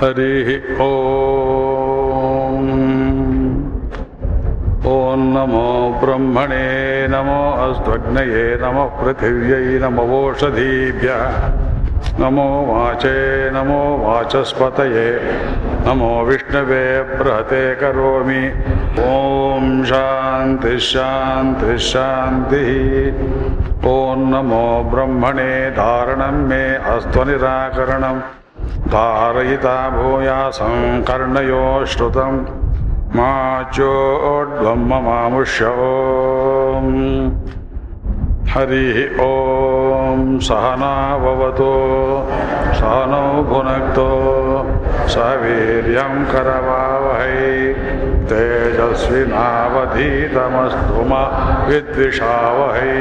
हरिः ॐ नमो ब्रह्मणे नमो अस्त्वग्नये नमः पृथिव्यै नमवोषधीभ्यः नमो वाचे, नमो वाचस्पतये। नमो विष्णवे बृहते करोमि। ॐ शान्तिः शान्तिः शान्तिः। ॐ नमो ब्रह्मणे धारणं मे अस्त्वनिराकरणम्। धारयिता भूयासं कर्णयो श्रुतं माचोड्वं ममामुष्यो हरिः ॐ सहना भवतु सहनौ भुनक्तो सवीर्यं करवावहै। तेजस्विनावधीतमस्तु मा विद्विषावहै।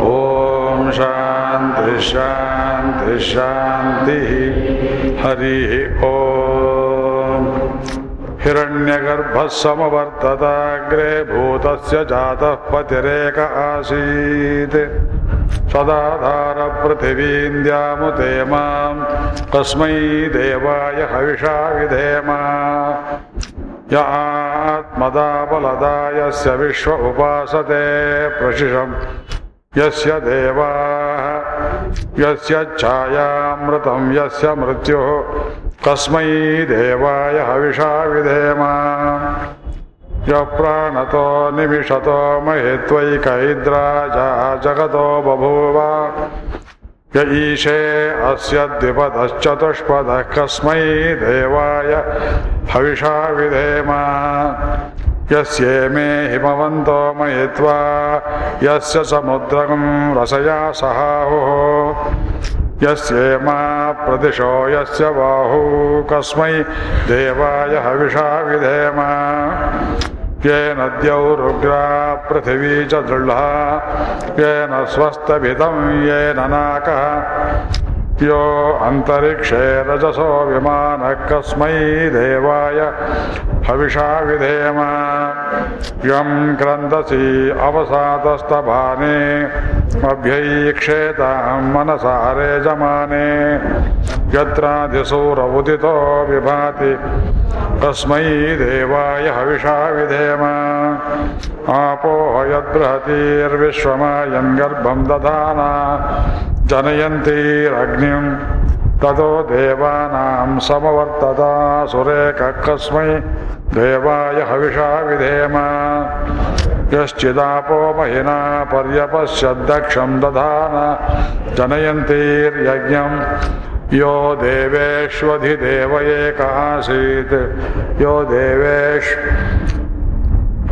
ॐ शान्तिः शान्तिः शान्तिः। हरिः ॐ हिरण्यगर्भः समवर्तताग्रे भूतस्य जातः पतिरेक आसीत्। सदाधारपृथिवीं द्यामुते माँ कस्मै देवाय हविषा विधेम य आत्मदा बलदा यस्य विश्व उपासते प्रशिशम् यस्य देवाः, यस्य छायामृतं यस्य मृत्युः कस्मै देवाय हविषा विधेम। यः प्राणतो निमिषतो महित्वैकैद्राजा जगतो बभूव। य ईशे अस्य द्विपदश्चतुष्पदः कस्मै देवाय हविषा विधेम। यस्येमे हिमवन्तो मयित्वा, यस्य समुद्रं रसया सहाहुः। यस्येमा प्रदिशो यस्य बाहू कस्मै देवाय हविषा विधेम। येन द्यौरुग्रा पृथिवी च दृढा येन स्वस्तभितं येन नाकः यो अन्तरिक्षे रजसो विमानः कस्मै देवाय हविषा विधेम। यं क्रन्दसि अवसातस्तभाने अभ्यैक्षेतां मनसारे जमाने। यत्राधिसूर उदितो विभाति, तस्मै देवाय हविषा विधेम। आपो यद्बृहतीर्विश्वमायं गर्भं दधाना। जनयन्तीरग्निं ततो देवानां समवर्तता सुरेकः कस्मै देवाय हविषा विधेम। यश्चिदापो महिना पर्यपश्यद्दक्षं दधान। जनयन्तीर्यज्ञं यो देवेष्वधिदेव एक आसीत्। यो देवेष्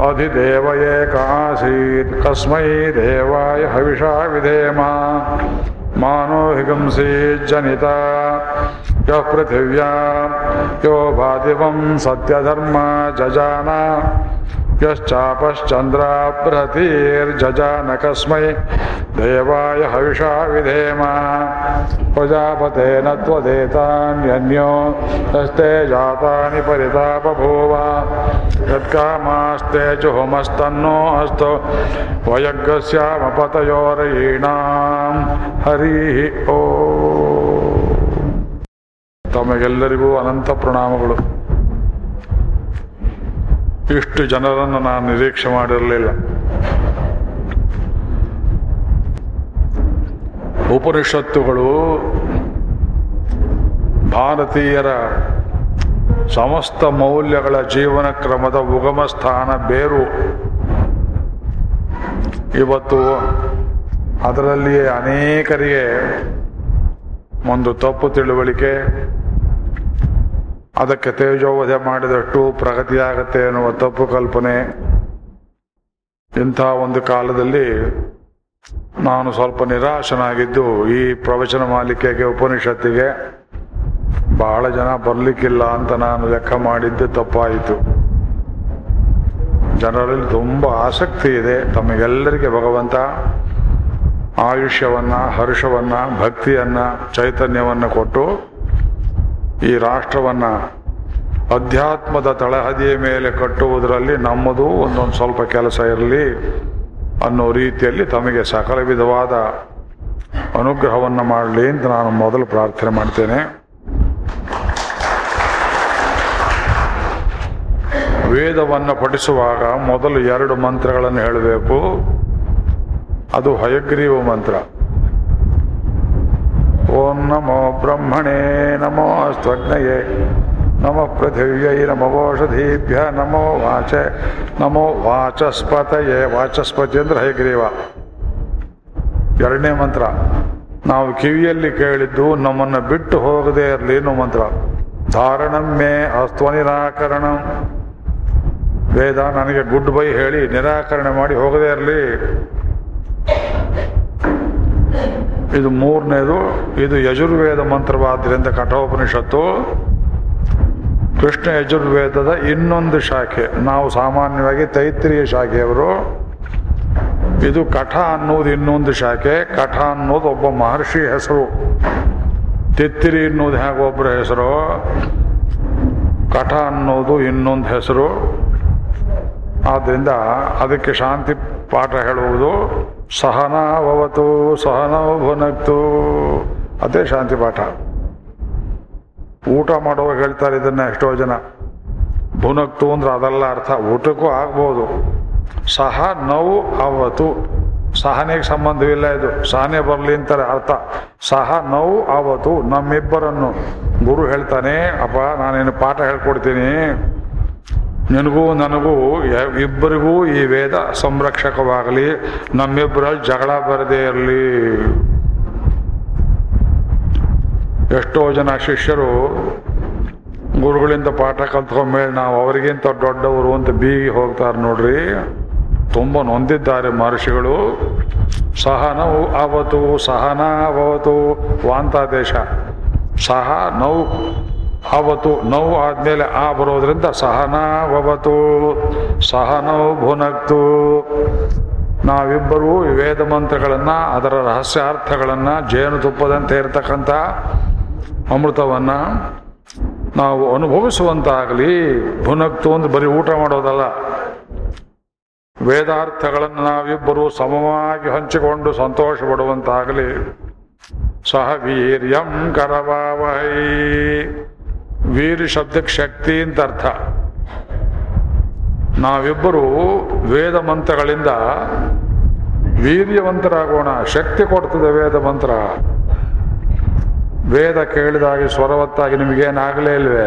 अधिदेव एक आसीत्। कस्मै देवाय हविषा विधेम। मानो हिगंसीज्जनिता यः पृथिव्या यो भादिवं सत्यधर्मा जजाना। यश्चापश्चन्द्रा बृहतीर्जजान कस्मै देवाय हविषा विधेम प्रजापतेन त्वदेतान्यन्यो यस्ते जातानि परिता बभूव यत्कामास्ते जुहुमस्तन्नो अस्तु वयग्स्यामपतयोरयीणां ಹರಿಃ ಓ ತಮಗೆಲ್ಲರಿಗೂ ಅನಂತ ಪ್ರಣಾಮಗಳು ಇಷ್ಟು ಜನರನ್ನು ನಾನು ನಿರೀಕ್ಷೆ ಮಾಡಿರಲಿಲ್ಲ. ಉಪನಿಷತ್ತುಗಳು ಭಾರತೀಯರ ಸಮಸ್ತ ಮೌಲ್ಯಗಳ ಜೀವನ ಕ್ರಮದ ಉಗಮ ಸ್ಥಾನ ಬೇರು. ಇವತ್ತು ಅದರಲ್ಲಿಯೇ ಅನೇಕರಿಗೆ ಒಂದು ತಪ್ಪು ತಿಳುವಳಿಕೆ ಅದಕ್ಕೆ ತೇಜೋವಧೆ ಮಾಡಿದಷ್ಟು ಪ್ರಗತಿಯಾಗತ್ತೆ ಎನ್ನುವ ತಪ್ಪು ಕಲ್ಪನೆ. ಇಂಥ ಒಂದು ಕಾಲದಲ್ಲಿ ನಾನು ಸ್ವಲ್ಪ ನಿರಾಶನಾಗಿದ್ದು ಈ ಪ್ರವಚನ ಮಾಲಿಕೆಗೆ, ಉಪನಿಷತ್ತಿಗೆ ಬಹಳ ಜನ ಬರಲಿಕ್ಕಿಲ್ಲ ಅಂತ ನಾನು ಲೆಕ್ಕ ಮಾಡಿದ್ದು ತಪ್ಪಾಯಿತು. ಜನರಲ್ಲಿ ತುಂಬ ಆಸಕ್ತಿ ಇದೆ. ತಮಗೆಲ್ಲರಿಗೆ ಭಗವಂತ ಆಯುಷ್ಯವನ್ನ, ಹರ್ಷವನ್ನ, ಭಕ್ತಿಯನ್ನ, ಚೈತನ್ಯವನ್ನ ಕೊಟ್ಟು ಈ ರಾಷ್ಟ್ರವನ್ನು ಅಧ್ಯಾತ್ಮದ ತಳಹದಿಯ ಮೇಲೆ ಕಟ್ಟುವುದರಲ್ಲಿ ನಮ್ಮದು ಒಂದೊಂದು ಸ್ವಲ್ಪ ಕೆಲಸ ಇರಲಿ ಅನ್ನೋ ರೀತಿಯಲ್ಲಿ ತಮಗೆ ಸಕಲ ವಿಧವಾದ ಅನುಗ್ರಹವನ್ನು ಮಾಡಲಿ ಅಂತ ನಾನು ಮೊದಲು ಪ್ರಾರ್ಥನೆ ಮಾಡ್ತೇನೆ. ವೇದವನ್ನು ಪಠಿಸುವಾಗ ಮೊದಲು ಎರಡು ಮಂತ್ರಗಳನ್ನು ಹೇಳಬೇಕು. ಅದು ಹಯಗ್ರೀವ ಮಂತ್ರ. ಓಂ ನಮೋ ಬ್ರಹ್ಮಣೇ, ನಮೋ ಅಸ್ತ್ವಗ್ನಯೇ, ನಮ ಪೃಥಿವ್ಯೈ, ನಮೋ ಔಷಧೀಭ್ಯ, ನಮೋ ವಾಚೆ, ನಮೋ ವಾಚಸ್ಪತಯೇ, ವಾಚಸ್ಪತಿ ಅಂದ್ರೆ ಹೈಗ್ರೀವ ಎರಡನೇ ಮಂತ್ರ, ನಾವು ಕಿವಿಯಲ್ಲಿ ಕೇಳಿದ್ದು ನಮ್ಮನ್ನು ಬಿಟ್ಟು ಹೋಗದೇ ಇರಲಿ ಅನ್ನೋ ಮಂತ್ರ. ಧಾರಣಮ್ಮೆ ಅಸ್ತ್ವ ನಿರಾಕರಣ. ವೇದ ನನಗೆ ಗುಡ್ ಬೈ ಹೇಳಿ, ನಿರಾಕರಣೆ ಮಾಡಿ ಹೋಗದೇ ಇರಲಿ. ಇದು ಮೂರನೇದು, ಇದು ಯಜುರ್ವೇದ ಮಂತ್ರವಾದ್ದರಿಂದ ಕಠೋಪನಿಷತ್ತು. ಕೃಷ್ಣ ಯಜುರ್ವೇದದ ಇನ್ನೊಂದು ಶಾಖೆ, ನಾವು ಸಾಮಾನ್ಯವಾಗಿ ತೈತ್ರಿಯ ಶಾಖೆಯವರು. ಇದು ಕಠ ಅನ್ನೋದು ಇನ್ನೊಂದು ಶಾಖೆ, ಕಠ ಅನ್ನೋದು ಒಬ್ಬ ಮಹರ್ಷಿ ಹೆಸರು. ತಿತ್ತಿರಿ ಅನ್ನೋದು ಹೇಗೆ ಒಬ್ಬರ ಹೆಸರು. ಕಠ ಅನ್ನೋದು ಇನ್ನೊಂದು ಹೆಸರು. ಆದ್ದರಿಂದ ಅದಕ್ಕೆ ಶಾಂತಿ ಪಾಠ ಹೇಳುವುದು. ಸಹನಾವತು ಸಹನೋ ಭುನಕ್ತು. ಅದೇ ಶಾಂತಿ ಪಾಠ. ಊಟ ಮಾಡುವಾಗ ಹೇಳ್ತಾರೆ ಇದನ್ನ ಎಷ್ಟೋ ಜನ. ಭುನಕ್ತು ಅಂದ್ರೆ ಅದೆಲ್ಲ ಅರ್ಥ. ಊಟಕ್ಕೂ ಆಗ್ಬೋದು. ಸಹ ನೋವು ಅವತು. ಸಹನೆಗೆ ಸಂಬಂಧವಿಲ್ಲ ಇದು. ಸಹನೆ ಬರಲಿ ಅಂತಾರೆ ಅರ್ಥ. ಸಹ ನೋವು ಅವತು ನಮ್ಮಿಬ್ಬರನ್ನು. ಗುರು ಹೇಳ್ತಾನೆ, ಅಪ್ಪ, ನಾನೇನು ಪಾಠ ಹೇಳ್ಕೊಡ್ತೀನಿ. ನಿನಗೂ ನನಗೂ ಇಬ್ಬರಿಗೂ ಈ ವೇದ ಸಂರಕ್ಷಕವಾಗಲಿ. ನಮ್ಮಿಬ್ಬರಲ್ಲಿ ಜಗಳ ಬರದೇ ಇರಲಿ. ಎಷ್ಟೋ ಜನ ಶಿಷ್ಯರು ಗುರುಗಳಿಂದ ಪಾಠ ಕಲ್ತ್ಕೊಂಡ್ಮೇಲೆ ನಾವು ಅವರಿಗಿಂತ ದೊಡ್ಡವರು ಅಂತ ಬೀಗಿ ಹೋಗ್ತಾರೆ ನೋಡ್ರಿ. ತುಂಬ ನೊಂದಿದ್ದಾರೆ ಮಹರ್ಷಿಗಳು. ಸಹನವು ಅವತು, ಸಹನ ಅವತು, ವಾಂತಾದೇಶ. ಸಹ ನೋವು ಅವತು ನೋವು ಆದ್ಮೇಲೆ ಆ ಬರೋದ್ರಿಂದ ಸಹನಾವತು ಸಹನೋ ಭುನಕ್ತು. ನಾವಿಬ್ಬರೂ ವೇದ ಮಂತ್ರಗಳನ್ನ, ಅದರ ರಹಸ್ಯಾರ್ಥಗಳನ್ನು ಜೇನುತುಪ್ಪದಂತೆ ಇರತಕ್ಕಂಥ ಅಮೃತವನ್ನ ನಾವು ಅನುಭವಿಸುವಂತಾಗಲಿ. ಭುನಕ್ತು ಅಂದ್ರೆ ಬರೀ ಊಟ ಮಾಡೋದಲ್ಲ. ವೇದಾರ್ಥಗಳನ್ನು ನಾವಿಬ್ಬರು ಸಮವಾಗಿ ಹಂಚಿಕೊಂಡು ಸಂತೋಷ ಪಡುವಂತಾಗಲಿ ಸಹ ವೀರ್ಯಂ ಕರವಾವಹೈ. ವೀರ್ ಶಬ್ದಕ್ಕೆ ಶಕ್ತಿ ಅಂತ ಅರ್ಥ. ನಾವಿಬ್ಬರು ವೇದ ಮಂತ್ರಗಳಿಂದ ವೀರ್ಯವಂತರಾಗೋಣ, ಶಕ್ತಿ ಕೊಡ್ತದೆ ವೇದ ಮಂತ್ರ. ವೇದ ಕೇಳಿದಾಗಿ ಸ್ವರವತ್ತಾಗಿ ನಿಮಗೇನಾಗಲೇ ಇಲ್ವೇ?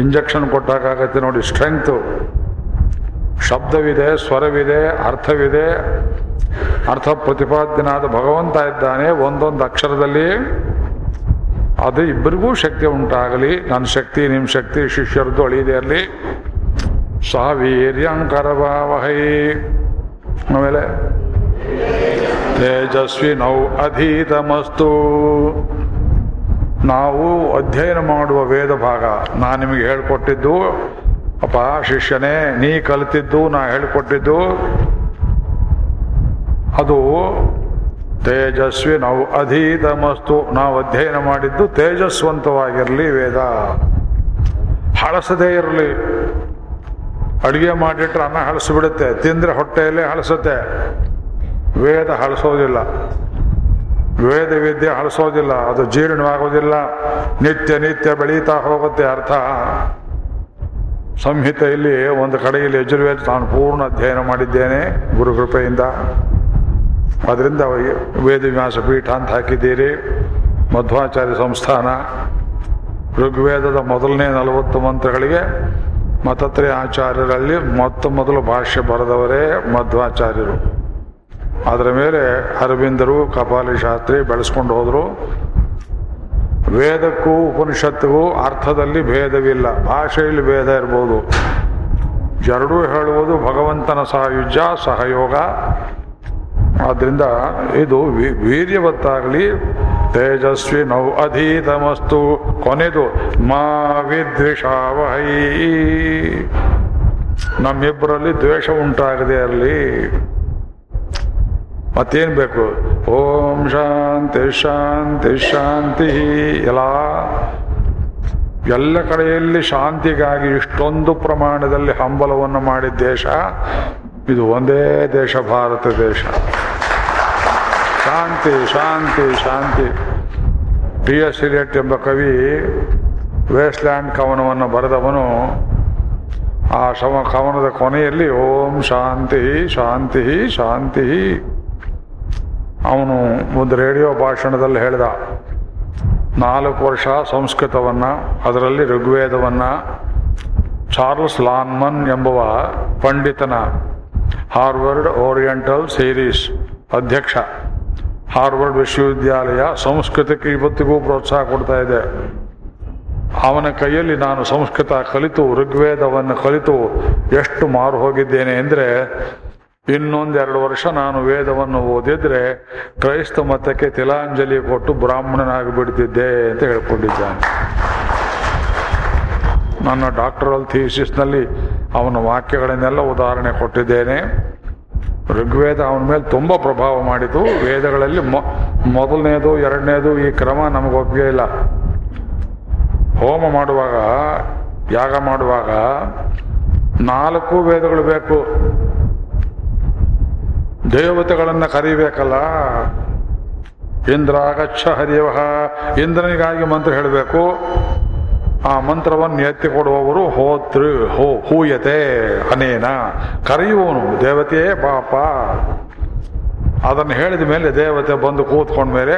ಇಂಜೆಕ್ಷನ್ ಕೊಟ್ಟಾಗತ್ತೆ ನೋಡಿ, ಸ್ಟ್ರೆಂಗ್ತು. ಶಬ್ದವಿದೆ, ಸ್ವರವಿದೆ, ಅರ್ಥವಿದೆ. ಅರ್ಥ ಪ್ರತಿಪಾದ್ಯನಾದ ಭಗವಂತ ಇದ್ದಾನೆ, ಒಂದೊಂದು ಅಕ್ಷರದಲ್ಲಿ ಅದು ಇಬ್ಬರಿಗೂ ಶಕ್ತಿ ಉಂಟಾಗಲಿ, ನನ್ನ ಶಕ್ತಿ ನಿಮ್ಮ ಶಕ್ತಿ, ಶಿಷ್ಯರದ್ದು ಅಳಿಯದೇ ಇರಲಿ. ಸಹ ವೀರ್ಯಂಕರವಾವಹೈ ಆಮೇಲೆ, ತೇಜಸ್ವಿ ನೌ ಅಧೀತಮಸ್ತು. ನಾವು ಅಧ್ಯಯನ ಮಾಡುವ ವೇದ ಭಾಗ, ನಾನು ನಿಮಗೆ ಹೇಳ್ಕೊಟ್ಟಿದ್ದು. ಅಪ್ಪ, ಶಿಷ್ಯನೇ, ನೀ ಕಲಿತಿದ್ದು, ನಾ ಹೇಳ್ಕೊಟ್ಟಿದ್ದು. ಅದು ತೇಜಸ್ವಿ ನಾವು ಅಧೀತಮಸ್ತು, ನಾವು ಅಧ್ಯಯನ ಮಾಡಿದ್ದು ತೇಜಸ್ವಂತವಾಗಿರಲಿ ವೇದ. ಹಳಸದೇ ಇರಲಿ. ಅಡುಗೆ ಮಾಡಿಟ್ರೆ ಅನ್ನ ಹಳಸಿಬಿಡುತ್ತೆ, ತಿಂದರೆ ಹೊಟ್ಟೆಯಲ್ಲೇ ಹಳಸುತ್ತೆ. ವೇದ ಹಳಸೋದಿಲ್ಲ. ವೇದ ವಿದ್ಯೆ ಹಳಸೋದಿಲ್ಲ, ಅದು ಜೀರ್ಣವಾಗೋದಿಲ್ಲ. ನಿತ್ಯ ನಿತ್ಯ ಬೆಳೀತಾ ಹೋಗುತ್ತೆ ಅರ್ಥ. ಸಂಹಿತೆಯಲ್ಲಿ ಒಂದು ಕಡೆಯಲ್ಲಿ ಯಜುರ್ವೇದ ನಾನು ಪೂರ್ಣ ಅಧ್ಯಯನ ಮಾಡಿದ್ದೇನೆ ಗುರುಕೃಪೆಯಿಂದ. ಅದರಿಂದ ವೇದವ್ಯಾಸ ಪೀಠ ಅಂತ ಹಾಕಿದ್ದೀರಿ. ಮಧ್ವಾಚಾರ್ಯ ಸಂಸ್ಥಾನ, ಋಗ್ವೇದದ ಮೊದಲನೇ ನಲವತ್ತು ಮಂತ್ರಗಳಿಗೆ ಮತತ್ರಯ ಆಚಾರ್ಯರಲ್ಲಿ ಮೊತ್ತ ಮೊದಲು ಭಾಷ್ಯ ಬರೆದವರೇ ಮಧ್ವಾಚಾರ್ಯರು. ಅದರ ಮೇಲೆ ಅರವಿಂದರು ಕಪಾಲಿ ಶಾಸ್ತ್ರಿ ಬೆಳೆಸ್ಕೊಂಡು ಹೋದರು. ವೇದಕ್ಕೂ ಉಪನಿಷತ್ತಿಗೂ ಅರ್ಥದಲ್ಲಿ ಭೇದವಿಲ್ಲ. ಭಾಷೆಯಲ್ಲಿ ಭೇದ ಇರ್ಬೋದು. ಎರಡೂ ಹೇಳುವುದು ಭಗವಂತನ ಸಾಯುಜ್ಯ, ಸಹಯೋಗ. ಆದ್ರಿಂದ ಇದು ವೀರ್ಯವತ್ತಾಗಲಿ ತೇಜಸ್ವಿ ನೌ ಅಧೀತಮಸ್ತು. ಕೊನೆದು ಮಾ ವಿದ್ವಿಷಾವಹೈ. ನಮ್ಮಿಬ್ಬರಲ್ಲಿ ದ್ವೇಷ ಉಂಟಾಗದೆ ಇರಲಿ. ಮತ್ತೇನು ಬೇಕು? ಓಂ ಶಾಂತಿ ಶಾಂತಿ ಶಾಂತಿ. ಎಲ್ಲ ಎಲ್ಲ ಕಡೆಯಲ್ಲಿ ಶಾಂತಿಗಾಗಿ ಇಷ್ಟೊಂದು ಪ್ರಮಾಣದಲ್ಲಿ ಹಂಬಲವನ್ನು ಮಾಡಿದ ದೇಶ. ಇದು ಒಂದೇ ದೇಶ, ಭಾರತ ದೇಶ. ಶಾಂತಿ ಶಾಂತಿ ಶಾಂತಿ. T S. ಇಲಿಯಟ್ ಎಂಬ ಕವಿ ವೇಸ್ಟ್ಲ್ಯಾಂಡ್ ಕವನವನ್ನು ಬರೆದವನು. ಆ ಶವ ಕವನದ ಕೊನೆಯಲ್ಲಿ ಓಂ ಶಾಂತಿ ಶಾಂತಿ ಶಾಂತಿ. ಅವನು ಒಂದು ರೇಡಿಯೋ ಭಾಷಣದಲ್ಲಿ ಹೇಳಿದ, ನಾಲ್ಕು ವರ್ಷ ಸಂಸ್ಕೃತವನ್ನು, ಅದರಲ್ಲಿ ಋಗ್ವೇದವನ್ನು, ಚಾರ್ಲ್ಸ್ ಲಾನ್ಮನ್ ಎಂಬುವ ಪಂಡಿತನ ಹಾರ್ವರ್ಡ್ ಓರಿಯೆಂಟಲ್ ಸೀರೀಸ್ ಅಧ್ಯಕ್ಷ. ಹಾರ್ವರ್ಡ್ ವಿಶ್ವವಿದ್ಯಾಲಯ ಸಂಸ್ಕೃತಕ್ಕೆ ಇವತ್ತಿಗೂ ಪ್ರೋತ್ಸಾಹ ಕೊಡ್ತಾ ಇದೆ. ಅವನ ಕೈಯಲ್ಲಿ ನಾನು ಸಂಸ್ಕೃತ ಕಲಿತು, ಋಗ್ವೇದವನ್ನು ಕಲಿತು ಎಷ್ಟು ಮಾರು ಹೋಗಿದ್ದೇನೆ ಅಂದರೆ ಇನ್ನೊಂದೆರಡು ವರ್ಷ ನಾನು ವೇದವನ್ನು ಓದಿದ್ರೆ ಕ್ರೈಸ್ತ ಮತಕ್ಕೆ ತಿಲಾಂಜಲಿ ಕೊಟ್ಟು ಬ್ರಾಹ್ಮಣನಾಗಿ ಬಿಡ್ತಿದ್ದೆ ಅಂತ ಹೇಳ್ಕೊಂಡಿದ್ದಾನೆ. ನನ್ನ ಡಾಕ್ಟರಲ್ ಥೀಸಿಸ್ನಲ್ಲಿ ಅವನ ವಾಕ್ಯಗಳನ್ನೆಲ್ಲ ಉದಾಹರಣೆ ಕೊಟ್ಟಿದ್ದೇನೆ. ಋಗ್ವೇದ ಅವನ ಮೇಲೆ ತುಂಬ ಪ್ರಭಾವ ಮಾಡಿತು ವೇದಗಳಲ್ಲಿ ಮೊ, ಮೊದಲನೇದು, ಎರಡನೇದು ಈ ಕ್ರಮ ನಮಗೆ ಒಪ್ಪಿಗೆ ಇಲ್ಲ. ಹೋಮ ಮಾಡುವಾಗ, ಯಾಗ ಮಾಡುವಾಗ ನಾಲ್ಕು ವೇದಗಳು ಬೇಕು. ದೇವತೆಗಳನ್ನು ಕರಿಬೇಕಲ್ಲ. ಇಂದ್ರ ಗಚ್ಚ ಹರಿಯವಹ ಇಂದ್ರನಿಗಾಗಿ ಮಂತ್ರ ಹೇಳಬೇಕು. ಆ ಮಂತ್ರವನ್ನು ಎತ್ತಿ ಕೊಡುವವರು ಹೋತೃ, ಹೋ, ಹೂಯತೆ, ಅನೇನ. ಕರೆಯುವನು ದೇವತೆಯೇ ಪಾಪ. ಅದನ್ನು ಹೇಳಿದ ಮೇಲೆ ದೇವತೆ ಬಂದು ಕೂತ್ಕೊಂಡ ಮೇಲೆ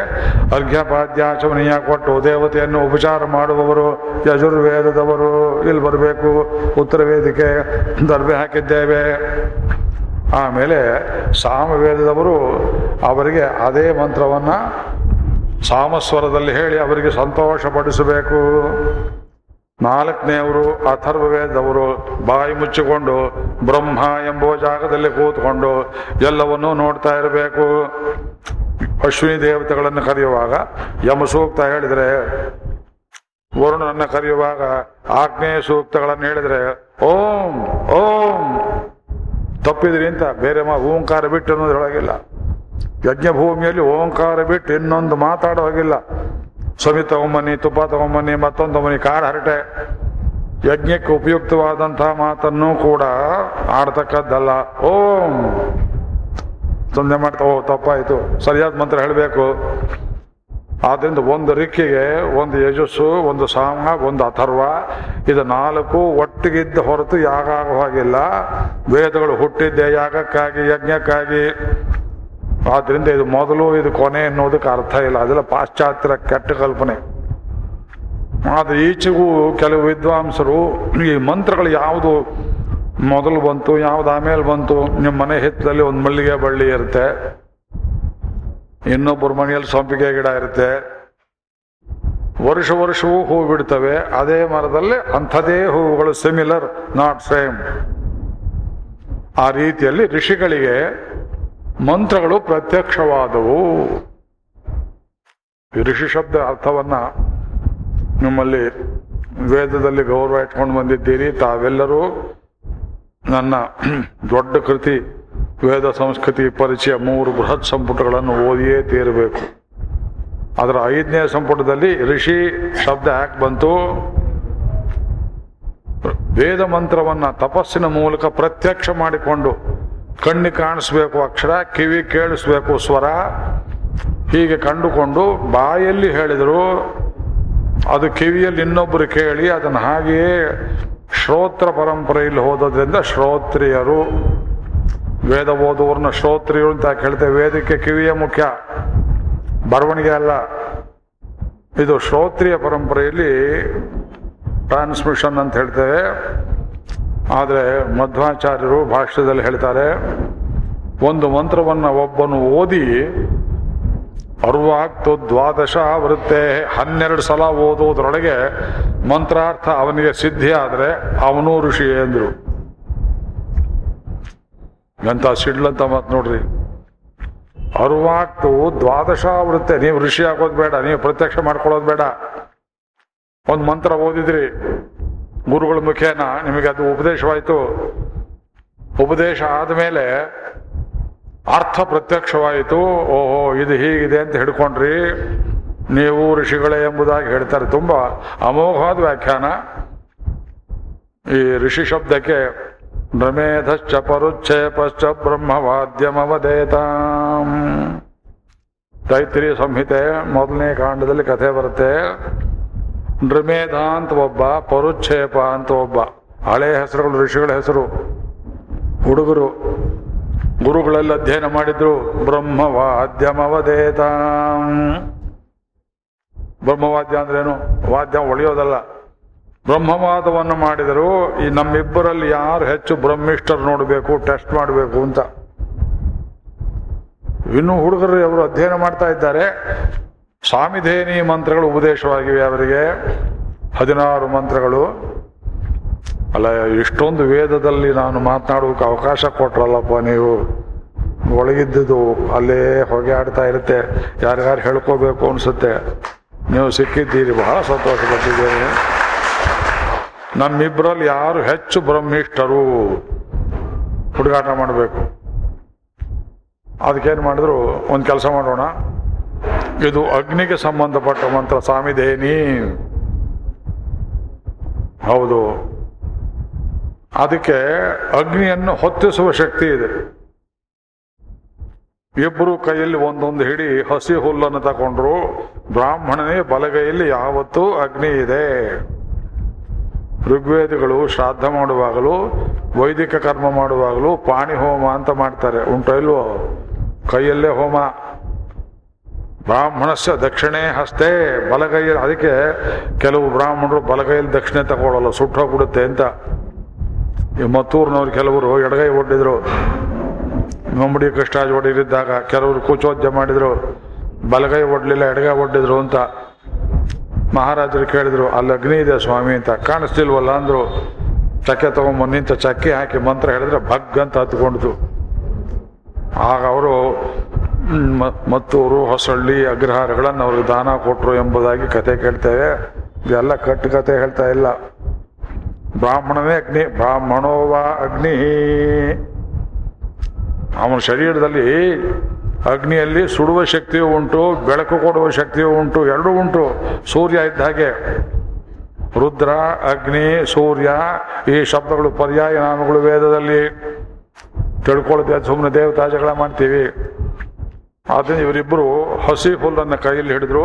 ಅರ್ಘ್ಯಪಾದ್ಯಾಚಮನೀಯ ಕೊಟ್ಟು ದೇವತೆಯನ್ನು ಉಪಚಾರ ಮಾಡುವವರು, ಯಜುರ್ವೇದದವರು, ಇಲ್ಲಿ ಬರಬೇಕು, ಉತ್ತರ ವೇದಿಕೆ ದರ್ಬೆ ಹಾಕಿದ್ದೇವೆ. ಆಮೇಲೆ ಸಾಮವೇದದವರು ಅವರಿಗೆ ಅದೇ ಮಂತ್ರವನ್ನು ಸಾಮಸ್ವರದಲ್ಲಿ ಹೇಳಿ ಅವರಿಗೆ ಸಂತೋಷಪಡಿಸಬೇಕು. ನಾಲ್ಕನೆಯವರು ಅಥರ್ವವೇದವರು ಬಾಯಿ ಮುಚ್ಚಿಕೊಂಡು ಬ್ರಹ್ಮ ಎಂಬುವ ಜಾಗದಲ್ಲಿ ಕೂತ್ಕೊಂಡು ಎಲ್ಲವನ್ನೂ ನೋಡ್ತಾ ಇರಬೇಕು. ಅಶ್ವಿನಿ ದೇವತೆಗಳನ್ನು ಕರೆಯುವಾಗ, ಯಮ ಸೂಕ್ತ ಹೇಳಿದ್ರೆ, ವರುಣನನ್ನು ಕರೆಯುವಾಗ ಆಗ್ನೇಯ ಸೂಕ್ತಗಳನ್ನು ಹೇಳಿದ್ರೆ, ಓಂ ಓಂ, ತಪ್ಪಿದ್ರಿ ಅಂತ ಬೇರೆ ಮಾ ಓಂಕಾರ ಬಿಟ್ಟು ಅನ್ನೋದ್ರೊಳಗಿಲ್ಲ. ಯಜ್ಞಭೂಮಿಯಲ್ಲಿ ಓಂಕಾರ ಬಿಟ್ಟು ಇನ್ನೊಂದು ಮಾತಾಡೋ ಹಾಗಿಲ್ಲ ಸವಿ ತಗೊಂಬನ್ನಿ ತುಪ್ಪ ತಗೊಂಬನ್ನಿ ಮತ್ತೊಂದು ತಗೊಂಬನಿ ಕಾಡು ಹರಟೆ ಯಜ್ಞಕ್ಕೆ ಉಪಯುಕ್ತವಾದಂತಹ ಮಾತನ್ನು ಕೂಡ ಆಡ್ತಕ್ಕದ್ದಲ್ಲ. ಓಂ. ತೊಂದರೆ ಮಾಡ್ತಾ, ಓ, ತಪ್ಪಾಯ್ತು. ಸರಿಯಾದ ಮಂತ್ರ ಹೇಳಬೇಕು. ಆದ್ರಿಂದ ಒಂದು ರಿಕ್ಕಿಗೆ ಒಂದು ಯಜಸ್ಸು, ಒಂದು ಸಾಮ, ಒಂದು ಅಥರ್ವ, ಇದು ನಾಲ್ಕು ಒಟ್ಟಿಗಿದ್ದ ಹೊರತು ಯಾಗ ಆಗುವ ಹಾಗಿಲ್ಲ. ವೇದಗಳು ಹುಟ್ಟಿದ್ದೆ ಯಾಗಕ್ಕಾಗಿ, ಯಜ್ಞಕ್ಕಾಗಿ. ಆದ್ರಿಂದ ಇದು ಮೊದಲು ಇದು ಕೊನೆ ಅನ್ನೋದಕ್ಕೆ ಅರ್ಥ ಇಲ್ಲ. ಅದೆಲ್ಲ ಪಾಶ್ಚಾತ್ಯ ಕೆಟ್ಟ ಕಲ್ಪನೆ ಆದ್ರೆ ಈಚೆಗೂ ಕೆಲವು ವಿದ್ವಾಂಸರು ಈ ಮಂತ್ರಗಳು ಯಾವುದು ಮೊದಲು ಬಂತು, ಯಾವ್ದು ಆಮೇಲೆ ಬಂತು, ನಿಮ್ಮ ಮನೆ ಹಿತ್ತಲಲ್ಲಿ ಒಂದು ಮಲ್ಲಿಗೆ ಬಳ್ಳಿ ಇರುತ್ತೆ. ಇನ್ನೊಬ್ಬರ ಮನೆಯಲ್ಲಿ ಸಂಪಿಗೆ ಗಿಡ ಇರುತ್ತೆ. ವರ್ಷ ವರ್ಷವೂ ಹೂ ಬಿಡ್ತವೆ ಅದೇ ಮರದಲ್ಲಿ ಅಂಥದೇ ಹೂವುಗಳು ಸಿಮಿಲರ್ ನಾಟ್ ಸೇಮ್ ಆ ರೀತಿಯಲ್ಲಿ ಋಷಿಗಳಿಗೆ ಮಂತ್ರಗಳು ಪ್ರತ್ಯಕ್ಷವಾದವು. ಋಷಿ ಶಬ್ದ ಅರ್ಥವನ್ನ ನಿಮ್ಮಲ್ಲಿ ವೇದದಲ್ಲಿ ಗೌರವ ಇಟ್ಕೊಂಡು ಬಂದಿದ್ದೀರಿ. ತಾವೆಲ್ಲರೂ ನನ್ನ ದೊಡ್ಡ ಕೃತಿ, ವೇದ ಸಂಸ್ಕೃತಿ ಪರಿಚಯ ಮೂರು ಬೃಹತ್ ಸಂಪುಟಗಳನ್ನು ಓದಿಯೇ ತೀರಬೇಕು. ಅದರ ಐದನೇ ಸಂಪುಟದಲ್ಲಿ ಋಷಿ ಶಬ್ದ ಯಾಕೆ ಬಂತು. ವೇದ ಮಂತ್ರವನ್ನ ತಪಸ್ಸಿನ ಮೂಲಕ ಪ್ರತ್ಯಕ್ಷ ಮಾಡಿಕೊಂಡು ಕಣ್ಣಿ ಕಾಣಿಸ್ಬೇಕು ಅಕ್ಷರ, ಕಿವಿ ಕೇಳಿಸ್ಬೇಕು ಸ್ವರ. ಹೀಗೆ ಕಂಡುಕೊಂಡು ಬಾಯಲ್ಲಿ ಹೇಳಿದರು, ಅದು ಕಿವಿಯಲ್ಲಿ ಇನ್ನೊಬ್ಬರು ಕೇಳಿ ಅದನ್ನು ಹಾಗೆಯೇ ಶ್ರೋತ್ರ ಪರಂಪರೆಯಲ್ಲಿ ಹೋದದ್ರಿಂದ ಶ್ರೋತ್ರಿಯರು. ವೇದ ಓದುವರನ್ನ ಶ್ರೋತ್ರಿಯರು ಅಂತ ಕೇಳ್ತೇವೆ. ವೇದಕ್ಕೆ ಕಿವಿಯೇ ಮುಖ್ಯ. ಬರವಣಿಗೆ ಅಲ್ಲ. ಇದು ಶ್ರೋತ್ರಿಯ ಪರಂಪರೆಯಲ್ಲಿ ಟ್ರಾನ್ಸ್ಮಿಷನ್ ಅಂತ ಹೇಳ್ತೇವೆ. ಆದರೆ ಮಧ್ವಾಚಾರ್ಯರು ಭಾಷ್ಯದಲ್ಲಿ ಹೇಳ್ತಾರೆ, ಒಂದು ಮಂತ್ರವನ್ನು ಒಬ್ಬನು ಓದಿ, ಅರ್ವಾಕ್ತು ದ್ವಾದಶ ವೃತ್ತೆ ಹನ್ನೆರಡು ಸಲ ಓದುವುದರೊಳಗೆ ಮಂತ್ರಾರ್ಥ ಅವನಿಗೆ ಸಿದ್ಧಿ ಆದರೆ ಅವನು ಋಷಿ ಎಂದರು ಎಂಥ ಸಿಡ್ಲಂತ ಮಾತು ನೋಡ್ರಿ. ಅರ್ವಾಕ್ತು ದ್ವಾದಶ ವೃತ್ತೆ ನೀವು ಋಷಿ ಆಗೋದು ಬೇಡ, ನೀವು ಪ್ರತ್ಯಕ್ಷ ಮಾಡ್ಕೊಳ್ಳೋದು ಬೇಡ. ಒಂದು ಮಂತ್ರ ಓದಿದ್ರಿ ಗುರುಗಳ ಮುಖೇನ ನಿಮಗೆ ಅದು ಉಪದೇಶವಾಯಿತು. ಉಪದೇಶ ಆದಮೇಲೆ ಅರ್ಥ ಪ್ರತ್ಯಕ್ಷವಾಯಿತು. ಓಹೋ, ಇದು ಹೀಗಿದೆ ಅಂತ ಹಿಡ್ಕೊಂಡ್ರಿ. ನೀವು ಋಷಿಗಳೇ ಎಂಬುದಾಗಿ ಹೇಳ್ತಾರೆ. ತುಂಬಾ ಅಮೋಘವಾದ ವ್ಯಾಖ್ಯಾನ. ಈ ಋಷಿ ಶಬ್ದಕ್ಕೆ ನಮೇಧಶ್ಚ ಪರುಚ್ಛೇಪಶ್ಚ ಬ್ರಹ್ಮವಾದ್ಯಮವದೇತ. ತೈತ್ರಿ ಸಂಹಿತೆ ಮೊದಲನೇ ಕಾಂಡದಲ್ಲಿ ಕಥೆ ಬರುತ್ತೆ. ನೃಮೇಧ ಅಂತ ಒಬ್ಬ ಪರುಚ್ಛೇಪ ಅಂತ ಒಬ್ಬ ಹಳೆ ಹೆಸರುಗಳು, ಋಷಿಗಳ ಹೆಸರು. ಹುಡುಗರು. ಗುರುಗಳೆಲ್ಲ ಅಧ್ಯಯನ ಮಾಡಿದ್ರು. ಬ್ರಹ್ಮವಾದ್ಯಮವದೇತ ಬ್ರಹ್ಮವಾದ್ಯ ಅಂದ್ರೇನು? ವಾದ್ಯ ಒಳಿಯೋದಲ್ಲ. ಬ್ರಹ್ಮವಾದವನ್ನು ಮಾಡಿದರು ಈ ನಮ್ಮಿಬ್ಬರಲ್ಲಿ ಯಾರು ಹೆಚ್ಚು ಬ್ರಹ್ಮಿಷ್ಠರು ನೋಡಬೇಕು, ಟೆಸ್ಟ್ ಮಾಡಬೇಕು ಅಂತ. ಇನ್ನು ಹುಡುಗರು ಅವರು ಅಧ್ಯಯನ ಮಾಡ್ತಾ ಇದ್ದಾರೆ. ಸ್ವಾಮಿಧೇನಿ ಮಂತ್ರಗಳು ಉಪದೇಶವಾಗಿವೆ ಅವರಿಗೆ. ಹದಿನಾರು ಮಂತ್ರಗಳು. ಅಲ್ಲ, ಇಷ್ಟೊಂದು ವೇದದಲ್ಲಿ ನಾನು ಮಾತನಾಡೋಕೆ ಅವಕಾಶ ಕೊಟ್ರಲ್ಲಪ್ಪ ನೀವು. ಒಳಗಿದ್ದುದು ಅಲ್ಲೇ ಹೊಗೆ ಆಡ್ತಾ ಇರುತ್ತೆ. ಯಾರ್ಯಾರು ಹೇಳ್ಕೋಬೇಕು ಅನಿಸುತ್ತೆ. ನೀವು ಸಿಕ್ಕಿದ್ದೀರಿ, ಬಹಳ ಸಂತೋಷ ಪಟ್ಟಿದ್ದೇನೆ ನಮ್ಮಿಬ್ಬರಲ್ಲಿ ಯಾರು ಹೆಚ್ಚು ಬ್ರಹ್ಮಿಷ್ಠರು? ಹುಡುಗಾಟ ಮಾಡಬೇಕು. ಅದಕ್ಕೇನು ಮಾಡಿದ್ರು, ಒಂದು ಕೆಲಸ ಮಾಡೋಣ. ಇದು ಅಗ್ನಿಗೆ ಸಂಬಂಧಪಟ್ಟ ಮಂತ್ರ, ಸ್ವಾಮಿದೇನಿ? ಹೌದು. ಅದಕ್ಕೆ ಅಗ್ನಿಯನ್ನು ಹೊತ್ತಿಸುವ ಶಕ್ತಿ ಇದೆ. ಇಬ್ಬರು ಕೈಯಲ್ಲಿ ಒಂದೊಂದು ಹಿಡಿ ಹಸಿ ಹುಲ್ಲನ್ನು ತಗೊಂಡ್ರು, ಬ್ರಾಹ್ಮಣನೇ ಬಲಗೈಯಲ್ಲಿ ಯಾವತ್ತೂ ಅಗ್ನಿ ಇದೆ. ಋಗ್ವೇದಿಗಳು ಶ್ರಾದ್ದ ಮಾಡುವಾಗಲೂ, ವೈದಿಕ ಕರ್ಮ ಮಾಡುವಾಗಲೂ ಪಾಣಿ ಹೋಮ ಅಂತ ಮಾಡ್ತಾರೆ. ಉಂಟೋ ಇಲ್ವೋ? ಕೈಯಲ್ಲೇ ಹೋಮ. ಬ್ರಾಹ್ಮಣಸ್ಯ ದಕ್ಷಿಣೆ ಹಸ್ತೆ ಬಲಗೈ ಅದಕ್ಕೆ ಕೆಲವು ಬ್ರಾಹ್ಮಣರು ಬಲಗೈಯಲ್ಲಿ ದಕ್ಷಿಣೆ ತಗೊಳ್ಳಲ್ಲ ಸುಟ್ಟೋಗ್ಬಿಡುತ್ತೆ ಅಂತ. ಈ ಮತ್ತೂರಿನವ್ರು ಕೆಲವರು ಎಡಗೈ ಒಡ್ಡಿದ್ರು. ನಮ್ಮಡಿ ಕೃಷ್ಣಾಜ್ ಒಡೆಯರಿದ್ದಾಗ ಕೆಲವರು ಕೂಚೋದ್ಯ ಮಾಡಿದ್ರು. ಬಲಗೈ ಒಡ್ಲಿಲ್ಲ, ಎಡಗೈ ಒಡ್ಡಿದ್ರು ಅಂತ. ಮಹಾರಾಜರು ಕೇಳಿದ್ರು, ಅಲ್ಲಿ ಅಗ್ನಿ ಇದೆ ಸ್ವಾಮಿ ಅಂತ. ಕಾಣಿಸ್ತಿಲ್ವಲ್ಲ ಅಂದ್ರು. ಚಕ್ಕೆ ತಗೊಂಬ ನಿಂತ ಚಕ್ಕೆ ಹಾಕಿ ಮಂತ್ರ ಹೇಳಿದ್ರೆ ಭಗ್ ಅಂತ ಹತ್ಕೊಂಡಿತು ಆಗ ಅವರು ಮತ್ತೂರು, ಹೊಸಳ್ಳಿ, ಅಗ್ರಹಾರಗಳನ್ನು ಅವ್ರಿಗೆ ದಾನ ಕೊಟ್ಟರು ಎಂಬುದಾಗಿ ಕತೆ ಕೇಳ್ತೇವೆ. ಇದೆಲ್ಲ ಕಟ್ಟು ಕತೆ ಹೇಳ್ತಾ ಇಲ್ಲ. ಬ್ರಾಹ್ಮಣನೇ ಅಗ್ನಿ ಬ್ರಾಹ್ಮಣೋವ ಅಗ್ನಿ. ಅವನ ಶರೀರದಲ್ಲಿ ಅಗ್ನಿಯಲ್ಲಿ ಸುಡುವ ಶಕ್ತಿಯೂ ಉಂಟು, ಬೆಳಕು ಕೊಡುವ ಶಕ್ತಿಯೂ ಉಂಟು, ಎರಡೂ ಉಂಟು. ಸೂರ್ಯ ಇದ್ದ ಹಾಗೆ. ರುದ್ರ, ಅಗ್ನಿ, ಸೂರ್ಯ ಈ ಶಬ್ದಗಳು ಪರ್ಯಾಯ ನಾಮಗಳು ವೇದದಲ್ಲಿ ತಿಳ್ಕೊಳ್ತೇವೆ. ಸುಮ್ಮನೆ ದೇವತಾಜಗಳ ಮಾಡ್ತೀವಿ. ಆದ್ರೆ ಇವರಿಬ್ಬರು ಹಸಿ ಹುಲ್ಲನ್ನು ಕೈಯಲ್ಲಿ ಹಿಡಿದ್ರು.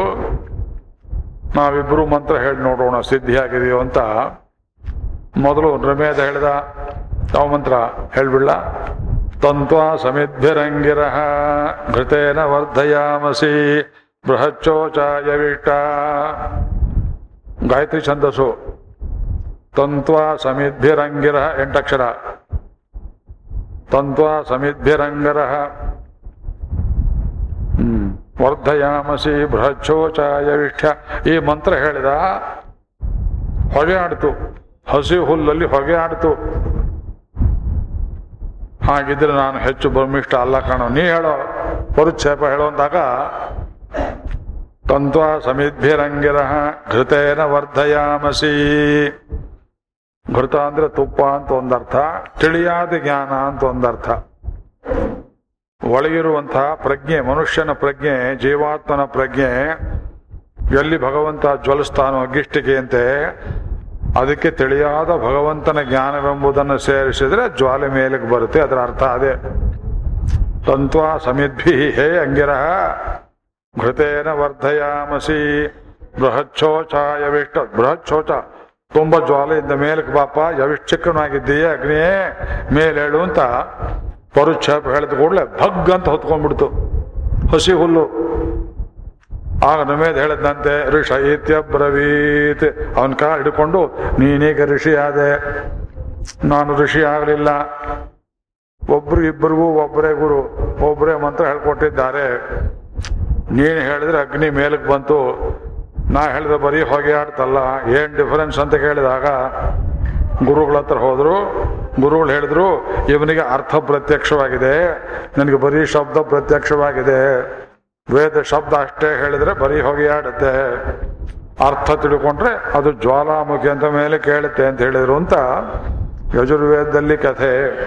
ನಾವಿಬ್ಬರು ಮಂತ್ರ ಹೇಳಿ ನೋಡೋಣ, ಸಿದ್ಧಿ ಆಗಿದೆಯೋ ಅಂತ. ಮೊದಲು ನೃಮೇಧ ಹೇಳಿದ ಯಾವ ಮಂತ್ರ? ಹೇಳ್ಬಿಡ್ಲ? ತಂತ್ವಾ ಸಮಿದ್ಭಿರಂಗಿರ ಘೃತೇನ ವರ್ಧಯಾಮಸಿ ಬೃಹಚ್ಚೋಚಾಯವಿಟ ಗಾಯತ್ರಿ ಛಂದಸ್ಸು. ತಂತ್ವಾ ಸಮಿದ್ಭಿರಂಗಿರ ಎಂಟಕ್ಷರ. ತಂತ್ವಾ ಸಮಿದ್ಭಿರಂಗರ ವರ್ಧಯಾಮಸಿ ಬೃಹಚ್ಚೋಚಾಯ ವಿಷ್ಠ. ಈ ಮಂತ್ರ ಹೇಳಿದ ಹೊಗೆ ಆಡ್ತು. ಹಸಿ ಹುಲ್ಲಲ್ಲಿ ಹೊಗೆ ಆಡ್ತು. ಹಾಗಿದ್ರೆ ನಾನು ಹೆಚ್ಚು ಬ್ರಹ್ಮಿಷ್ಠ ಅಲ್ಲ ಕಾಣೋ. ನೀ ಹೇಳೋ ಪರುಚ್ಛೇಪ ಹೇಳೋಂದಾಗ ತಂತ್ವ ಸಮಿದ್ಭಿರಂಗಿರ ಘೃತೇನ ವರ್ಧಯಾಮಸಿ. ಘೃತ ಅಂದ್ರೆ ತುಪ್ಪ ಅಂತ ಒಂದರ್ಥ, ತಿಳಿಯಾದ ಜ್ಞಾನ ಅಂತ ಒಂದರ್ಥ. ಒಳಗಿರುವಂತಹ ಪ್ರಜ್ಞೆ, ಮನುಷ್ಯನ ಪ್ರಜ್ಞೆ, ಜೀವಾತ್ಮನ ಪ್ರಜ್ಞೆ, ಎಲ್ಲಿ ಭಗವಂತ ಜ್ವಲಿಸ್ತಾನೋ ಅಗ್ಗಿಷ್ಟಿಕೆಯಂತೆ ಅದಕ್ಕೆ ತಿಳಿಯಾದ ಭಗವಂತನ ಜ್ಞಾನವೆಂಬುದನ್ನು ಸೇರಿಸಿದ್ರೆ ಜ್ವಾಲೆ ಮೇಲಕ್ಕೆ ಬರುತ್ತೆ, ಅದರ ಅರ್ಥ ಅದೇ. ತಂತ್ವ ಸಮಿದ್ಭಿ, ಹೇ ಅಂಗಿರ, ಘೃತೇನ ವರ್ಧಯಾಮಸಿ ಬೃಹಚ್ಛೋಚಾಯವಿಷ್ಟ ಬೃಹಚ್ಛೋಚ ತುಂಬ ಜ್ವಾಲೆಯಿಂದ ಮೇಲಕ್ಕೆ ಬಾಪ ಯವಿಷ್ಟ ಚಿಕ್ಕನಾಗಿದ್ದೀಯ ಅಗ್ನಿಯೇ, ಮೇಲೇಳು ಅಂತ. ಪರುಚ್ಛೇಪ ಹೇಳಿದ ಕೂಡಲೇ ಭಗ್ ಅಂತ ಹೊತ್ಕೊಂಡ್ಬಿಡ್ತು. ಹಸಿ ಹುಲ್ಲು. ಆಗ ನಮೇದ್ ಹೇಳಿದಂತೆ ಋಷ ಇತ್ಯಬ್ರವೀತ್ ಅವನ ಕಾಲ ಹಿಡ್ಕೊಂಡು, ನೀನೀಗ ಋಷಿ ಆದೆ. ನಾನು ಋಷಿ ಆಗಲಿಲ್ಲ. ಒಬ್ರು ಇಬ್ಬರಿಗೂ ಒಬ್ಬರೇ ಗುರು ಒಬ್ಬರೇ ಮಂತ್ರ ಹೇಳ್ಕೊಟ್ಟಿದ್ದಾರೆ. ನೀನು ಹೇಳಿದ್ರೆ ಅಗ್ನಿ ಮೇಲಕ್ಕೆ ಬಂತು. ನಾ ಹೇಳಿದ್ರೆ ಬರೀ ಹೊಗೆ ಆಡ್ತಲ್ಲ ಏನ್ ಡಿಫರೆನ್ಸ್ ಅಂತ ಕೇಳಿದಾಗ ಗುರುಗಳ ಹತ್ರ ಹೋದ್ರು, ಗುರುಗಳು ಹೇಳಿದ್ರು, ಇವನಿಗೆ ಅರ್ಥ ಪ್ರತ್ಯಕ್ಷವಾಗಿದೆ, ನನಗೆ ಬರೀ ಶಬ್ದ ಪ್ರತ್ಯಕ್ಷವಾಗಿದೆ. ವೇದ ಶಬ್ದ ಅಷ್ಟೇ ಹೇಳಿದ್ರೆ ಬರೀ ಹೊಗೆ ಆಡುತ್ತೆ. ಅರ್ಥ ತಿಳ್ಕೊಂಡ್ರೆ ಅದು ಜ್ವಾಲಾಮುಖಿ ಅಂತ ಮೇಲೆ ಕೇಳುತ್ತೆ ಅಂತ ಹೇಳಿದ್ರು ಅಂತ ಯಜುರ್ವೇದದಲ್ಲಿ ಕಥೆ.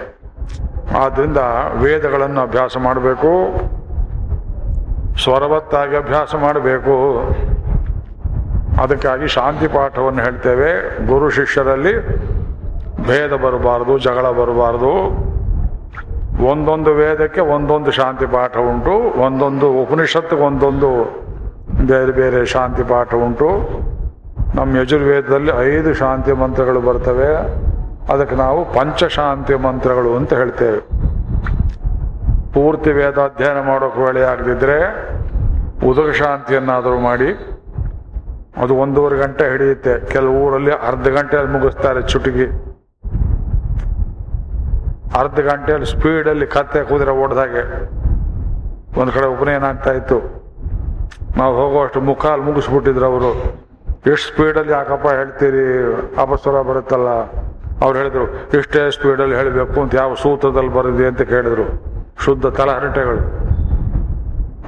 ಆದ್ದರಿಂದ ವೇದಗಳನ್ನು ಅಭ್ಯಾಸ ಮಾಡಬೇಕು. ಸ್ವರವತ್ತಾಗಿ ಅಭ್ಯಾಸ ಮಾಡಬೇಕು. ಅದಕ್ಕಾಗಿ ಶಾಂತಿ ಪಾಠವನ್ನು ಹೇಳ್ತೇವೆ. ಗುರು ಶಿಷ್ಯರಲ್ಲಿ ಭೇದ ಬರಬಾರದು, ಜಗಳ ಬರಬಾರದು. ಒಂದೊಂದು ವೇದಕ್ಕೆ ಒಂದೊಂದು ಶಾಂತಿ ಪಾಠ ಉಂಟು, ಒಂದೊಂದು ಉಪನಿಷತ್ತಿಗೆ ಒಂದೊಂದು ಬೇರೆ ಬೇರೆ ಶಾಂತಿ ಪಾಠ ಉಂಟು. ನಮ್ಮ ಯಜುರ್ವೇದದಲ್ಲಿ ಐದು ಶಾಂತಿ ಮಂತ್ರಗಳು ಬರ್ತವೆ. ಅದಕ್ಕೆ ನಾವು ಪಂಚಶಾಂತಿ ಮಂತ್ರಗಳು ಅಂತ ಹೇಳ್ತೇವೆ. ಪೂರ್ತಿ ವೇದ ಅಧ್ಯಯನ ಮಾಡೋಕೆ ವೇಳೆ ಆಗದಿದ್ದರೆ ಉದಕ ಶಾಂತಿಯನ್ನಾದರೂ ಮಾಡಿ, ಅದು ಒಂದೂವರೆ ಗಂಟೆ ಹಿಡಿಯುತ್ತೆ. ಕೆಲವು ಊರಲ್ಲಿ ಅರ್ಧ ಗಂಟೆಯಲ್ಲಿ ಮುಗಿಸ್ತಾರೆ ಚುಟುಕಿ. ಅರ್ಧ ಗಂಟೆಯಲ್ಲಿ ಸ್ಪೀಡಲ್ಲಿ ಕತ್ತೆ ಕುದುರೆ ಓಡ್ದಾಗೆ ಒಂದು ಕಡೆ ಉಪನಯನ ಆಗ್ತಾ ಇತ್ತು. ನಾವು ಹೋಗುವಷ್ಟು ಮುಖಾಲು ಮುಗಿಸ್ಬಿಟ್ಟಿದ್ರು ಅವರು. ಎಷ್ಟು ಸ್ಪೀಡಲ್ಲಿ ಯಾಕಪ್ಪ ಹೇಳ್ತೀರಿ? ಅಪಸ್ವರ ಬರುತ್ತಲ್ಲ. ಅವ್ರು ಹೇಳಿದ್ರು, ಇಷ್ಟೇ ಸ್ಪೀಡಲ್ಲಿ ಹೇಳಬೇಕು ಅಂತ ಯಾವ ಸೂತ್ರದಲ್ಲಿ ಬರಲಿ ಅಂತ ಕೇಳಿದ್ರು. ಶುದ್ಧ ತಲಹರಟೆಗಳು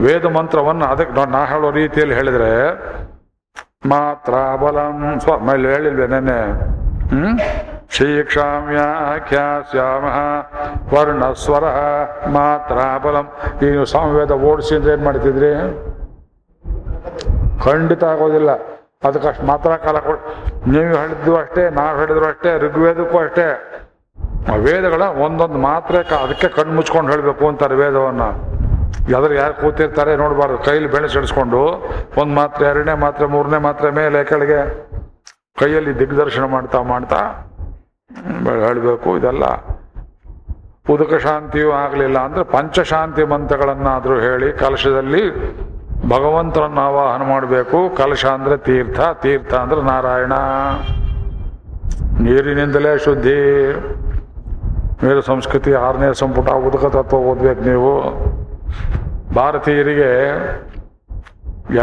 ವೇದ ಮಂತ್ರವನ್ನು ಅದಕ್ಕೆ ನಾ- ಹೇಳೋ ರೀತಿಯಲ್ಲಿ ಹೇಳಿದ್ರೆ, ಮಾತ್ರ ಬಲಂ ಸ್ವ ಮೇಲೆ ಹೇಳಿಲ್ವೇ ನೆನ್ನೆ? ಹ್ಮ್? ಶ್ರೀಕ್ಷಾಮ್ಯಾಖ್ಯಾಸ್ಯಾಮ ವರ್ಣಸ್ವರ ಮಾತ್ರ ಬಲಂ ನೀವು ಸಾಮವೇದ ಓಡಿಸಿ ಅಂದ್ರೆ ಏನು ಮಾಡ್ತಿದ್ರಿ? ಖಂಡಿತ ಆಗೋದಿಲ್ಲ. ಅದಕ್ಕಷ್ಟು ಮಾತ್ರ ಕಾಲ ಕೊಡ್, ನೀವು ಹೇಳಿದ್ದು ಅಷ್ಟೇ, ನಾವು ಹೇಳಿದ್ರು ಅಷ್ಟೇ, ಋಗ್ವೇದಕ್ಕೂ ಅಷ್ಟೇ. ವೇದಗಳ ಒಂದೊಂದು ಮಾತ್ರೆ ಅದಕ್ಕೆ ಕಣ್ಣು ಮುಚ್ಕೊಂಡು ಹೇಳಬೇಕು ಅಂತಾರೆ ವೇದವನ್ನು ಯಾವ್ದ್ರ ಯಾರು ಕೂತಿರ್ತಾರೆ ನೋಡಬಾರ್ದು, ಕೈಲಿ ಬೆಳೆಸಿಡಿಸ್ಕೊಂಡು ಒಂದು ಮಾತ್ರೆ, ಎರಡನೇ ಮಾತ್ರೆ, ಮೂರನೇ ಮಾತ್ರೆ ಮೇಲೆ ಕೆಳಗೆ ಕೈಯಲ್ಲಿ ದಿಗ್ದರ್ಶನ ಮಾಡ್ತಾ ಮಾಡ್ತಾ ಹೇಳಬೇಕು, ಇದೆಲ್ಲ ಉದಕ ಶಾಂತಿಯೂ ಆಗಲಿಲ್ಲ ಅಂದರೆ ಪಂಚಶಾಂತಿ ಮಂತ್ರಗಳನ್ನಾದರೂ ಹೇಳಿ ಕಲಶದಲ್ಲಿ ಭಗವಂತರನ್ನು ಆವಾಹನ ಮಾಡಬೇಕು. ಕಲಶ ಅಂದರೆ ತೀರ್ಥ ತೀರ್ಥ ಅಂದರೆ ನಾರಾಯಣ. ನೀರಿನಿಂದಲೇ ಶುದ್ಧಿ. ಮೇಲು ಸಂಸ್ಕೃತಿ ಆರನೇ ಸಂಪುಟ, ಉದಕ ತತ್ವ ಓದ್ಬೇಕು ನೀವು. ಭಾರತೀಯರಿಗೆ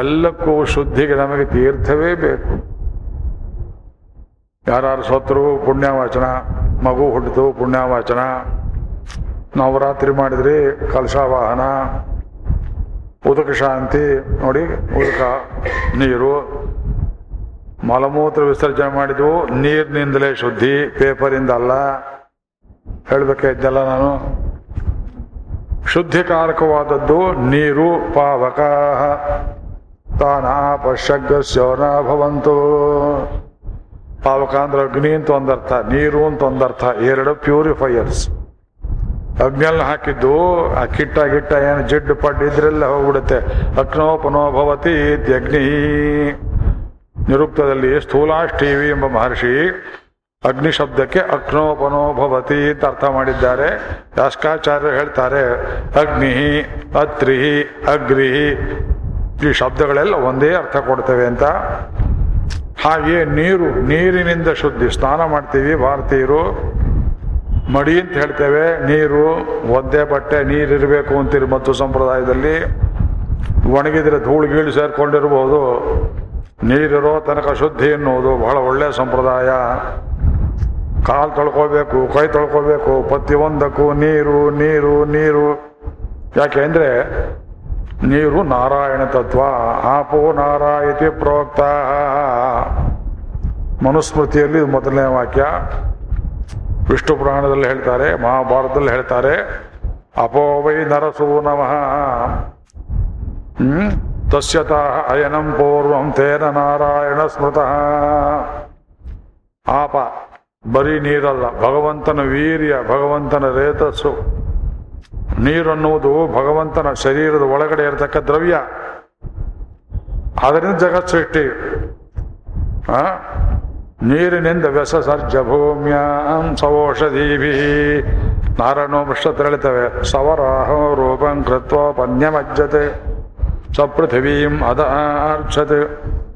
ಎಲ್ಲಕ್ಕೂ ಶುದ್ಧಿಗೆ ನಮಗೆ ತೀರ್ಥವೇ ಬೇಕು. ಯಾರು ಸತ್ರು, ಪುಣ್ಯವಾಚನ, ಮಗು ಹುಟ್ಟಿತು, ಪುಣ್ಯವಾಚನ. ನವರಾತ್ರಿ ಮಾಡಿದ್ರಿ, ಕಲಶಾವಾಹನ, ಉದಕ ಶಾಂತಿ, ನೋಡಿ, ಉದಕ, ನೀರು. ಮಲಮೂತ್ರ ವಿಸರ್ಜನೆ ಮಾಡಿದ್ವು, ನೀರಿನಿಂದಲೇ ಶುದ್ಧಿ ಪೇಪರಿಂದ ಅಲ್ಲ ಹೇಳ್ಬೇಕಾಯ್ತಲ್ಲ ನಾನು? ಶುದ್ಧಿಕಾರಕವಾದದ್ದು ನೀರು, ಪಾವಕ. ತಾನಾಪಶಗ್ಗಸ್ಯೋನ ಭವಂತು. ಪಾವಕ ಅಂದ್ರೆ ಅಗ್ನಿ ಅಂತ ಒಂದರ್ಥ, ನೀರು ಅಂತ ಒಂದರ್ಥ, ಎರಡು ಪ್ಯೂರಿಫೈಯರ್ಸ್. ಅಗ್ನಿಯಲ್ಲಿ ಹಾಕಿದ್ದು, ಆ ಕಿಟ್ಟ ಗಿಟ್ಟ ಏನು ಜಿಡ್ಡು ಪಡ್ಡು ಇದ್ರೆಲ್ಲ ಹೋಗ್ಬಿಡುತ್ತೆ. ಅಗ್ನೋಪನೋಭವತಿ ಅಗ್ನಿ ನಿರುಕ್ತದಲ್ಲಿ ಸ್ಥೂಲಾಷ್ಟೀವಿ ಎಂಬ ಮಹರ್ಷಿ ಅಗ್ನಿ ಶಬ್ದಕ್ಕೆ ಅಗ್ನೋಪನೋಭವತಿ ಅಂತ ಅರ್ಥ ಮಾಡಿದ್ದಾರೆ. ಯಾಸ್ಕಾಚಾರ್ಯರು ಹೇಳ್ತಾರೆ, ಅಗ್ನಿ, ಅತ್ರಿಹಿ, ಅಗ್ರಿಹಿ. ಈ ಶಬ್ದಗಳೆಲ್ಲ ಒಂದೇ ಅರ್ಥ ಕೊಡ್ತವೆ ಅಂತ. ಹಾಗೆ ನೀರು, ನೀರಿನಿಂದ ಶುದ್ಧಿ. ಸ್ನಾನ ಮಾಡ್ತೀವಿ, ಭಾರತೀಯರು. ಮಡಿ ಅಂತ ಹೇಳ್ತೇವೆ, ನೀರು, ಒದ್ದೆ ಬಟ್ಟೆ, ನೀರಿರಬೇಕು ಅಂತೀರಿ ಮತ್ತು ಸಂಪ್ರದಾಯದಲ್ಲಿ. ಒಣಗಿದ್ರೆ ಧೂಳು, ಗೀಳು ಸೇರ್ಕೊಂಡಿರಬಹುದು ನೀರಿರೋ ತನಕ ಶುದ್ಧಿ ಎನ್ನುವುದು ಬಹಳ ಒಳ್ಳೆಯ ಸಂಪ್ರದಾಯ. ಕಾಲು ತೊಳ್ಕೋಬೇಕು ಕೈ ತೊಳ್ಕೋಬೇಕು ಪ್ರತಿಯೊಂದಕ್ಕೂ ನೀರು ನೀರು ನೀರು. ಯಾಕೆ ಅಂದ್ರೆ ನೀರು ನಾರಾಯಣ ತತ್ವ. ಆಪೋ ನಾರಾಯತಿ ಪ್ರೋಕ್ತ. ಮನುಸ್ಮೃತಿಯಲ್ಲಿ ಮೊದಲನೇ ವಾಕ್ಯ. ವಿಷ್ಣು ಪುರಾಣದಲ್ಲಿ ಹೇಳ್ತಾರೆ, ಮಹಾಭಾರತದಲ್ಲಿ ಹೇಳ್ತಾರೆ, ಅಪೋ ವೈ ನರಸೋ ನಮಃ. ಹ್ಮ್? ತಸ್ಯತಃ ಅಯನಂ ಪೂರ್ವಂ ತೇನ ನಾರಾಯಣ ಸ್ಮೃತಃ. ಆಪ, ಬರೀ ನೀರಲ್ಲ, ಭಗವಂತನ ವೀರ್ಯ, ಭಗವಂತನ ರೇತಸ್ಸು. ನೀರನ್ನುವುದು ಭಗವಂತನ ಶರೀರದ ಒಳಗಡೆ ಇರತಕ್ಕ ದ್ರವ್ಯ. ಅದರಿಂದ ಜಗತ್ ಸೃಷ್ಟಿ. ನೀರಿನಿಂದ ನೀರಿನಿಂದ ವ್ಯಸಸರ್ಜ ಭೂಮ್ಯಾಂ ಸವೋಷಧೀಭಿ. ನಾರಾಯಣ ಮಿಶ್ರ ತೆರಳಿತವೆ ಸವರಾಹ ರೂಪಂ ಕೃತ್ವ ಪನ್ಯಮಜ್ಜತೆ. ಸಪೃಥಿವೀಂ ಅದ ಅರ್ಚತೆ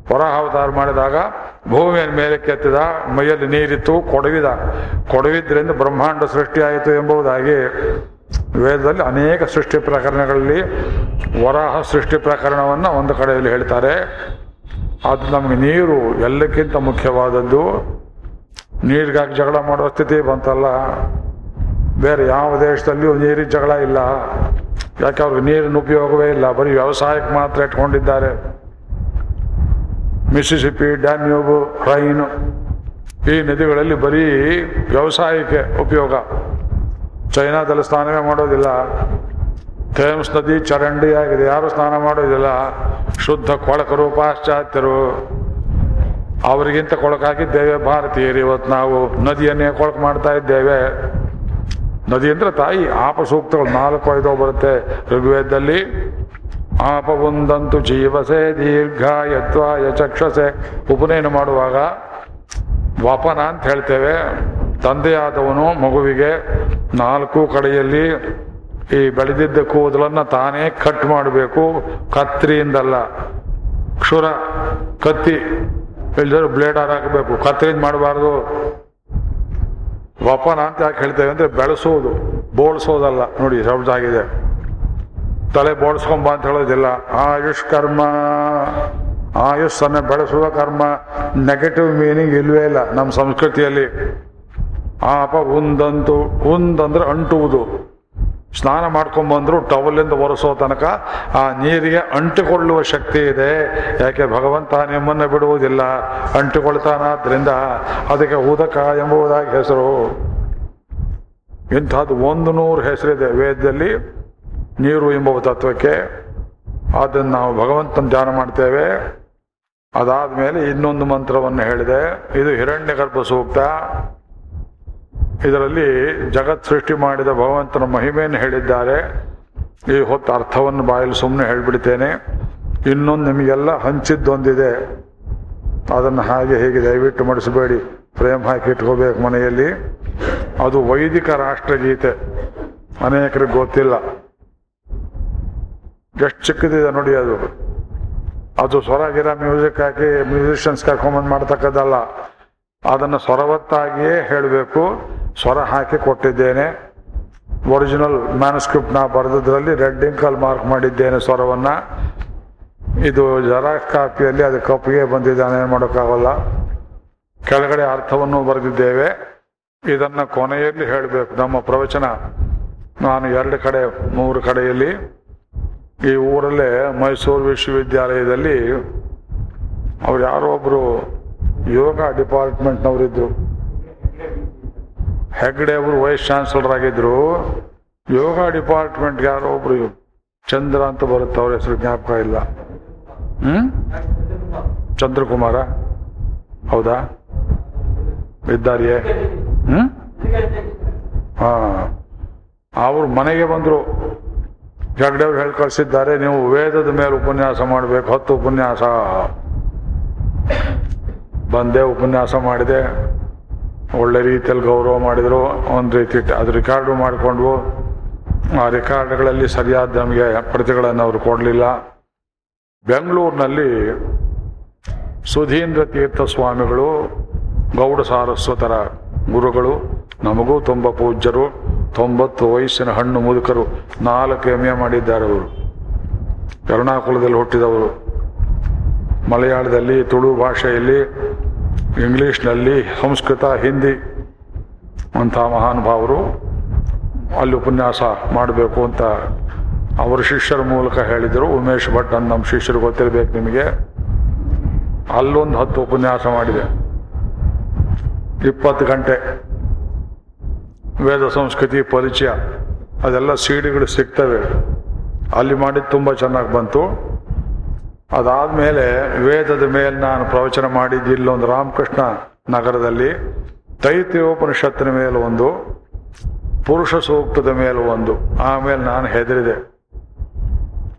ಹೊರಹಾವತಾರ ಮಾಡಿದಾಗ ಭೂಮಿಯ ಮೇಲೆ ಕೆತ್ತಿದ ಮೈಯಲ್ಲಿ ನೀರಿತ್ತು, ಕೊಡವಿದ. ಕೊಡವಿದ್ರಿಂದ ಬ್ರಹ್ಮಾಂಡ ಸೃಷ್ಟಿಯಾಯಿತು ಎಂಬುದಾಗಿ ವೇದದಲ್ಲಿ ಅನೇಕ ಸೃಷ್ಟಿ ಪ್ರಕರಣಗಳಲ್ಲಿ ವರಾಹ ಸೃಷ್ಟಿ ಪ್ರಕರಣವನ್ನು ಒಂದು ಕಡೆಯಲ್ಲಿ ಹೇಳ್ತಾರೆ. ಅದು ನಮಗೆ ನೀರು ಎಲ್ಲಕ್ಕಿಂತ ಮುಖ್ಯವಾದದ್ದು. ನೀರಿಗಾಗಿ ಜಗಳ ಮಾಡೋ ಸ್ಥಿತಿ ಬಂತಲ್ಲ. ಬೇರೆ ಯಾವ ದೇಶದಲ್ಲಿಯೂ ನೀರಿನ ಜಗಳ ಇಲ್ಲ. ಯಾಕೆ ಅವ್ರಿಗೆ ನೀರಿನ ಉಪಯೋಗವೇ ಇಲ್ಲ. ಬರೀ ವ್ಯವಸಾಯಕ್ಕೆ ಮಾತ್ರ ಇಟ್ಕೊಂಡಿದ್ದಾರೆ. ಮಿಸಿಸಿಪಿ ಡ್ಯಾನ್ಯೂಬು ರೈನು ಈ ನದಿಗಳಲ್ಲಿ ಬರೀ ವ್ಯವಸಾಯಕ್ಕೆ ಉಪಯೋಗ. ಚೈನಾದಲ್ಲಿ ಸ್ನಾನವೇ ಮಾಡೋದಿಲ್ಲ. ಥೇಮ್ಸ್ ನದಿ ಚರಂಡಿ ಆಗಿದೆ. ಯಾರು ಸ್ನಾನ ಮಾಡೋದಿಲ್ಲ. ಶುದ್ಧ ಕೊಳಕರು ಪಾಶ್ಚಾತ್ಯರು ಅವರಿಗಿಂತ ಕೊಳಕಾಗಿದ್ದೇವೆ ಭಾರತೀಯರು. ಇವತ್ತು ನಾವು ನದಿಯನ್ನೇ ಕೊಳಕು ಮಾಡ್ತಾ ಇದ್ದೇವೆ. ನದಿ ಅಂದ್ರೆ ತಾಯಿ, ಆಪ ಸೂಕ್ತಗಳು. ನಾಲ್ಕು, ಐದು ಬರುತ್ತೆ ಋಗ್ವೇದದಲ್ಲಿ. ಆಪ ಒಂದಂತು ಜೀವಸೆ ದೀರ್ಘಾಯತ್ವಾಯ ಚಕ್ಷಸೆ. ಉಪನಯನ ಮಾಡುವಾಗ ವಾಪನ ಅಂತ ಹೇಳ್ತೇವೆ. ತಂದೆಯಾದವನು ಮಗುವಿಗೆ ನಾಲ್ಕು ಕಡೆಯಲ್ಲಿ ಈ ಬೆಳೆದಿದ್ದ ಕೂದಲನ್ನ ತಾನೇ ಕಟ್ ಮಾಡಬೇಕು. ಕತ್ರಿಯಿಂದಲ್ಲ. ಕ್ಷುರ, ಕತ್ತಿ. ಇಲ್ದರೂ ಬ್ಲೇಡ್ ಹಾಕಬೇಕು. ಕತ್ರಿಯಿಂದ ಮಾಡಬಾರ್ದು. ವಪನ ಅಂತ ಯಾಕೆ ಹೇಳ್ತೇವೆ ಅಂದ್ರೆ ಬೆಳೆಸೋದು. ಬೋಳ್ಸೋದಲ್ಲ. ನೋಡಿ ಶಬ್ದ ಆಗಿದೆ. ತಲೆ ಬೋಳ್ಸ್ಕೊಂಬ ಅಂತ ಹೇಳೋದಿಲ್ಲ. ಆಯುಷ್ ಕರ್ಮ. ಆಯುಸ್ಸನ್ನ ಬೆಳೆಸುವ ಕರ್ಮ. ನೆಗೆಟಿವ್ ಮೀನಿಂಗ್ ಇಲ್ವೇ ಇಲ್ಲ ನಮ್ಮ ಸಂಸ್ಕೃತಿಯಲ್ಲಿ. ಆಪ ಉಂದಂತು, ಉಂದಂದ್ರೆ ಅಂಟುವುದು. ಸ್ನಾನ ಮಾಡ್ಕೊಂಬಂದ್ರು ಟವಲಿಂದ ಒರೆಸೋ ತನಕ ಆ ನೀರಿಗೆ ಅಂಟಿಕೊಳ್ಳುವ ಶಕ್ತಿ ಇದೆ. ಯಾಕೆ ಭಗವಂತ ನಿಮ್ಮನ್ನು ಬಿಡುವುದಿಲ್ಲ? ಅಂಟಿಕೊಳ್ತಾನಾದ್ರಿಂದ ಅದಕ್ಕೆ ಉದಕ ಎಂಬುದಾಗಿ ಹೆಸರು. ಇಂಥದ್ದು ಒಂದು ನೂರು ಹೆಸರಿದೆ ವೇದದಲ್ಲಿ ನೀರು ಎಂಬ ತತ್ವಕ್ಕೆ. ಅದನ್ನು ನಾವು ಭಗವಂತನ ಧ್ಯಾನ ಮಾಡ್ತೇವೆ. ಅದಾದ ಮೇಲೆ ಇನ್ನೊಂದು ಮಂತ್ರವನ್ನು ಹೇಳಿದೆ. ಇದು ಹಿರಣ್ಯಗರ್ಭ ಸೂಕ್ತ. ಇದರಲ್ಲಿ ಜಗತ್ ಸೃಷ್ಟಿ ಮಾಡಿದ ಭಗವಂತನ ಮಹಿಮೆಯನ್ನು ಹೇಳಿದ್ದಾರೆ. ಈ ಹೊತ್ತು ಅರ್ಥವನ್ನು ಬಾಯಲ್ಲಿ ಸುಮ್ಮನೆ ಹೇಳ್ಬಿಡ್ತೇನೆ. ಇನ್ನೊಂದು ನಿಮಗೆಲ್ಲ ಹಂಚಿದ್ದೊಂದಿದೆ. ಅದನ್ನು ಹಾಗೆ ಹೇಗೆ ದಯವಿಟ್ಟು ಮಾಡಿಸಬೇಡಿ. ಫ್ರೇಮ್ ಹಾಕಿ ಇಟ್ಕೋಬೇಕು ಮನೆಯಲ್ಲಿ. ಅದು ವೈದಿಕ ರಾಷ್ಟ್ರಗೀತೆ. ಅನೇಕರಿಗೆ ಗೊತ್ತಿಲ್ಲ. ಎಷ್ಟು ಚಿಕ್ಕದಿದೆ ನೋಡಿ ಅದು. ಅದು ಸ್ವರ ಗಿರ ಮ್ಯೂಸಿಕ್ ಹಾಕಿ ಮ್ಯೂಸಿಷಿಯನ್ಸ್ ಕರ್ಕೊಂಬಂದು ಮಾಡ್ತಕ್ಕದ್ದಲ್ಲ. ಅದನ್ನು ಸ್ವರವತ್ತಾಗಿಯೇ ಹೇಳಬೇಕು. ಸ್ವರ ಹಾಕಿ ಕೊಟ್ಟಿದ್ದೇನೆ. ಒರಿಜಿನಲ್ ಮ್ಯಾನುಸ್ಕ್ರಿಪ್ಟ್ ನಾ ಬರೆದದ್ರಲ್ಲಿ ರೆಡ್ ಇಂಕಲ್ಲಿ ಮಾರ್ಕ್ ಮಾಡಿದ್ದೇನೆ ಸ್ವರವನ್ನು. ಇದು ಜರಾ ಕಾಪಿಯಲ್ಲಿ ಅದು ಕಪ್ಪಿಗೆ ಬಂದಿದೆ ಏನು ಮಾಡೋಕ್ಕಾಗಲ್ಲ. ಕೆಳಗಡೆ ಅರ್ಥವನ್ನು ಬರೆದಿದ್ದೇವೆ. ಇದನ್ನು ಕೊನೆಯಲ್ಲಿ ಹೇಳಬೇಕು. ನಮ್ಮ ಪ್ರವಚನ ನಾನು ಎರಡು ಕಡೆ, ಮೂರು ಕಡೆಯಲ್ಲಿ. ಈ ಊರಲ್ಲೇ ಮೈಸೂರು ವಿಶ್ವವಿದ್ಯಾಲಯದಲ್ಲಿ ಅವ್ರು ಯಾರೋ ಒಬ್ಬರು ಯೋಗ ಡಿಪಾರ್ಟ್ಮೆಂಟ್ನವರಿದ್ರು ಹೆಗ್ಡೆ ಅವರು ವೈಸ್ ಚಾನ್ಸಲರ್ ಆಗಿದ್ರು, ಯೋಗ ಡಿಪಾರ್ಟ್ಮೆಂಟ್ ಯಾರೋ ಒಬ್ರು ಚಂದ್ರ ಅಂತ ಬರುತ್ತೆ, ಅವ್ರ ಹೆಸರು ಜ್ಞಾಪಕ ಇಲ್ಲ. ಹ್ಮ್? ಚಂದ್ರಕುಮಾರ? ಹೌದಾ? ಇದ್ದಾರಿಯೇ? ಹ್ಮ್? ಹಾ. ಅವ್ರ ಮನೆಗೆ ಬಂದ್ರು. ಹೆಗ್ಡೆ ಅವ್ರು ಹೇಳಿ ಕಳಿಸಿದ್ದಾರೆ, ನೀವು ವೇದದ ಮೇಲೆ ಉಪನ್ಯಾಸ ಮಾಡಬೇಕು, ಹತ್ತು ಉಪನ್ಯಾಸ. ಬಂದೆ, ಉಪನ್ಯಾಸ ಮಾಡಿದೆ. ಒಳ್ಳೆ ರೀತಿಯಲ್ಲಿ ಗೌರವ ಮಾಡಿದ್ರು, ಒಂದು ರೀತಿ ಅದು ರೆಕಾರ್ಡು ಮಾಡಿಕೊಂಡ್ವು. ಆ ರೆಕಾರ್ಡ್ಗಳಲ್ಲಿ ಸರಿಯಾದ ನಮಗೆ ಪ್ರತಿಗಳನ್ನು ಅವರು ಕೊಡಲಿಲ್ಲ. ಬೆಂಗಳೂರಿನಲ್ಲಿ ಸುಧೀಂದ್ರ ತೀರ್ಥ ಸ್ವಾಮಿಗಳು, ಗೌಡ ಸಾರಸ್ವತರ ಗುರುಗಳು, ನಮಗೂ ತುಂಬ ಪೂಜ್ಯರು, ತೊಂಬತ್ತು ವಯಸ್ಸಿನ ಹಣ್ಣು ಮುದುಕರು, ನಾಲ್ಕು ಎಂ ಎ ಮಾಡಿದ್ದಾರೆ ಅವರು. ಎರ್ಣಾಕುಳದಲ್ಲಿ ಹುಟ್ಟಿದವರು. ಮಲಯಾಳದಲ್ಲಿ ತುಳು ಭಾಷೆಯಲ್ಲಿ ಇಂಗ್ಲಿಷ್ನಲ್ಲಿ ಸಂಸ್ಕೃತ, ಹಿಂದಿ ಅಂಥ ಮಹಾನುಭಾವರು ಅಲ್ಲಿ ಉಪನ್ಯಾಸ ಮಾಡಬೇಕು ಅಂತ ಅವರು ಶಿಷ್ಯರ ಮೂಲಕ ಹೇಳಿದರು. ಉಮೇಶ್ ಭಟ್ ಅಂತ ನಮ್ಮ ಶಿಷ್ಯರು ಗೊತ್ತಿರಬೇಕು ನಿಮಗೆ. ಅಲ್ಲೊಂದು ಹತ್ತು ಉಪನ್ಯಾಸ ಮಾಡಿದೆ. ಇಪ್ಪತ್ತು ಗಂಟೆ ವೇದ ಸಂಸ್ಕೃತಿ ಪರಿಚಯ. ಅದೆಲ್ಲ ಸೀಡಿಗಳು ಸಿಗ್ತವೆ. ಅಲ್ಲಿ ಮಾಡಿದ್ದು ತುಂಬ ಚೆನ್ನಾಗಿ ಬಂತು. ಅದಾದ್ಮೇಲೆ ವೇದದ ಮೇಲೆ ನಾನು ಪ್ರವಚನ ಮಾಡಿದ್ದು ಇಲ್ಲೊಂದು ರಾಮಕೃಷ್ಣ ನಗರದಲ್ಲಿ, ತೈತ್ಯೋಪನಿಷತ್ತಿನ ಮೇಲೆ ಒಂದು, ಪುರುಷ ಸೂಕ್ತದ ಮೇಲೆ ಒಂದು. ಆಮೇಲೆ ನಾನು ಹೆದರಿದೆ.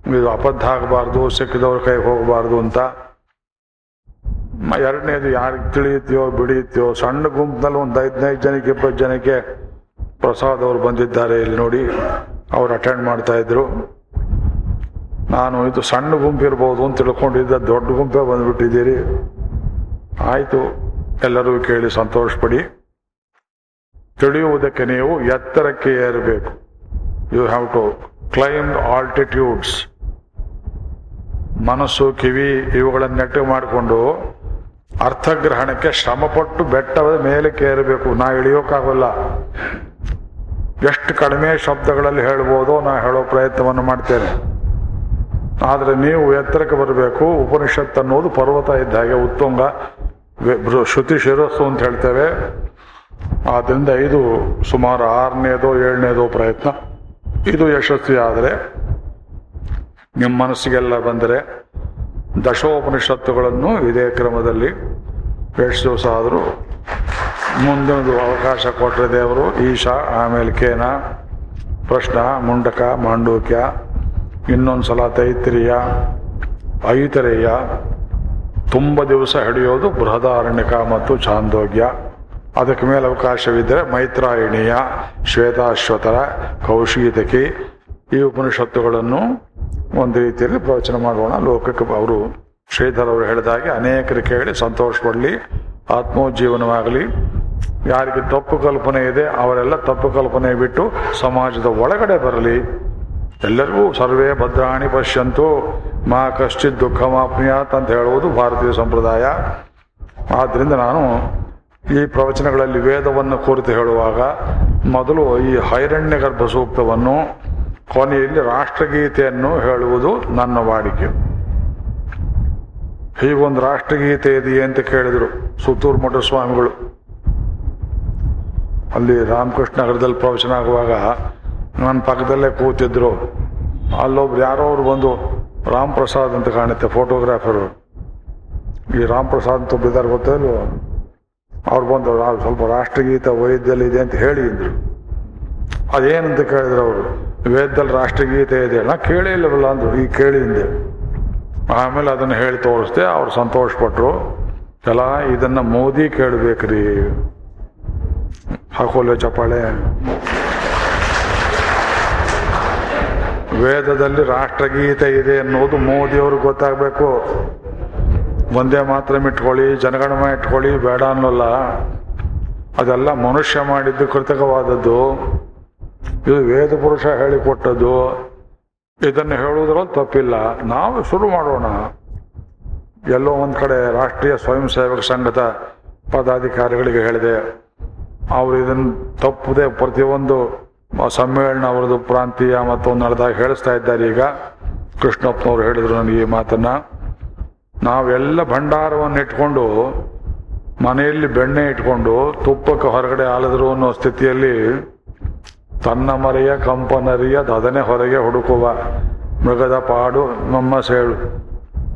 ಇದು ಅಬದ್ಧ ಆಗಬಾರ್ದು, ಸಿಕ್ಕಿದವ್ರ ಕೈಗೆ ಹೋಗಬಾರ್ದು ಅಂತ. ಎರಡನೇದು ಯಾರಿಗೆ ತಿಳಿಯುತ್ತೆಯೋ, ಬಿಡಿಯುತ್ತೆಯೋ, ಸಣ್ಣ ಗುಂಪಿನಲ್ಲಿ ಒಂದು ಐದನೈದು ಜನಕ್ಕೆ, ಇಪ್ಪತ್ತು ಜನಕ್ಕೆ ಪ್ರಸಾದ್ ಅವರು ಬಂದಿದ್ದಾರೆ ಇಲ್ಲಿ ನೋಡಿ. ಅವ್ರು ಅಟೆಂಡ್ ಮಾಡ್ತಾ ಇದ್ರು. ನಾನು ಇದು ಸಣ್ಣ ಗುಂಪು ಇರ್ಬೋದು ಅಂತ ತಿಳ್ಕೊಂಡಿದ್ದ ದೊಡ್ಡ ಗುಂಪೇ ಬಂದ್ಬಿಟ್ಟಿದ್ದೀರಿ. ಆಯಿತು, ಎಲ್ಲರೂ ಕೇಳಿ ಸಂತೋಷಪಡಿ. ತಿಳಿಯುವುದಕ್ಕೆ ನೀವು ಎತ್ತರಕ್ಕೆ ಏರಬೇಕು. You have to climb altitudes ಮನಸ್ಸು, ಕಿವಿ ಇವುಗಳನ್ನು ನೆಟ್ಟು ಮಾಡಿಕೊಂಡು ಅರ್ಥಗ್ರಹಣಕ್ಕೆ ಶ್ರಮಪಟ್ಟು ಬೆಟ್ಟದ ಮೇಲೆ ಏರಬೇಕು. ನಾ ಇಳಿಯೋಕ್ಕಾಗಲ್ಲ. ಎಷ್ಟು ಕಡಿಮೆ ಶಬ್ದಗಳಲ್ಲಿ ಹೇಳ್ಬೋದೋ ನಾ ಹೇಳೋ ಪ್ರಯತ್ನವನ್ನು ಮಾಡ್ತೇನೆ. ಆದರೆ ನೀವು ಎತ್ತರಕ್ಕೆ ಬರಬೇಕು, ಉಪನಿಷತ್ ಅನ್ನೋದು ಪರ್ವತ ಇದ್ದ ಹಾಗೆ, ಉತ್ತುಂಗ ಶ್ರುತಿ ಶಿರಸ್ಸು ಅಂತ ಹೇಳ್ತೇವೆ. ಆದ್ದರಿಂದ ಇದು ಸುಮಾರು ಆರನೇದೋ, ಏಳನೇದೋ ಪ್ರಯತ್ನ. ಇದು ಯಶಸ್ವಿ ಆದರೆ ನಿಮ್ಮ ಮನಸ್ಸಿಗೆಲ್ಲ ಬಂದರೆ, ದಶೋಪನಿಷತ್ತುಗಳನ್ನು ಇದೇ ಕ್ರಮದಲ್ಲಿ ಎಷ್ಟು ದಿವಸ ಆದರೂ ಮುಂದಿನದು ಅವಕಾಶ ಕೊಟ್ಟರೆ ದೇವರು, ಈಶಾ, ಆಮೇಲೆ ಕೇನ, ಪ್ರಶ್ನ, ಮುಂಡಕ, ಮಾಂಡೂಕ್ಯ ಇನ್ನೊಂದು ಸಲ ತೈತ್ರಿಯ, ಐತರೇಯ, ತುಂಬ ದಿವಸ ಹಿಡಿಯೋದು ಬೃಹದಾರಣ್ಯಕ ಮತ್ತು ಚಾಂದೋಗ್ಯ ಅದಕ್ಕೆ ಮೇಲೆ ಅವಕಾಶವಿದ್ದರೆ ಮೈತ್ರಾಯಣೀಯ, ಶ್ವೇತಾಶ್ವತರ ಕೌಶೀತಕಿ ಈ ಉಪನಿಷತ್ತುಗಳನ್ನು ಒಂದು ರೀತಿಯಲ್ಲಿ ಪ್ರವಚನ ಮಾಡೋಣ. ಲೋಕಕ್ಕೆ ಅವರು, ಶ್ರೀಧರ್ ಅವರು ಹೇಳಿದಾಗೆ ಅನೇಕರಿಗೆ ಕೇಳಿ ಸಂತೋಷ ಪಡಲಿ ಆತ್ಮೋಜ್ಜೀವನವಾಗಲಿ. ಯಾರಿಗೆ ತಪ್ಪು ಕಲ್ಪನೆ ಇದೆ, ಅವರೆಲ್ಲ ತಪ್ಪು ಕಲ್ಪನೆ ಬಿಟ್ಟು ಸಮಾಜದ ಒಳಗಡೆ ಬರಲಿ. ಎಲ್ಲರಿಗೂ ಸರ್ವೇ ಭದ್ರಾಣಿ ಪಶ್ಯಂತು. ಮಾ ಕಶ್ಚಿತ್ ದುಃಖ ಮಾಪ್ನಿಯಾತ್ ಅಂತ ಹೇಳುವುದು ಭಾರತೀಯ ಸಂಪ್ರದಾಯ. ಆದ್ದರಿಂದ ನಾನು ಈ ಪ್ರವಚನಗಳಲ್ಲಿ ವೇದವನ್ನು ಕುರಿತು ಹೇಳುವಾಗ ಮೊದಲು ಈ ಹೈರಣ್ಯ ಗರ್ಭ ಸೂಕ್ತವನ್ನು ಕೊನೆಯಲ್ಲಿ ರಾಷ್ಟ್ರಗೀತೆಯನ್ನು ಹೇಳುವುದು ನನ್ನ ವಾಡಿಕೆ. ಹೀಗೊಂದು ರಾಷ್ಟ್ರಗೀತೆ ಇದೆಯೇ ಅಂತ ಕೇಳಿದರು ಸುತ್ತೂರು ಮಠ ಸ್ವಾಮಿಗಳು ಅಲ್ಲಿ ರಾಮಕೃಷ್ಣ ನಗರದಲ್ಲಿ ಪ್ರವಚನ ಆಗುವಾಗ ನನ್ನ ಪಕ್ಕದಲ್ಲೇ ಕೂತಿದ್ರು. ಅಲ್ಲೊಬ್ರು ಯಾರೋ ಅವ್ರು ಬಂದು ರಾಮ್ ಪ್ರಸಾದ್ ಅಂತ ಕಾಣುತ್ತೆ ಫೋಟೋಗ್ರಾಫರು ಈ ರಾಮ್ ಪ್ರಸಾದ್ ಅಂತ ಒಬ್ಬಿದ್ದಾರೆ ಗೊತ್ತಲ್ವ ಅವ್ರು ಬಂದು "ರಾ- ಸ್ವಲ್ಪ ರಾಷ್ಟ್ರಗೀತ ವೈದ್ಯದಲ್ಲಿ ಇದೆ ಅಂತ ಹೇಳಿ ಅದೇನಂತ ಕೇಳಿದ್ರು ಅವರು. ವೇದದಲ್ಲಿ ರಾಷ್ಟ್ರಗೀತೆ ಇದೆ ನಾ ಕೇಳೇ ಇಲ್ಲವಲ್ಲ ಅಂದ್ರು. ಈಗ ಕೇಳಿ ಅಂದೆ. ಆಮೇಲೆ ಅದನ್ನು ಹೇಳಿ ತೋರಿಸ್ದೆ, ಅವ್ರು ಸಂತೋಷಪಟ್ಟರು ಎಲ್ಲ, ಇದನ್ನ ಮೋದಿ ಕೇಳಬೇಕ್ರಿ. ಹಾಕೋಲ್ವೇ ಚಪ್ಪಾಳೆ. ವೇದದಲ್ಲಿ ರಾಷ್ಟ್ರಗೀತೆ ಇದೆ ಅನ್ನೋದು ಮೋದಿಯವ್ರಿಗೆ ಗೊತ್ತಾಗಬೇಕು. ಒಂದೇ ಮಾತ್ರ ಇಟ್ಕೊಳ್ಳಿ, ಜನಗಣಮ ಇಟ್ಕೊಳ್ಳಿ, ಬೇಡ ಅನ್ನೋಲ್ಲ. ಅದೆಲ್ಲ ಮನುಷ್ಯ ಮಾಡಿದ್ದು ಕೃತಕವಾದದ್ದು. ಇದು ವೇದ ಪುರುಷ ಹೇಳಿಕೊಟ್ಟದ್ದು. ಇದನ್ನು ಹೇಳುವುದರಲ್ಲಿ ತಪ್ಪಿಲ್ಲ. ನಾವು ಶುರು ಮಾಡೋಣ. ಎಲ್ಲೋ ಒಂದು ಕಡೆ ರಾಷ್ಟ್ರೀಯ ಸ್ವಯಂ ಸೇವಕ ಸಂಘದ ಪದಾಧಿಕಾರಿಗಳಿಗೆ ಹೇಳಿದೆ. ಅವರು ಇದನ್ನು ತಪ್ಪದೆ ಪ್ರತಿಯೊಂದು ಸಮ್ಮೇಳನ ಅವರದು ಪ್ರಾಂತೀಯ ಮತ್ತು ನಡೆದಾಗ ಹೇಳಿಸ್ತಾ ಇದ್ದಾರೆ ಈಗ. ಕೃಷ್ಣಪ್ಪನವರು ಹೇಳಿದ್ರು ನನಗೆ ಈ ಮಾತನ್ನ. ನಾವೆಲ್ಲ ಭಂಡಾರವನ್ನು ಇಟ್ಕೊಂಡು, ಮನೆಯಲ್ಲಿ ಬೆಣ್ಣೆ ಇಟ್ಕೊಂಡು, ತುಪ್ಪಕ್ಕೆ ಹೊರಗಡೆ ಆಲದ್ರು ಅನ್ನೋ ಸ್ಥಿತಿಯಲ್ಲಿ ತನ್ನ ಮರೆಯ ಕಂಪನರಿಯ ದದನೆ ಹೊರಗೆ ಹುಡುಕುವ ಮೃಗದ ಪಾಡು ನಮ್ಮ ಸೇಳು.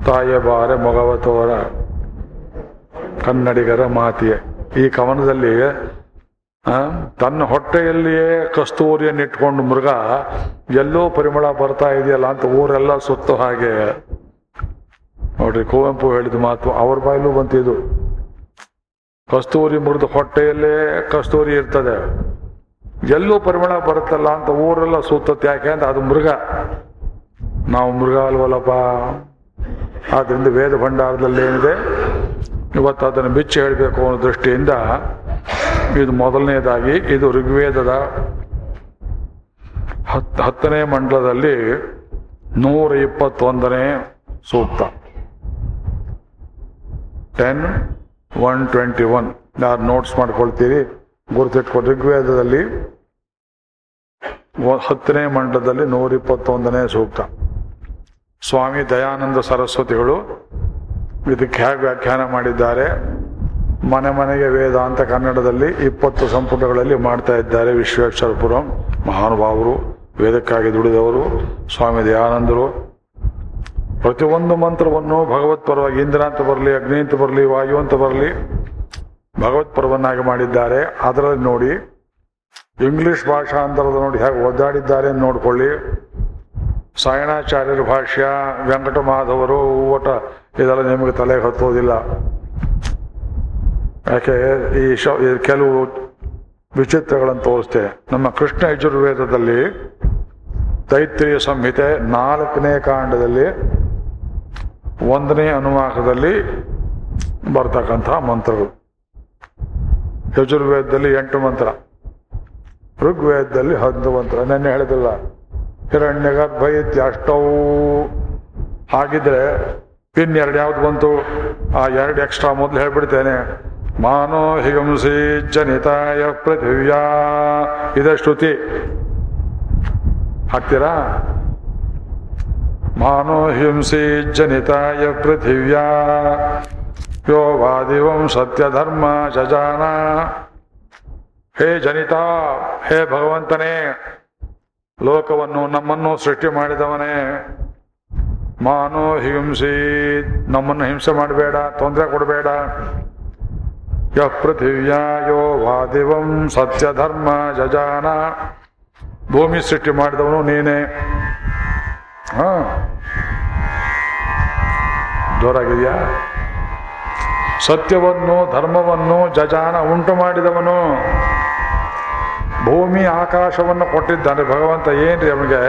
ತಾಯ ಬಾರೆ ಮೊಗವ ತೋರ ಕನ್ನಡಿಗರ ಮಾತಿಯೇ. ಈ ಕವನದಲ್ಲಿ ತನ್ನ ಹೊಟ್ಟೆಯಲ್ಲಿಯೇ ಕಸ್ತೂರಿಯನ್ನು ಇಟ್ಕೊಂಡು ಮೃಗ ಎಲ್ಲೋ ಪರಿಮಳ ಬರ್ತಾ ಇದೆಯಲ್ಲ ಅಂತ ಊರೆಲ್ಲ ಸುತ್ತು ಹಾಗೆ. ನೋಡ್ರಿ, ಕುವೆಂಪು ಹೇಳಿದ ಮಾತು ಅವ್ರ ಬಾಯಲ್ಲೂ ಬಂತಿದು ಕಸ್ತೂರಿ ಮುರಿದು ಹೊಟ್ಟೆಯಲ್ಲೇ ಕಸ್ತೂರಿ ಇರ್ತದೆ. ಎಲ್ಲೂ ಪರಿಮಳ ಬರುತ್ತಲ್ಲ ಅಂತ ಊರೆಲ್ಲ ಸುತ್ತತ್ತೆ. ಯಾಕೆ ಅಂತ ಅದು ಮೃಗ. ನಾವು ಮೃಗ ಅಲ್ವಲ್ಲಪ್ಪ. ಆದ್ರಿಂದ ವೇದ ಭಂಡಾರದಲ್ಲಿ ಏನಿದೆ? ಇವತ್ತು ಅದನ್ನು ಬಿಚ್ಚಿ ಹೇಳಬೇಕು ಅನ್ನೋ ದೃಷ್ಟಿಯಿಂದ ಇದು ಮೊದಲನೇದಾಗಿ ಇದು ಋಗ್ವೇದದ ಹತ್, ಹತ್ತನೇ ಮಂಡಲದಲ್ಲಿ ನೂರ ಇಪ್ಪತ್ತೊಂದನೇ ಸೂಕ್ತ. ಟೆನ್ ಒನ್ ಟ್ವೆಂಟಿ ಒನ್ ಯಾರು ನೋಟ್ಸ್ ಮಾಡ್ಕೊಳ್ತೀರಿ? ಗುರುತಿಟ್ಕೊ ಋಗ್ವೇದದಲ್ಲಿ ಹತ್ತನೇ ಮಂಡಲದಲ್ಲಿ ನೂರ ಇಪ್ಪತ್ತೊಂದನೇ ಸೂಕ್ತ. ಸ್ವಾಮಿ ದಯಾನಂದ ಸರಸ್ವತಿಗಳು ಇದಕ್ಕೆ ಹೇಗೆ ವ್ಯಾಖ್ಯಾನ ಮಾಡಿದ್ದಾರೆ? ಮನೆ ಮನೆಗೆ ವೇದ ಅಂತ ಕನ್ನಡದಲ್ಲಿ ಇಪ್ಪತ್ತು ಸಂಪುಟಗಳಲ್ಲಿ ಮಾಡ್ತಾ ಇದ್ದಾರೆ ವಿಶ್ವೇಶ್ವರಪುರಂ. ಮಹಾನುಭಾವರು, ವೇದಕ್ಕಾಗಿ ದುಡಿದವರು, ಸ್ವಾಮಿ ದಯಾನಂದರು. ಪ್ರತಿಯೊಂದು ಮಂತ್ರವನ್ನು ಭಗವತ್ ಪರವಾಗಿ ಇಂದ್ರ ಅಂತ ಬರಲಿ, ಅಗ್ನಿ ಅಂತ ಬರಲಿ, ವಾಯು ಅಂತ ಬರಲಿ ಭಗವತ್ ಪರವನ್ನಾಗಿ ಮಾಡಿದ್ದಾರೆ. ಅದರಲ್ಲಿ ನೋಡಿ, ಇಂಗ್ಲಿಷ್ ಭಾಷಾಂತರದ ನೋಡಿ ಹೇಗೆ ಒದ್ದಾಡಿದ್ದಾರೆ ಅಂತ ನೋಡ್ಕೊಳ್ಳಿ. ಸಾಯಣಾಚಾರ್ಯರ ಭಾಷ್ಯ ವೆಂಕಟ ಮಾಧವರು ಊಟ, ಇದೆಲ್ಲ ನಿಮಗೆ ತಲೆಗೆ ಹತ್ತೋದಿಲ್ಲ. ಯಾಕೆ, ಈ ಶ ಕೆಲವು ವಿಚಿತ್ರಗಳನ್ನು ತೋರಿಸ್ತೇವೆ ನಮ್ಮ ಕೃಷ್ಣ ಯಜುರ್ವೇದದಲ್ಲಿ ತೈತ್ರಿಯ ಸಂಹಿತೆ ನಾಲ್ಕನೇ ಕಾಂಡದಲ್ಲಿ ಒಂದನೇ ಅನುವಾಕದಲ್ಲಿ ಬರ್ತಕ್ಕಂತಹ ಮಂತ್ರಗಳು. ಯಜುರ್ವೇದದಲ್ಲಿ ಎಂಟು ಮಂತ್ರ, ಋಗ್ವೇದದಲ್ಲಿ ಹತ್ತು ಮಂತ್ರ. ನೆನ್ನೆ ಹೇಳಿದಿಲ್ಲ ಹಿರಣ್ಯ ಗರ್ಭ ಇತ್ಯಷ್ಟವು ಹಾಗಿದ್ರೆ ಪಿನ್ ಎರಡು ಯಾವ್ದು ಬಂತು? ಆ ಎರಡು ಎಕ್ಸ್ಟ್ರಾ ಮೊದಲು ಹೇಳ್ಬಿಡ್ತೇನೆ. ಮಾನೋ ಹಿಗಂಸಿ ಜನಿತಾಯ ಪೃಥಿವ್ಯಾ. ಇದೆ ಶ್ರುತಿ ಹಾಕ್ತೀರಾ? ಮಾನೋ ಹಿಂಸಿ ಜನಿತಾಯ ಪೃಥಿವ್ಯಾ. ಯೋ ವಾದಿವಂ ಸತ್ಯಧರ್ಮ ಜಜಾನ ಹೇ ಜನಿತಾ, ಹೇ ಭಗವಂತನೇ. ಲೋಕವನ್ನು ನಮ್ಮನ್ನು ಸೃಷ್ಟಿ ಮಾಡಿದವನೇ. ಮಾನೋ ಹಿಂಸಿ ನಮ್ಮನ್ನು ಹಿಂಸೆ ಮಾಡಬೇಡ, ತೊಂದರೆ ಕೊಡಬೇಡ. ಯ ವಾದಿವಂ ವಾದಿವಂ ಸತ್ಯಧರ್ಮ ಜಜಾನ ಭೂಮಿ ಸೃಷ್ಟಿ ಮಾಡಿದವನು ನೀನೇ. ಹಾ. ಜೋರಾಗಿದೆಯಾ? ಸತ್ಯವನ್ನು, ಧರ್ಮವನ್ನು ಜಜಾನ ಉಂಟು ಮಾಡಿದವನು. ಭೂಮಿ ಆಕಾಶವನ್ನು ಕೊಟ್ಟಿದ್ದಾನೆ. ಭಗವಂತ ಏನ್ರಿ ಅವನಿಗೆ?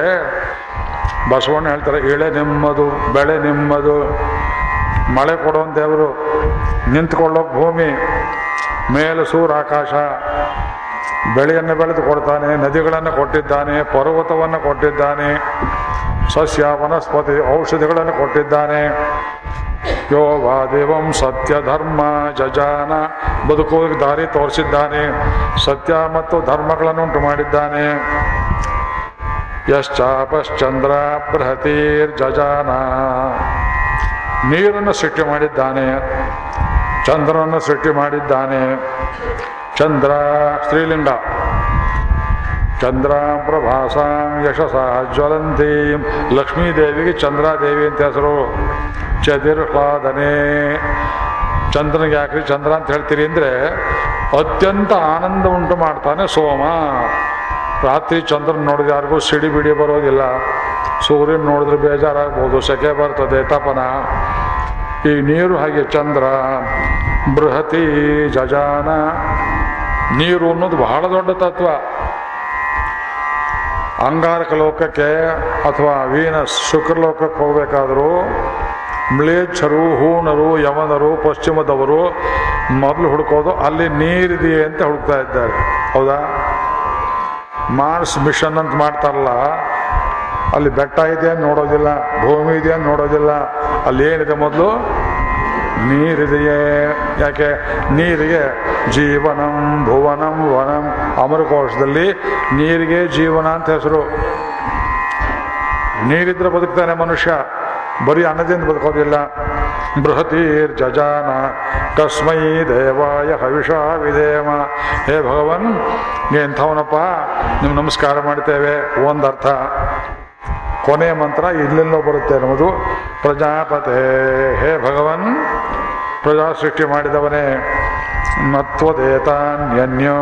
ಬಸವಣ್ಣ ಹೇಳ್ತಾರೆ, ಇಳೆ ನಿಮ್ಮದು, ಬೆಳೆ ನಿಮ್ಮದು, ಮಳೆ ಕೊಡುವಂತೆ ದೇವರು ನಿಂತ್ಕೊಳ್ಳೋಕೆ ಭೂಮಿ ಮೇಲೆ ಸೂರ್ಯ ಆಕಾಶ ಬೆಳೆಯನ್ನು ಬೆಳೆದು ಕೊಡ್ತಾನೆ, ನದಿಗಳನ್ನು ಕೊಟ್ಟಿದ್ದಾನೆ, ಪರ್ವತವನ್ನು ಕೊಟ್ಟಿದ್ದಾನೆ, ಸಸ್ಯ, ವನಸ್ಪತಿ, ಔಷಧಿಗಳನ್ನು ಕೊಟ್ಟಿದ್ದಾನೆ. ಯೋ ವಾದೇವಂ ಸತ್ಯ ಧರ್ಮ ಜಜಾನ ಬದುಕು ದಾರಿ ತೋರಿಸಿದ್ದಾನೆ, ಸತ್ಯ ಮತ್ತು ಧರ್ಮಗಳನ್ನು ಉಂಟು ಮಾಡಿದ್ದಾನೆ. ಯಶ್ಚಾಪಶ್ಚಂದ್ರ ಬೃಹತೀರ್ ಜಜಾನ. ನೀರನ್ನು ಸೃಷ್ಟಿ ಮಾಡಿದ್ದಾನೆ. ಚಂದ್ರನನ್ನು ಸೃಷ್ಟಿ ಮಾಡಿದ್ದಾನೆ. ಚಂದ್ರ ಸ್ತ್ರೀಲಿಂಗ. ಚಂದ್ರ ಪ್ರಭಾಸಾಂ ಯಶಸ ಜ್ವಲಂತಿ. ಲಕ್ಷ್ಮೀದೇವಿಗೆ ಚಂದ್ರಾದೇವಿ ಅಂತ ಹೆಸರು. ಚದಿರ್ಹ್ಲಾದನೆ. ಚಂದ್ರನಿಗೆ ಯಾಕ್ರಿ ಚಂದ್ರ ಅಂತ ಹೇಳ್ತೀರಿ ಅಂದರೆ ಅತ್ಯಂತ ಆನಂದ ಉಂಟು ಮಾಡ್ತಾನೆ ಸೋಮ. ರಾತ್ರಿ ಚಂದ್ರನ ನೋಡಿದ ಯಾರಿಗೂ ಸಿಡಿ ಬಿಡಿ ಬರೋದಿಲ್ಲ. ಸೂರ್ಯನ ನೋಡಿದ್ರೆ ಬೇಜಾರಾಗ್ಬೋದು, ಸೆಕೆ ಬರ್ತದೆ, ತಪನ. ಈ ನೀರು ಹಾಗೆ ಚಂದ್ರ, ಬೃಹತಿ, ಜಜಾನ, ನೀರು ಅನ್ನೋದು ಬಹಳ ದೊಡ್ಡ ತತ್ವ. ಅಂಗಾರಕ ಲೋಕಕ್ಕೆ ಅಥವಾ ವೀನಸ್ ಶುಕ್ರಲೋಕಕ್ಕೆ ಹೋಗಬೇಕಾದರೂ ಮ್ಲೇಚ್ಛರು ಹೂನರು ಯಮನರು, ಪಶ್ಚಿಮದವರು ಮೊದಲು ಹುಡುಕೋದು ಅಲ್ಲಿ ನೀರಿದೆಯೇ ಅಂತ ಹುಡುಕ್ತಾ ಇದ್ದಾರೆ. ಹೌದಾ? ಮಾರ್ಸ್ ಮಿಷನ್ ಅಂತ ಮಾಡ್ತಾರಲ್ಲ ಅಲ್ಲಿ ಬೆಟ್ಟ ಇದೆ ನೋಡೋದಿಲ್ಲ, ಭೂಮಿ ಇದೆ ನೋಡೋದಿಲ್ಲ. ಅಲ್ಲಿ ಏನಿದೆ ಮೊದಲು? ನೀರಿದೆಯೇ. ಯಾಕೆ? ನೀರಿಗೆ ಜೀವನಂ, ಭುವನಂ, ವನಂ ಅಮರಕೋಶದಲ್ಲಿ ನೀರಿಗೆ ಜೀವನ ಅಂತ ಹೆಸರು. ನೀರಿದ್ರೆ ಬದುಕ್ತಾನೆ ಮನುಷ್ಯ. ಬರೀ ಅನ್ನದಿಂದ ಬದುಕೋದಿಲ್ಲ. ಬೃಹತೀರ್ ಜಜಾನ ಕಸ್ಮೈ ದೇವಾಯ ಹವಿಷ ವಿಧೇಮ. ಹೇ ಭಗವನ್ ಎಂಥವನಪ್ಪ? ನೀವು ನಮಸ್ಕಾರ ಮಾಡ್ತೇವೆ. ಒಂದರ್ಥ. ಕೊನೆಯ ಮಂತ್ರ ಇಲ್ಲೆಲ್ಲೋ ಬರುತ್ತೆ ಅನ್ನೋದು ಪ್ರಜಾಪತೆ. ಹೇ ಭಗವನ್, ಪ್ರಜಾ ಸೃಷ್ಟಿ ಮಾಡಿದವನೇ, ನತ್ವದೇತಾನ್ಯನ್ಯೋ.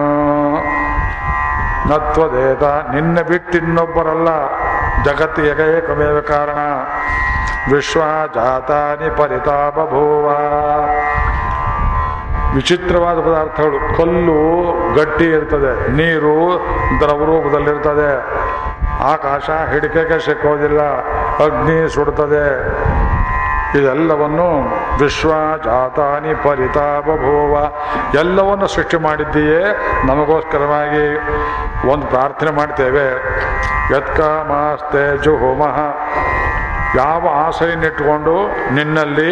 ನತ್ವದೇತ, ನಿನ್ನ ಬಿಟ್ಟು ಇನ್ನೊಬ್ಬರಲ್ಲ, ಜಗತ್ತು ಏಕಮೇವ ಕಾರಣ. ವಿಶ್ವ ಜಾತಾನಿ ಪರಿತಾಪಭೂವ. ವಿಚಿತ್ರವಾದ ಪದಾರ್ಥಗಳು, ಕಲ್ಲು ಗಟ್ಟಿ ಇರ್ತದೆ, ನೀರು ದ್ರವ ರೂಪದಲ್ಲಿರ್ತದೆ ಆಕಾಶ ಹಿಡಿಕೆಗೆ ಸಿಕ್ಕೋದಿಲ್ಲ, ಅಗ್ನಿ ಸುಡ್ತದೆ. ಇದೆಲ್ಲವನ್ನು ವಿಶ್ವ ಜಾತಾನಿ ಪರಿತಾಪಭೂವ ಎಲ್ಲವನ್ನು ಸೃಷ್ಟಿ ಮಾಡಿದ್ದೀಯೇ? ನಮಗೋಸ್ಕರವಾಗಿ ಒಂದು ಪ್ರಾರ್ಥನೆ ಮಾಡ್ತೇವೆ. ಯತ್ಕಾಮಾಸ್ತೆ ಜುಹುಮಃ ಯಾವ ಆಸೆಯನ್ನಿಟ್ಟುಕೊಂಡು ನಿನ್ನಲ್ಲಿ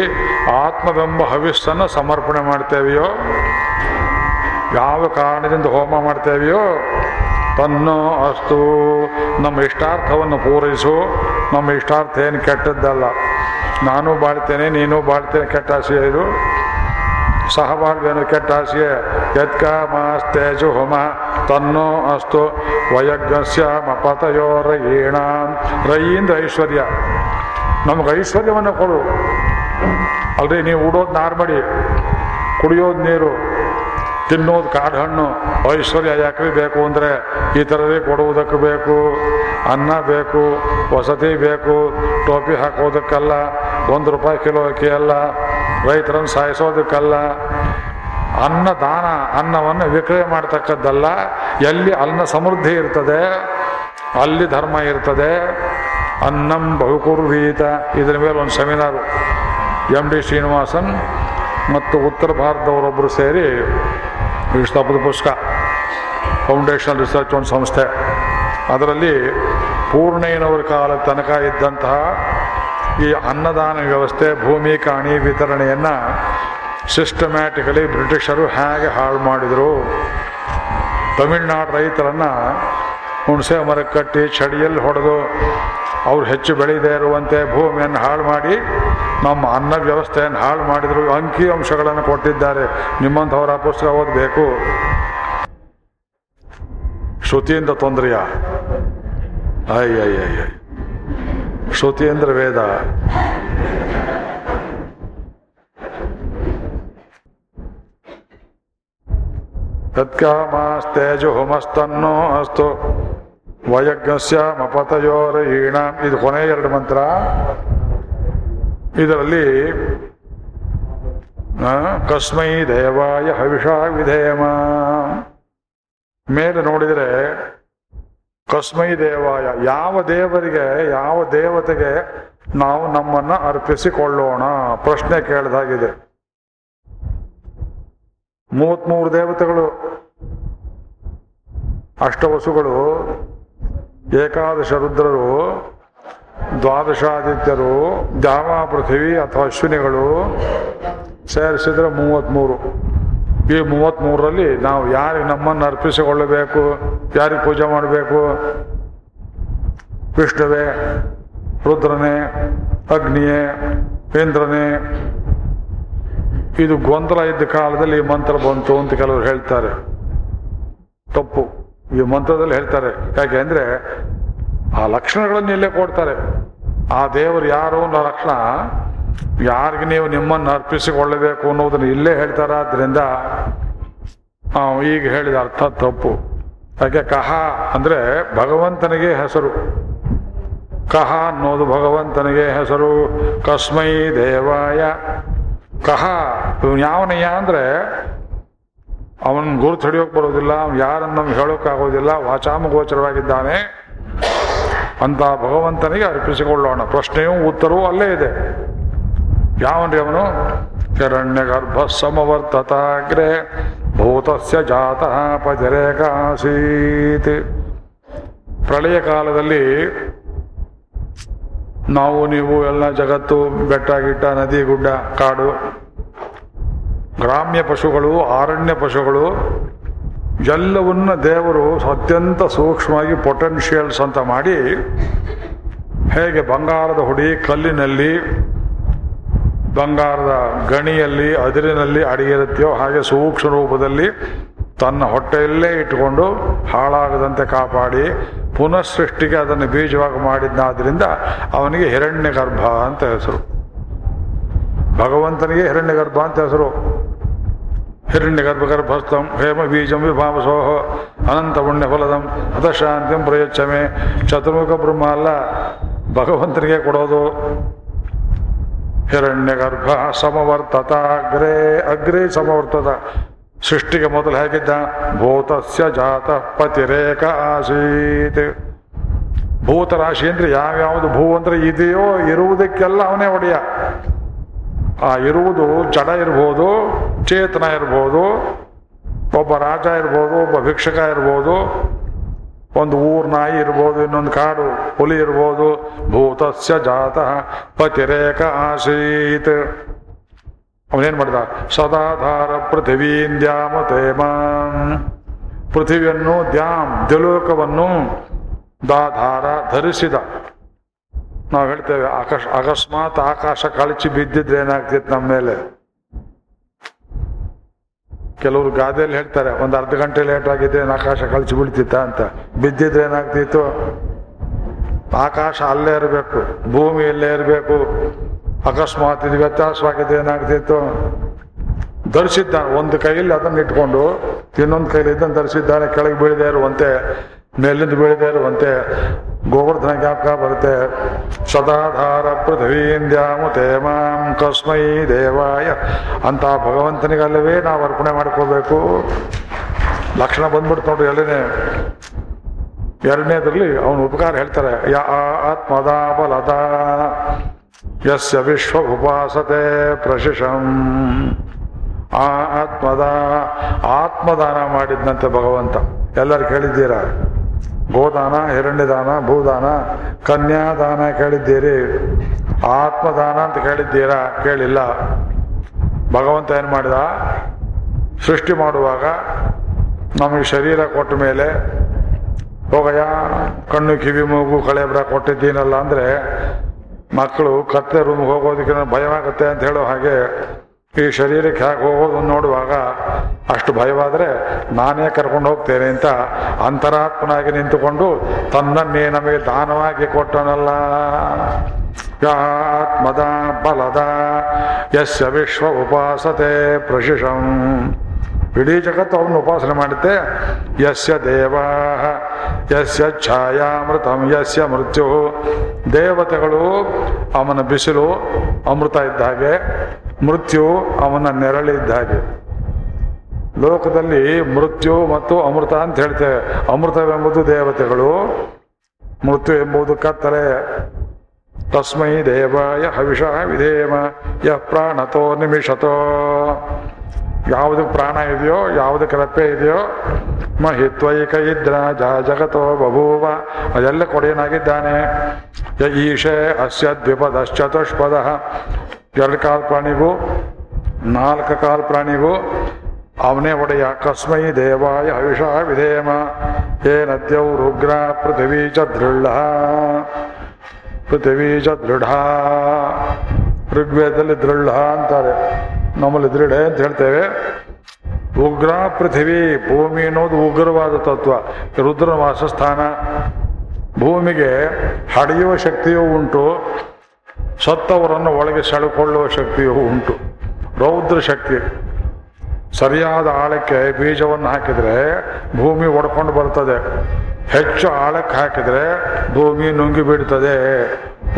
ಆತ್ಮವೆಂಬ ಹವಿಸ್ಸನ್ನು ಸಮರ್ಪಣೆ ಮಾಡ್ತೇವೆಯೋ? ಯಾವ ಕಾರಣದಿಂದ ಹೋಮ ಮಾಡ್ತೇವೆಯೋ? ತನ್ನೋ ಅಸ್ತು. ನಮ್ಮ ಇಷ್ಟಾರ್ಥವನ್ನು ಪೂರೈಸು. ನಮ್ಮ ಇಷ್ಟಾರ್ಥ ಏನು ಕೆಟ್ಟದ್ದಲ್ಲ. ನಾನು ಬಾಳ್ತೇನೆ, ನೀನು ಬಾಳ್ತೇನೆ, ಕೆಟ್ಟ ಆಸೆ ಇದು. ಸಹಬಾಳ್ವೇನು ಕೆಟ್ಟ ಆಸೆಯೇ ಯತ್ಕ ಮಾಸ್ತೇಜು ಹೋಮ. ತನ್ನೋ ಅಸ್ತು. ವಯಗ್ಗಸ್ಯ ಮಪತಯೋ ರಯೀಣ ರಯೀಂದ್ರ ಐಶ್ವರ್ಯ. ನಮ್ಗೆ ಐಶ್ವರ್ಯವನ್ನು ಕೊಡು. ಅಲ್ರಿ, ನೀವು ಉಡೋದು ನಾರ್ಮಡಿ. ಕುಡಿಯೋದು ನೀರು. ತಿನ್ನೋದು ಕಾಡು ಹಣ್ಣು ಐಶ್ವರ್ಯ ಯಾಕ್ರಿ ಬೇಕು ಅಂದರೆ ಈ ಥರದೇ ಕೊಡುವುದಕ್ಕೆ ಬೇಕು, ಅನ್ನ ಬೇಕು, ವಸತಿ ಬೇಕು, ಟೋಪಿ ಹಾಕೋದಕ್ಕಲ್ಲ, ಒಂದು ರೂಪಾಯಿ ಕಿಲೋ ಅಕ್ಕಿ ಅಲ್ಲ, ರೈತರನ್ನು ಸಾಯಿಸೋದಕ್ಕಲ್ಲ. ಅನ್ನ ದಾನ, ಅನ್ನವನ್ನು ವಿಕ್ರಯ ಮಾಡ್ತಕ್ಕದ್ದಲ್ಲ, ಎಲ್ಲಿ ಅನ್ನ ಸಮೃದ್ಧಿ ಇರ್ತದೆ, ಅಲ್ಲಿ ಧರ್ಮ ಇರ್ತದೆ, ಅನ್ನಂ ಬಹುಕುರ್ವೀತ. ಇದರ ಮೇಲೆ ಒಂದು ಸೆಮಿನಾರು ಎಂ ಡಿ ಶ್ರೀನಿವಾಸನ್ ಮತ್ತು ಉತ್ತರ ಭಾರತದವರೊಬ್ಬರು ಸೇರಿ ಇಷ್ಟಪದ ಪುಸ್ತಕ ಫೌಂಡೇಶನ್ ರಿಸರ್ಚ್ ಒಂದು ಸಂಸ್ಥೆ. ಅದರಲ್ಲಿ ಪೂರ್ಣಯ್ಯನವರ ಕಾಲ ತನಕ ಇದ್ದಂತಹ ಈ ಅನ್ನದಾನ ವ್ಯವಸ್ಥೆ, ಭೂಮಿ, ಕಾಣಿ ವಿತರಣೆಯನ್ನು ಸಿಸ್ಟಮ್ಯಾಟಿಕಲಿ ಬ್ರಿಟಿಷರು ಹೇಗೆ ಹಾಳು ಮಾಡಿದರು? ತಮಿಳ್ನಾಡು ರೈತರನ್ನು ಹುಣಸೆ ಮರ ಕಟ್ಟಿ ಚಡಿಯಲ್ಲಿ ಹೊಡೆದು ಅವ್ರು ಹೆಚ್ಚು ಬೆಳೀದೇ ಇರುವಂತೆ ಭೂಮಿಯನ್ನು ಹಾಳು ಮಾಡಿ ನಮ್ಮ ಅನ್ನ ವ್ಯವಸ್ಥೆಯನ್ನು ಹಾಳು ಮಾಡಿದರು ಅಂಕಿ ಅಂಶಗಳನ್ನು ಕೊಟ್ಟಿದ್ದಾರೆ. ನಿಮ್ಮಂಥವ್ರ ಪುಸ್ತಕ ಓದಬೇಕು. ಶ್ರುತಿಯಿಂದ ತೊಂದರೆಯ? ಅಯ್ಯ ಶ್ರುತಿ ಅಂದ್ರೆ ವೇದ. ತತ್ಕಾಮಾಸ್ತೇಜು ಹುಮಸ್ತನ್ನೋ ಅಸ್ತು. ವಯಜ್ಞಸ್ಯ ಈಣ ಇದು ಕೊನೆ ಎರಡು ಮಂತ್ರ. ಇದರಲ್ಲಿ ಕಸ್ಮೈ ದೇವಾಯ ಹವಿಷ ವಿಧೇಯಮ ಮೇಲೆ ನೋಡಿದರೆ, ಕಸ್ಮೈ ದೇವಾಯ, ಯಾವ ದೇವರಿಗೆ, ಯಾವ ದೇವತೆಗೆ ನಾವು ನಮ್ಮನ್ನು ಅರ್ಪಿಸಿಕೊಳ್ಳೋಣ? ಪ್ರಶ್ನೆ ಕೇಳಿದಾಗಿದೆ ಮೂವತ್ಮೂರು ದೇವತೆಗಳು, ಅಷ್ಟವಸುಗಳು ಏಕಾದಶ ರುದ್ರರು, ದ್ವಾದಶಾದಿತ್ಯರು ದ್ಯಾವ ಪೃಥ್ವಿ ಅಥವಾ ಅಶ್ವಿನಿಗಳು ಸೇರಿಸಿದರೆ ಮೂವತ್ತ್ಮೂರು ಈ ಮೂವತ್ತ್ಮೂರರಲ್ಲಿ ನಾವು ಯಾರಿಗೆ ನಮ್ಮನ್ನು ಅರ್ಪಿಸಿಕೊಳ್ಳಬೇಕು, ಯಾರಿಗೆ ಪೂಜೆ ಮಾಡಬೇಕು? ವಿಷ್ಣುವೇ, ರುದ್ರನೇ, ಅಗ್ನಿಯೇ, ಇಂದ್ರನೇ. ಇದು ಗೊಂದಲ ಇದ್ದ ಕಾಲದಲ್ಲಿ ಈ ಮಂತ್ರ ಬಂತು ಅಂತ ಕೆಲವರು ಹೇಳ್ತಾರೆ. ತಪ್ಪು. ಈ ಮಂತ್ರದಲ್ಲಿ ಹೇಳ್ತಾರೆ ಯಾಕೆ ಅಂದರೆ ಆ ಲಕ್ಷಣಗಳನ್ನು ಇಲ್ಲೇ ಕೊಡ್ತಾರೆ. ಆ ದೇವರು ಯಾರು ಅನ್ನೋ ಲಕ್ಷಣ ಯಾರಿಗೆ ನೀವು ನಿಮ್ಮನ್ನು ಅರ್ಪಿಸಿಕೊಳ್ಳಬೇಕು ಅನ್ನೋದನ್ನ ಇಲ್ಲೇ ಹೇಳ್ತಾರೆ. ಆದ್ರಿಂದ ಆ, ಈಗ ಹೇಳಿದ ಅರ್ಥ ತಪ್ಪು. ಯಾಕೆ ಕಹ ಅಂದ್ರೆ ಭಗವಂತನಿಗೆ ಹೆಸರು. ಕಹ ಅನ್ನೋದು ಭಗವಂತನಿಗೆ ಹೆಸರು. ಕಸ್ಮೈ ದೇವಾಯ. ಕಹ ಯಾವನಯ್ಯ ಅಂದ್ರೆ ಅವನ ಗುರು ಹಿಡಿಯೋಕೆ ಬರೋದಿಲ್ಲ, ಅವ್ನು ಯಾರನ್ನು ನಮ್ಗೆ ಹೇಳೋಕ್ಕಾಗೋದಿಲ್ಲ, ವಾಚಾಮಗೋಚರವಾಗಿದ್ದಾನೆ. ಅಂತ ಭಗವಂತನಿಗೆ ಅರ್ಪಿಸಿಕೊಳ್ಳೋಣ. ಪ್ರಶ್ನೆಯೂ ಉತ್ತರವೂ ಅಲ್ಲೇ ಇದೆ. ಯಾವನ್ರಿ ಅವನು? ಹಿರಣ್ಯ ಗರ್ಭ ಸಮವರ್ತತಾಗ್ರೆ ಭೂತಸ್ಯ ಜಾತಃ ಪಜರೇಕಾಸೀತ್. ಪ್ರಳಯ ಕಾಲದಲ್ಲಿ ನಾವು, ನೀವು, ಎಲ್ಲ ಜಗತ್ತು ಬೆಟ್ಟ, ಗಿಟ್ಟ, ನದಿ, ಗುಡ್ಡ, ಕಾಡು ಗ್ರಾಮ್ಯ ಪಶುಗಳು, ಅರಣ್ಯ ಪಶುಗಳು, ಎಲ್ಲವನ್ನ ದೇವರು ಅತ್ಯಂತ ಸೂಕ್ಷ್ಮವಾಗಿ ಪೊಟೆನ್ಷಿಯಲ್ಸ್ ಅಂತ ಮಾಡಿ ಹೇಗೆ ಬಂಗಾರದ ಹುಡಿ, ಕಲ್ಲಿನಲ್ಲಿ, ಬಂಗಾರದ ಗಣಿಯಲ್ಲಿ, ಅದಿರಿನಲ್ಲಿ ಅಡಗಿರುತ್ತೆಯೋ ಹಾಗೆ ಸೂಕ್ಷ್ಮ ರೂಪದಲ್ಲಿ ತನ್ನ ಹೊಟ್ಟೆಯಲ್ಲೇ ಇಟ್ಟುಕೊಂಡು ಹಾಳಾಗದಂತೆ ಕಾಪಾಡಿ ಪುನಃ ಸೃಷ್ಟಿಗೆ ಅದನ್ನು ಬೀಜವಾಗಿ ಮಾಡಿದ್ದಾದ್ರಿಂದ ಅವನಿಗೆ ಹಿರಣ್ಯ ಗರ್ಭ ಅಂತ ಹೆಸರು. ಭಗವಂತನಿಗೆ ಹಿರಣ್ಯ ಗರ್ಭ ಅಂತ ಹೆಸರು. ಗರ್ಭಸ್ಥಂ ಹೇಮ ಬೀಜಂ ವಿಭಾಮಸೋಹ ಅನಂತ ಪುಣ್ಯ ಫಲದಂ ಅತ ಶಾಂತಿಂ ಪ್ರಯಚ್ಛಮೆ. ಚತುರ್ಮುಖ ಬ್ರಹ್ಮ ಅಲ್ಲ, ಭಗವಂತನಿಗೆ ಕೊಡೋದು. ಹಿರಣ್ಯ ಗರ್ಭ ಸಮವರ್ತತ, ಅಗ್ರೇ ಅಗ್ರೇ ಸಮವರ್ತದ ಸೃಷ್ಟಿಗೆ ಮೊದಲು ಹೇಗಿದ್ದ? ಭೂತಸ್ಯ ಜಾತ ಪತಿರೇಕ ಆಸೀತ್. ಭೂತರಾಶಿ ಅಂದ್ರೆ ಯಾವ್ಯಾವುದು? ಭೂ ಅಂದ್ರೆ ಇದೆಯೋ ಇರುವುದಕ್ಕೆಲ್ಲ ಅವನೇ ಒಡೆಯ. ಆ ಇರುವುದು ಜಡ ಇರ್ಬೋದು, ಚೇತನ ಇರ್ಬೋದು, ಒಬ್ಬ ರಾಜ ಇರ್ಬೋದು, ಒಬ್ಬ ಭಿಕ್ಷಕ ಇರ್ಬೋದು, ಒಂದು ಊರ್ ನಾಯಿ ಇರ್ಬೋದು, ಇನ್ನೊಂದು ಕಾಡು, ಹುಲಿ ಇರ್ಬೋದು, ಭೂತಸ್ಯ ಜಾತಃ ಪತಿರೇಕ ಆಸೀತ್. ಅವನೇನ್ ಮಾಡಿದ? ಸದಾಧಾರ ಪೃಥಿವೀನ್ ದ್ಯಾಮ ತೇಮಾಂ. ಪೃಥಿವಿಯನ್ನು ದ್ಯಾಮ್ ದ್ಯಲೋಕವನ್ನು ದಾಧಾರ ಧರಿಸಿದ. ನಾವು ಹೇಳ್ತೇವೆ, ಆಕಾಶ, ಅಕಸ್ಮಾತ್ ಆಕಾಶ ಕಳಚಿ ಬಿದ್ದಿದ್ರೆ ಏನಾಗ್ತಿತ್ತು ನಮ್ಮ ಮೇಲೆ? ಕೆಲವರು ಗಾದೆಯಲ್ಲಿ ಹೇಳ್ತಾರೆ, ಒಂದು ಅರ್ಧ ಗಂಟೆ ಲೇಟ್ ಆಗಿದ್ರೆ ಆಕಾಶ ಕಳಚಿ ಬಿಡ್ತಿತ್ತ ಅಂತ. ಬಿದ್ದಿದ್ರೆ ಏನಾಗ್ತಿತ್ತು? ಆಕಾಶ ಅಲ್ಲೇ ಇರಬೇಕು, ಭೂಮಿ ಅಲ್ಲೇ ಇರಬೇಕು. ಅಕಸ್ಮಾತ್ ಇದು ವ್ಯತ್ಯಾಸವಾಗಿದ್ರೆ ಏನಾಗ್ತಿತ್ತು? ಧರಿಸಿದ್ದಾನೆ, ಒಂದು ಕೈಯಲ್ಲಿ ಅದನ್ನು ಇಟ್ಕೊಂಡು, ಇನ್ನೊಂದು ಕೈಲಿ ಇದನ್ನು ಧರಿಸಿದ್ದಾನೆ, ಕೆಳಗೆ ಬೀಳದೆ ಇರುವಂತೆ, ಮೇಲಿಂದ ಬೀಳದೆ ಇರುವಂತೆ. ಗೋವರ್ಧನ ಜ್ಞಾಪಕ ಬರುತ್ತೆ ಸದಾಧಾರ ಪೃಥ್ವೀಂದ್ಯಾಮು ತೇಮಾಂ ಕಸ್ಮೈ ದೇವಾಯ. ಅಂತ ಭಗವಂತನಿಗಲ್ಲವೇ ನಾವು ಅರ್ಪಣೆ ಮಾಡ್ಕೋಬೇಕು. ಲಕ್ಷಣ ಬಂದ್ಬಿಡ್ತು ನೋಡ್ರಿ ಎಲ್ಲನೇ ಎರಡನೇದ್ರಲ್ಲಿ ಅವನು ಉಪಕಾರ ಹೇಳ್ತಾರೆ, ಯ ಆತ್ಮದ ಬಲದ. ಯಸ್ಯ ವಿಶ್ವ ಉಪಾಸತೆ ಪ್ರಶಿಷಂ. ಆ ಆತ್ಮದ, ಆತ್ಮದಾನ ಮಾಡಿದ್ನಂತೆ ಭಗವಂತ. ಎಲ್ಲರೂ ಕೇಳಿದ್ದೀರಾ? ಗೋದಾನ ಹಿರಣ್ಯದಾನ ಭೂದಾನ ಕನ್ಯಾದಾನ ಕೇಳಿದ್ದೀರಿ, ಆತ್ಮದಾನ ಅಂತ ಕೇಳಿದ್ದೀರಾ? ಕೇಳಿಲ್ಲ. ಭಗವಂತ ಏನು ಮಾಡಿದ? ಸೃಷ್ಟಿ ಮಾಡುವಾಗ ನಮಗೆ ಶರೀರ ಕೊಟ್ಟ ಮೇಲೆ, ಹೋಗಯ್ಯ, ಕಣ್ಣು, ಕಿವಿ, ಮೂಗು ಕಳೆಬ್ರ ಕೊಟ್ಟಿದ್ದೀನಲ್ಲ ಅಂದರೆ ಮಕ್ಕಳು ಕತ್ತೆ ರೂಮ್ಗೆ ಹೋಗೋದಕ್ಕೆ ಭಯವಾಗುತ್ತೆ ಅಂತ ಹೇಳೋ ಹಾಗೆ ಈ ಶರೀರಕ್ಕೆ ಹೇಗೆ ಹೋಗೋದು ನೋಡುವಾಗ ಅಷ್ಟು ಭಯವಾದರೆ ನಾನೇ ಕರ್ಕೊಂಡು ಹೋಗ್ತೇನೆ ಅಂತ ಅಂತರಾತ್ಮನಾಗಿ ನಿಂತುಕೊಂಡು ತನ್ನನ್ನೇ ನಮಗೆ ದಾನವಾಗಿ ಕೊಟ್ಟನಲ್ಲ. ಆತ್ಮದ ಬಲದ ಯಸ್ಯ ವಿಶ್ವ ಉಪಾಸತೆ ಪ್ರಶಿಷಂ. ಇಡೀ ಜಗತ್ತು ಅವನು ಉಪಾಸನೆ ಮಾಡುತ್ತೆ. ಯಸ್ಯ ದೇವಾ, ಯಸ್ಯ ಛಾಯಾಮೃತಂ, ಯಸ್ಯ ಮೃತ್ಯು. ದೇವತೆಗಳು ಅವನ ಬಿಸಿಲು ಅಮೃತ ಇದ್ದ ಹಾಗೆ, ಮೃತ್ಯು ಅವನ ನೆರಳಿದ್ದ ಹಾಗೆ. ಲೋಕದಲ್ಲಿ ಮೃತ್ಯು ಮತ್ತು ಅಮೃತ ಅಂತ ಹೇಳ್ತೇವೆ. ಅಮೃತವೆಂಬುದು ದೇವತೆಗಳು, ಮೃತ್ಯು ಎಂಬುದು ಕತ್ತಲೆ. ತಸ್ಮೈ ದೇವ ಯ ಹವಿಷ ವಿಧೇಮ, ಯ ಪ್ರಾಣತೋ ನಿಮಿಷತೋ. ಯಾವುದಕ್ಕೆ ಪ್ರಾಣ ಇದೆಯೋ, ಯಾವುದು ಕಲಪೆ ಇದೆಯೋ ಮಹಿತ್ವೈಕ ಇದ್ರ ಜ ಜಗತೋ ಬಭೂವ, ಅದೆಲ್ಲ ಕೊಡೆಯನಾಗಿದ್ದಾನೆ. ಈಶೆ ಅಸ್ಯ ದ್ವಿಪದಶ್ಚತುಷ್ಪದ. ಎರಡು ಕಾಲ್ ಪ್ರಾಣಿಗೂ, ನಾಲ್ಕು ಕಾಲ್ ಪ್ರಾಣಿಗೂ, ಅವನೇ ಒಡೆಯ ಕಸ್ಮೈ ದೇವಾಯ ಹವಿಷ ವಿಧೇಮ. ಏನದ್ಯೌ ರುಗ್ರ, ಪೃಥ್ವೀ ಚ ದೃಢ. ಪೃಥ್ವೀ ಚ ದೃಢ. ಋಗ್ವೇದದಲ್ಲಿ ದೃಢ ಅಂತಾರೆ. ನಮ್ಮಲ್ಲಿ ದೃಢ ಅಂತ ಹೇಳ್ತೇವೆ. ಉಗ್ರ ಪೃಥಿವಿ, ಭೂಮಿ ಅನ್ನೋದು ಉಗ್ರವಾದ ತತ್ವ. ರುದ್ರನ ವಾಸಸ್ಥಾನ. ಭೂಮಿಗೆ ಹಡೆಯುವ ಶಕ್ತಿಯೂ ಉಂಟು, ಸತ್ತವರನ್ನು ಒಳಗೆ ಸೆಳೆಕೊಳ್ಳುವ ಶಕ್ತಿಯೂ ಉಂಟು. ರೌದ್ರ ಶಕ್ತಿ. ಸರಿಯಾದ ಆಳಕ್ಕೆ ಬೀಜವನ್ನು ಹಾಕಿದರೆ ಭೂಮಿ ಒಡ್ಕೊಂಡು ಬರ್ತದೆ ಹೆಚ್ಚು ಆಳಕ್ಕೆ ಹಾಕಿದರೆ ಭೂಮಿ ನುಂಗಿ ಬಿಡ್ತದೆ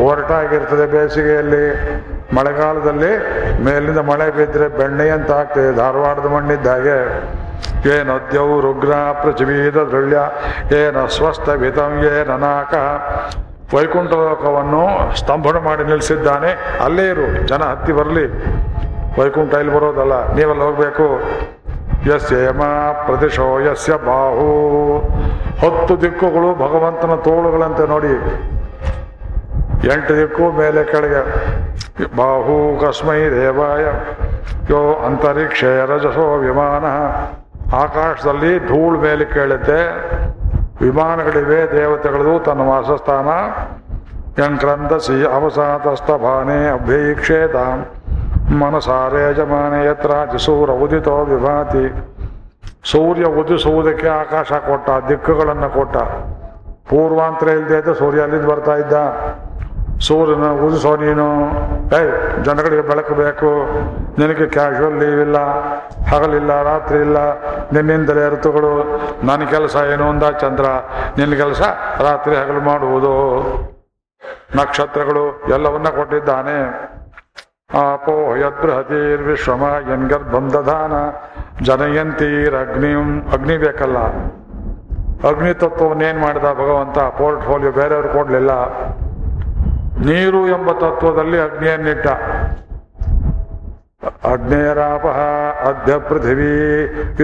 ಒರಟಾಗಿರ್ತದೆ ಬೇಸಿಗೆಯಲ್ಲಿ. ಮಳೆಗಾಲದಲ್ಲಿ ಮೇಲಿಂದ ಮಳೆ ಬಿದ್ದರೆ ಬೆಣ್ಣೆ ಅಂತ ಆಗ್ತದೆ. ಧಾರವಾಡದ ಮಣ್ಣಿದ್ದ ಹಾಗೆ. ಏನು ದ್ಯವು ರುಗ್ರ, ಪೃಥ್ವೀದ ದೃಳ್ಯ ಏನು ಸ್ವಸ್ಥ ವಿತಂಗೆ ನನಾಕ ನಾಕ ವೈಕುಂಠ ಲೋಕವನ್ನು ಸ್ತಂಭನ ಮಾಡಿ ನಿಲ್ಲಿಸಿದ್ದಾನೆ. ಅಲ್ಲೇ ಇರು, ಜನ ಹತ್ತಿ ಬರಲಿ. ವೈಕುಂಠ ಇಲ್ಲಿ ಬರೋದಲ್ಲ, ನೀವಲ್ಲಿ ಹೋಗಬೇಕು. ಯಸ್ಯ ಯಮ ಪ್ರದೇಶೋ ಯಸ್ಯ ಬಾಹು. ಹತ್ತು ದಿಕ್ಕುಗಳು ಭಗವಂತನ ತೋಳುಗಳಂತೆ ನೋಡಿ. ಎಂಟು ದಿಕ್ಕು ಮೇಲೆ ಕೆಳಗೆ. ಬಾಹು ಕಸ್ಮೈ ದೇವಾಯ. ಯೋ ಅಂತರಿಕ್ಷೇ ರಜಸೋ ವಿಮಾನ. ಆಕಾಶದಲ್ಲಿ ಧೂಳು ಮೇಲೆ ಕೇಳುತ್ತೆ ವಿಮಾನಗಳಿವೆ, ದೇವತೆಗಳದು, ತನ್ನ ವಾಸಸ್ಥಾನ. ಯಂಕ್ರಂದಸಿ ಅವಸಾತಸ್ತಭಾನೆ ಅಭ್ಯೀಕ್ಷೇತ ಮನಸಾರೇ ಯಜಮಾನೆ ಯತ್ರ ಸೂರ ಉದಿತೋ ವಿಭಾತಿ. ಸೂರ್ಯ ಉದಿಸುವುದಕ್ಕೆ ಆಕಾಶ ಕೊಟ್ಟ, ದಿಕ್ಕುಗಳನ್ನು ಕೊಟ್ಟ. ಪೂರ್ವಾಂತರ ಇಲ್ಲದೆ ಸೂರ್ಯ ಅಲ್ಲಿಂದ ಬರ್ತಾ ಇದ್ದ. ಸೂರ್ಯನ ಉದಿಸೋ ನೀನು ಏಯ್, ಜನಗಳಿಗೆ ಬೆಳಕು ಬೇಕು. ನಿನಗೆ ಕ್ಯಾಶುವಲ್ ಲೀವ್ ಇಲ್ಲ, ಹಗಲಿಲ್ಲ, ರಾತ್ರಿ ಇಲ್ಲ. ನಿನ್ನಿಂದಲೇ ಋತುಗಳು. ನನ್ನ ಕೆಲಸ ಏನು ಅಂದ ಚಂದ್ರ? ನಿನ್ನ ಕೆಲಸ ರಾತ್ರಿ ಹಗಲು ಮಾಡುವುದು. ನಕ್ಷತ್ರಗಳು ಎಲ್ಲವನ್ನ ಕೊಟ್ಟಿದ್ದಾನೆ. ಆಪೋ ಯದ್ಬೃಹತೀರ್ವಿಶ್ವಮ ಯನ್ಗರ್ಭಂ ದಧಾನ. ಜನಯಂತೀರಗ್ನಿಂ ಅಗ್ನಿ ಬೇಕಲ್ಲ. ಅಗ್ನಿ ತತ್ವವನ್ನೇನ್ ಮಾಡಿದ ಭಗವಂತ? ಪೋರ್ಟ್ಫೋಲಿಯೋ ಬೇರೆಯವ್ರು ಕೊಡ್ಲಿಲ್ಲ. ನೀರು ಎಂಬ ತತ್ವದಲ್ಲಿ ಅಗ್ನಿಯನ್ನಿಟ್ಟ. ಅಗ್ನೇಯರಾಪಹ ಅಧ್ಯ ಪೃಥಿವಿ.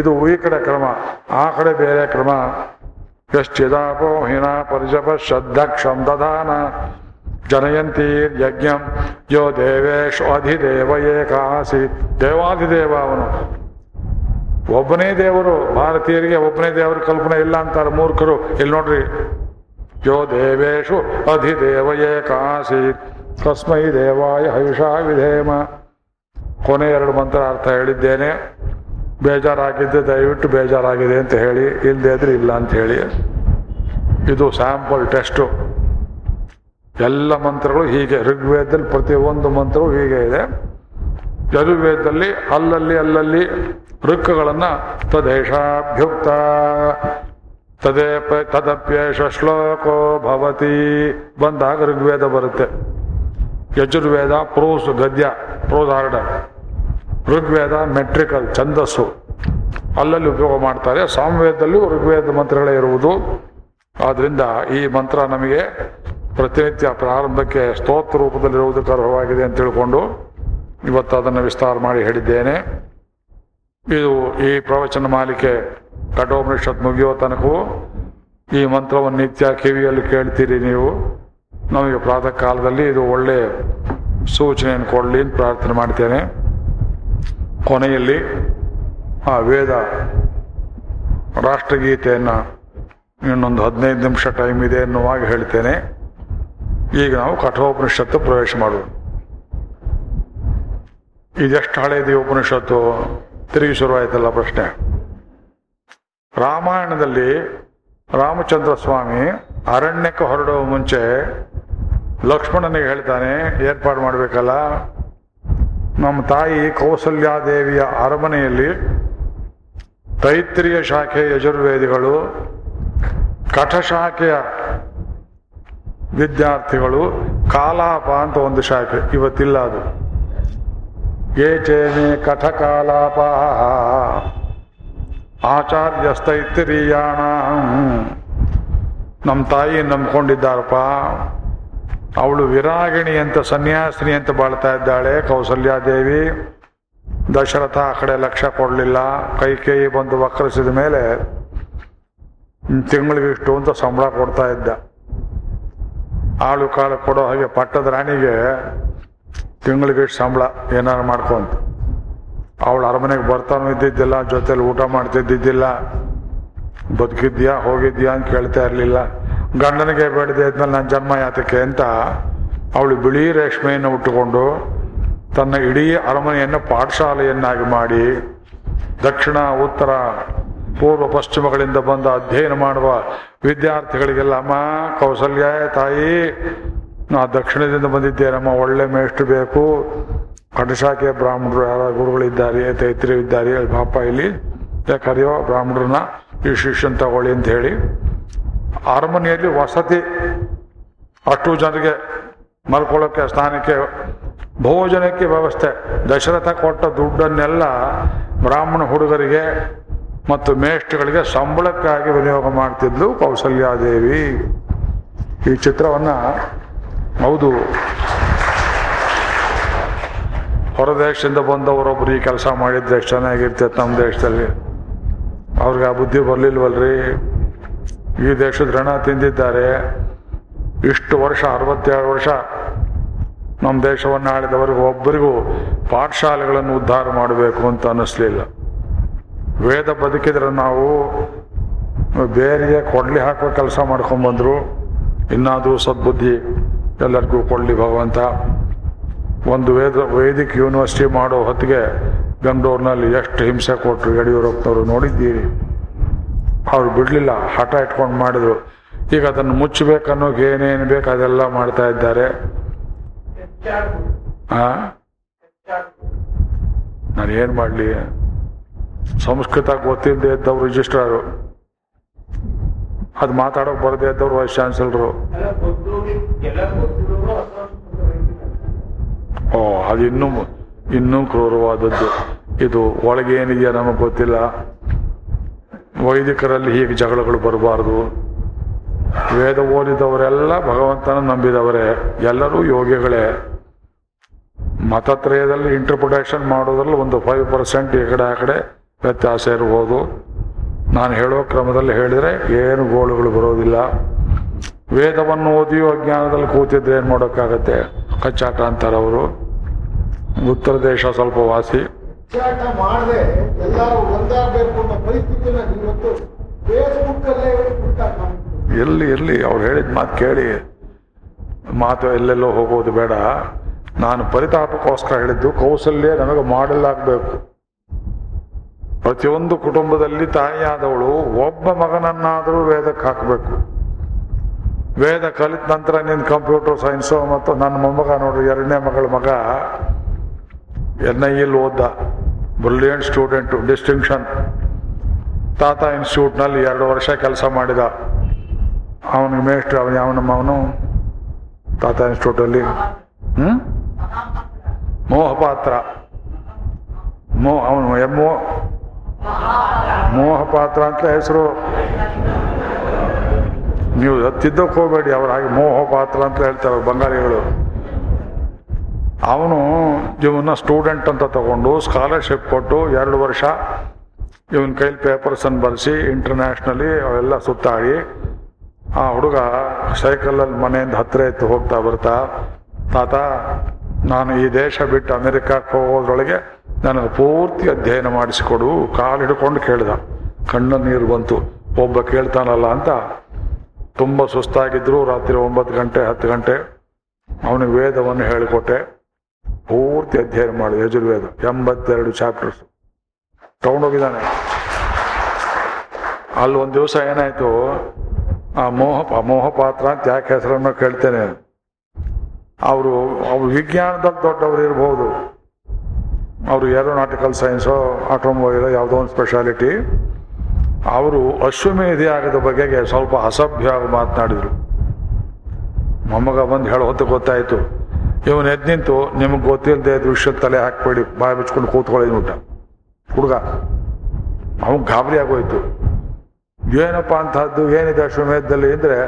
ಇದು ಈ ಕಡೆ ಕ್ರಮ, ಆ ಕಡೆ ಬೇರೆ ಕ್ರಮ. ಯಶ್ಚಿದಾಪೋ ಹಿನ ಪರಿಜಪ ಶ್ರದ್ಧ ಕ್ಷಂದಧಾನ ಜನಯಂತಿ ಯಜ್ಞಂ, ಯೋ ದೇವೇಶ್ ಅಧಿದೇವ ಏಕಾಸಿ ದೇವಾಧಿದೇವ ಅವನು. ಒಬ್ಬನೇ ದೇವರು, ಭಾರತೀಯರಿಗೆ ಒಬ್ಬನೇ ದೇವರ ಕಲ್ಪನೆ ಇಲ್ಲ ಅಂತಾರೆ ಮೂರ್ಖರು. ಇಲ್ಲಿ ನೋಡ್ರಿ ಯೋ ದೇವೇಶು ಅಧಿದೇವಯೇ ಕಾಸಿ ತಸ್ಮೈ ದೇವಾಯ ಹವಿಷಾ ವಿಧೇಮ ಕೊನೆ ಎರಡು ಮಂತ್ರ ಅರ್ಥ ಹೇಳಿದ್ದೇನೆ. ಬೇಜಾರಾಗಿದ್ದೆ ದಯವಿಟ್ಟು ಬೇಜಾರಾಗಿದೆ ಅಂತ ಹೇಳಿ ಇಲ್ಲದೆ ಇದ್ರೆ ಇಲ್ಲ ಅಂತ ಹೇಳಿ. ಇದು ಸ್ಯಾಂಪಲ್ ಟೆಸ್ಟು ಎಲ್ಲ ಮಂತ್ರಗಳು ಹೀಗೆ, ಋಗ್ವೇದದಲ್ಲಿ ಪ್ರತಿಯೊಂದು ಮಂತ್ರವು ಹೀಗೆ ಇದೆ. ಯಜುರ್ವೇದದಲ್ಲಿ ಅಲ್ಲಲ್ಲಿ ಅಲ್ಲಲ್ಲಿ ಋಕ್ಕಗಳನ್ನು ತದೇಶಾಭ್ಯುಕ್ತ ತದೇಪ ತದಪ್ಯೇಷ ಶ್ಲೋಕೋ ಭವತಿ. ಬಂದಾಗ ಋಗ್ವೇದ ಬರುತ್ತೆ. ಯಜುರ್ವೇದ ಪ್ರೋಸ್ ಗದ್ಯ, ಪ್ರೋಸ್ ಆರ್ಡರ್ ಋಗ್ವೇದ ಮೆಟ್ರಿಕಲ್, ಛಂದಸ್ಸು. ಅಲ್ಲಲ್ಲಿ ಉಪಯೋಗ ಮಾಡ್ತಾರೆ. ಸಾಮವೇದಲ್ಲೂ ಋಗ್ವೇದ ಮಂತ್ರಗಳೇ ಇರುವುದು. ಆದ್ದರಿಂದ ಈ ಮಂತ್ರ ನಮಗೆ ಪ್ರತಿನಿತ್ಯ ಪ್ರಾರಂಭಕ್ಕೆ ಸ್ತೋತ್ರ ರೂಪದಲ್ಲಿರುವುದು ಅರ್ಹವಾಗಿದೆ ಅಂತ ತಿಳ್ಕೊಂಡು ಇವತ್ತು ಅದನ್ನು ವಿಸ್ತಾರ ಮಾಡಿ ಹೇಳಿದ್ದೇನೆ. ಇದು ಈ ಪ್ರವಚನ ಮಾಲಿಕೆ ಕಠೋಪನಿಷತ್ ಮುಗಿಯೋ ತನಕವೂ ಈ ಮಂತ್ರವನ್ನು ನಿತ್ಯ ಕಿವಿಯಲ್ಲಿ ಕೇಳ್ತೀರಿ ನೀವು. ನಮಗೆ ಪ್ರಾತಃ ಕಾಲದಲ್ಲಿ ಇದು ಒಳ್ಳೆ ಸೂಚನೆಯನ್ನು ಕೊಡಲಿ ಅಂತ ಪ್ರಾರ್ಥನೆ ಮಾಡ್ತೇನೆ. ಕೊನೆಯಲ್ಲಿ ಆ ವೇದ ರಾಷ್ಟ್ರಗೀತೆಯನ್ನು ಇನ್ನೊಂದು ಹದಿನೈದು ನಿಮಿಷ ಟೈಮ್ ಇದೆ ಎನ್ನುವಾಗ ಹೇಳ್ತೇನೆ. ಈಗ ನಾವು ಕಠೋಪನಿಷತ್ತು ಪ್ರವೇಶ ಮಾಡುವ ಇದೆಷ್ಟು ಹಳೇದಿ ಉಪನಿಷತ್ತು? ತಿರುಗಿ ಶುರುವಾಯ್ತಲ್ಲ ಪ್ರಶ್ನೆ. ರಾಮಾಯಣದಲ್ಲಿ ರಾಮಚಂದ್ರ ಸ್ವಾಮಿ ಅರಣ್ಯಕ್ಕೆ ಹೊರಡುವ ಮುಂಚೆ ಲಕ್ಷ್ಮಣನಿಗೆ ಹೇಳ್ತಾನೆ ಏರ್ಪಾಡು ಮಾಡಬೇಕಲ್ಲ. ನಮ್ಮ ತಾಯಿ ಕೌಸಲ್ಯಾದೇವಿಯ ಅರಮನೆಯಲ್ಲಿ ತೈತ್ರಿಯ ಶಾಖೆ ಯಜುರ್ವೇದಿಗಳು, ಕಠಶಾಖೆಯ ವಿದ್ಯಾರ್ಥಿಗಳು, ಕಾಲಾಪ ಅಂತ ಒಂದು ಶಾಖೆ, ಇವತ್ತಿಲ್ಲ ಅದು. ಏಚೇನೆ ಕಠ ಕಥಕಾಲಾಪ ಆಚಾರ್ಯಸ್ತೈತಿರಿಯಾಣ ನಮ್ಮ ತಾಯಿ ನಂಬ್ಕೊಂಡಿದ್ದಾರಪ್ಪ. ಅವಳು ವಿರಾಗಿಣಿ ಅಂತ, ಸನ್ಯಾಸಿನಿ ಅಂತ ಬಾಳ್ತಾ ಇದ್ದಾಳೆ ಕೌಸಲ್ಯಾದೇವಿ. ದಶರಥ ಆ ಕಡೆ ಲಕ್ಷ ಕೊಡಲಿಲ್ಲ. ಕೈಕೇಯಿ ಬಂದು ವಕ್ರಿಸಿದ ಮೇಲೆ ತಿಂಗಳಿಗೆ ಇಷ್ಟು ಅಂತ ಸಂಬಳ ಕೊಡ್ತಾ ಇದ್ದ. ಆಳು ಕಾಳು ಕೊಡೋ ಹಾಗೆ ಪಟ್ಟದ ರಾಣಿಗೆ ತಿಂಗಳಿಗೆ ಇಷ್ಟು ಸಂಬಳ ಏನಾರು ಮಾಡ್ಕೊಂತ ಅವಳು ಅರಮನೆಗೆ ಬರ್ತಾನು ಇದ್ದಿದ್ದಿಲ್ಲ, ಜೊತೆಲಿ ಊಟ ಮಾಡ್ತಿದ್ದಿದ್ದಿಲ್ಲ. ಬದುಕಿದ್ಯಾ, ಹೋಗಿದ್ಯಾ ಅಂತ ಕೇಳ್ತಾ ಇರಲಿಲ್ಲ. ಗಂಡನಿಗೆ ಬೇಡದೆ ಇದ್ಮೇಲೆ ನನ್ನ ಜನ್ಮ ಯಾತಕ್ಕೆ ಅಂತ ಅವಳು ಬಿಳಿ ರೇಷ್ಮೆಯನ್ನು ಉಟ್ಟುಕೊಂಡು ತನ್ನ ಇಡೀ ಅರಮನೆಯನ್ನು ಪಾಠಶಾಲೆಯನ್ನಾಗಿ ಮಾಡಿ ದಕ್ಷಿಣ, ಉತ್ತರ, ಪೂರ್ವ, ಪಶ್ಚಿಮಗಳಿಂದ ಬಂದ ಅಧ್ಯಯನ ಮಾಡುವ ವಿದ್ಯಾರ್ಥಿಗಳಿಗೆಲ್ಲ, ಅಮ್ಮ, ಕೌಸಲ್ಯ ತಾಯಿ, ನಾ ದಕ್ಷಿಣದಿಂದ ಬಂದಿದ್ದೇನಮ್ಮ, ಒಳ್ಳೆ ಮೇಷ್ಟು ಬೇಕು ಕಟಶಾಖೆ ಬ್ರಾಹ್ಮಣರು ಯಾರ ಗುರುಗಳಿದ್ದಾರೆ ತೈತ್ರಿ ಇದ್ದಾರೆ ಪಾಪ ಇಲ್ಲಿ. ಕರೆಯೋ ಬ್ರಾಹ್ಮಣರನ್ನ ಈ ಶಿಷ್ಯನ್ ತಗೊಳ್ಳಿ ಅಂತ ಹೇಳಿ. ಅರಮನೆಯಲ್ಲಿ ವಸತಿ ಅಷ್ಟು ಜನರಿಗೆ ಮಲ್ಕೊಳ್ಳೋಕೆ, ಸ್ನಾನಕ್ಕೆ, ಭೋಜನಕ್ಕೆ ವ್ಯವಸ್ಥೆ. ದಶರಥ ಕೊಟ್ಟ ದುಡ್ಡನ್ನೆಲ್ಲ ಬ್ರಾಹ್ಮಣ ಹುಡುಗರಿಗೆ ಮತ್ತು ಮೇಷ್ಟ್ರುಗಳಿಗೆ ಸಂಬಳಕ್ಕಾಗಿ ವಿನಿಯೋಗ ಮಾಡ್ತಿದ್ಲು ಕೌಸಲ್ಯಾದೇವಿ. ಈ ಚಿತ್ರವನ್ನು ಹೌದು ಹೊರದೇಶದಿಂದ ಬಂದವರೊಬ್ರು ಈ ಕೆಲಸ ಮಾಡಿದ್ರೆ ಚೆನ್ನಾಗಿರ್ತೈತೆ ನಮ್ಮ ದೇಶದಲ್ಲಿ. ಅವ್ರಿಗೆ ಆ ಬುದ್ಧಿ ಬರಲಿಲ್ವಲ್ರಿ? ಈ ದೇಶದ ಋಣ ತಿಂದಿದ್ದಾರೆ. ಇಷ್ಟು ವರ್ಷ, ಅರವತ್ತೆರಡು ವರ್ಷ ನಮ್ಮ ದೇಶವನ್ನು ಆಳಿದವರಿಗೆ ಒಬ್ಬರಿಗೂ ಪಾಠಶಾಲೆಗಳನ್ನು ಉದ್ಧಾರ ಮಾಡಬೇಕು ಅಂತ ಅನ್ನಿಸ್ಲಿಲ್ಲ. ವೇದ ಬದುಕಿದ್ರೆ ನಾವು ಬೇರೆಗೆ ಕೊಡ್ಲಿ ಹಾಕೋ ಕೆಲಸ ಮಾಡ್ಕೊಂಡ್ಬಂದ್ರು ಇನ್ನಾದರೂ ಸದ್ಬುದ್ಧಿ ಎಲ್ಲರಿಗೂ ಕೊಡಲಿ ಭಗವಂತ. ಒಂದು ವೇದ ವೇದಿಕ್ ಯೂನಿವರ್ಸಿಟಿ ಮಾಡೋ ಹೊತ್ತಿಗೆ ಗಂಡೂರಿನಲ್ಲಿ ಎಷ್ಟು ಹಿಂಸೆ ಕೊಟ್ಟರು ಯಡಿಯೂರಪ್ಪನವರು ನೋಡಿದ್ದೀರಿ. ಅವ್ರು ಬಿಡಲಿಲ್ಲ, ಹಠ ಇಟ್ಕೊಂಡು ಮಾಡಿದ್ರು. ಈಗ ಅದನ್ನು ಮುಚ್ಚಬೇಕನ್ನೋಕೆ ಏನೇನು ಬೇಕು ಅದೆಲ್ಲ ಮಾಡ್ತಾ ಇದ್ದಾರೆ. ನಾನು ಏನು ಮಾಡಲಿ? ಸಂಸ್ಕೃತ ಗೊತ್ತಿಲ್ಲದೆ ಇದ್ದವ್ರು ರಿಜಿಸ್ಟ್ರಾರು. ಅದು ಮಾತಾಡೋಕೆ ಬರದೇ ಇದ್ದವ್ರು ವೈಸ್ ಚಾನ್ಸಲರು. ಓ, ಅದು ಇನ್ನೂ ಇನ್ನೂ ಕ್ರೂರವಾದದ್ದು. ಇದು ಒಳಗೆ ಏನಿದೆಯಾ ನಮಗೆ ಗೊತ್ತಿಲ್ಲ. ವೈದಿಕರಲ್ಲಿ ಹೀಗೆ ಜಗಳಗಳು ಬರಬಾರ್ದು. ವೇದ ಓದಿದವರೆಲ್ಲ ಭಗವಂತನ ನಂಬಿದವರೇ. ಎಲ್ಲರೂ ಯೋಗಿಗಳೇ. ಮತತ್ರಯದಲ್ಲಿ ಇಂಟರ್ಪ್ರಿಟೇಷನ್ ಮಾಡೋದ್ರಲ್ಲಿ ಒಂದು ಫೈವ್ ಪರ್ಸೆಂಟ್ ಈ ಕಡೆ ಆ ಕಡೆ ವ್ಯತ್ಯಾಸ ಇರ್ಬೋದು. ನಾನು ಹೇಳೋ ಕ್ರಮದಲ್ಲಿ ಹೇಳಿದರೆ ಏನು ಗೋಳುಗಳು ಬರೋದಿಲ್ಲ. ವೇದವನ್ನು ಓದಿಯೋ ಅಜ್ಞಾನದಲ್ಲಿ ಕೂತಿದ್ರೆ ಏನು ಮಾಡೋಕ್ಕಾಗತ್ತೆ? ಕಚ್ಚಾಟ ಅಂತಾರೆ ಅವರು. ಉತ್ತರ ದೇಶ ಸ್ವಲ್ಪ ವಾಸಿ. ಎಲ್ಲಿ ಎಲ್ಲಿ? ಅವ್ರು ಹೇಳಿದ ಮಾತು ಕೇಳಿ. ಮಾತು ಎಲ್ಲೆಲ್ಲೋ ಹೋಗೋದು ಬೇಡ. ನಾನು ಪರಿತಾಪಕ್ಕೋಸ್ಕರ ಹೇಳಿದ್ದು ಕೌಸಲ್ಯ ನಮಗೆ ಮಾಡೆಲ್ ಆಗಬೇಕು ಪ್ರತಿಯೊಂದು ಕುಟುಂಬದಲ್ಲಿ ತಾಯಿಯಾದವಳು ಒಬ್ಬ ಮಗನನ್ನಾದರೂ ವೇದಕ್ಕೆ ಹಾಕಬೇಕು. ವೇದ ಕಲಿತ ನಂತರ ನಿನ್ನ ಕಂಪ್ಯೂಟರ್ ಸೈನ್ಸು ಮತ್ತು ನನ್ನ ಮೊಮ್ಮಗ ನೋಡ್ರಿ ಎರಡನೇ ಮಗಳ ಮಗ. ಎನ್ ಐ ಎಲ್ ಓದ್ದ. ಬ್ರಿಲಿಯಂಟ್ ಸ್ಟೂಡೆಂಟು ಡಿಸ್ಟಿಂಕ್ಷನ್ ತಾತ ಇನ್ಸ್ಟಿಟ್ಯೂಟ್ನಲ್ಲಿ ಎರಡು ವರ್ಷ ಕೆಲಸ ಮಾಡಿದ. ಅವನಿಗೆ ಮೇಷ್ಟ್ರು ಅವನು ಅವನ ಅವನು ತಾತ ಇನ್ಸ್ಟಿಟ್ಯೂಟಲ್ಲಿ ಹ್ಞೂ ಮೋಹಪಾತ್ರ. ಮೋ, ಅವನು ಎಮ್ಮೋ ಮೋಹಪಾತ್ರ ಅಂತ ಹೆಸರು. ನೀವು ಹತ್ತಿದ್ದಕ್ಕೆ ಹೋಗಬೇಡಿ, ಅವ್ರ ಹಾಗೆ ಮೋಹ ಪಾತ್ರ ಅಂತ ಹೇಳ್ತಾರೆ ಬಂಗಾಳಿಗಳು ಅವನು ಇವನ್ನ ಸ್ಟೂಡೆಂಟ್ ಅಂತ ತಗೊಂಡು ಸ್ಕಾಲರ್ಶಿಪ್ ಕೊಟ್ಟು ಎರಡು ವರ್ಷ ಇವನ್ ಕೈಲಿ ಪೇಪರ್ಸನ್ನು ಬರೆಸಿ ಇಂಟರ್ನ್ಯಾಷನಲಿ ಅವೆಲ್ಲ ಸುತ್ತಾಡಿ, ಆ ಹುಡುಗ ಸೈಕಲಲ್ಲಿ ಮನೆಯಿಂದ ಹತ್ತಿರ ಎತ್ತು ಹೋಗ್ತಾ ಬರ್ತಾ, ತಾತ, ನಾನು ಈ ದೇಶ ಬಿಟ್ಟು ಅಮೆರಿಕಕ್ಕೆ ಹೋಗೋದ್ರೊಳಗೆ ನನಗೆ ಪೂರ್ತಿ ಅಧ್ಯಯನ ಮಾಡಿಸಿಕೊಡು, ಕಾಲು ಹಿಡ್ಕೊಂಡು ಕೇಳ್ದ. ಕಣ್ಣ ನೀರು ಬಂತು. ಒಬ್ಬ ಕೇಳ್ತಾನಲ್ಲ ಅಂತ ತುಂಬ ಸುಸ್ತಾಗಿದ್ರು, ರಾತ್ರಿ ಒಂಬತ್ತು ಗಂಟೆ, ಹತ್ತು ಗಂಟೆ. ಅವನಿಗೆ ವೇದವನ್ನು ಹೇಳಿಕೊಟ್ಟೆ. ಪೂರ್ತಿ ಅಧ್ಯಯನ ಮಾಡಿ ಯಜುರ್ವೇದ, ಎಂಬತ್ತೆರಡು ಚಾಪ್ಟರ್ಸ್ ತಗೊಂಡೋಗಿದ್ದಾನೆ. ಅಲ್ಲಿ ಒಂದು ದಿವಸ ಏನಾಯ್ತು? ಆ ಮೋಹ ಮೋಹ ಪಾತ್ರ ಅಂತ ಯಾಕೆ ಹೆಸರನ್ನು ಕೇಳ್ತೇನೆ. ಅವರು, ಅವ್ರು ವಿಜ್ಞಾನದಲ್ಲಿ ದೊಡ್ಡವರು ಇರ್ಬೋದು. ಅವರು ಏರೋನಾಟಿಕಲ್ ಸೈನ್ಸೋ, ಆಟೋಮೊಬೈಲ್ ಯಾವುದೋ ಒಂದು ಸ್ಪೆಷಾಲಿಟಿ ಅವರು ಅಶ್ವಮೇಧ ಯಾಗದ ಬಗೆಗೆ ಸ್ವಲ್ಪ ಅಸಭ್ಯವಾಗಿ ಮಾತನಾಡಿದರು. ಮೊಮ್ಮಗ ಬಂದು ಹೇಳೋ ಹೊತ್ತು ಗೊತ್ತಾಯಿತು. ಇವನು ಎದ್ದು ನಿಂತು ನಿಮಗೆ ಗೊತ್ತಿಲ್ಲದೆ ದೃಶ್ಯ ತಲೆ ಹಾಕ್ಬೇಡಿ, ಬಾಯಿ ಬಿಚ್ಕೊಂಡು ಕೂತ್ಕೊಳ್ಳಿ ಊಟ ಹುಡುಗ ಅವನು ಗಾಬರಿ ಆಗೋಯ್ತು. ಏನಪ್ಪ ಅಂತಹದ್ದು, ಏನಿದೆ ಅಶ್ವಮೇಧದಲ್ಲಿ ಅಂದರೆ,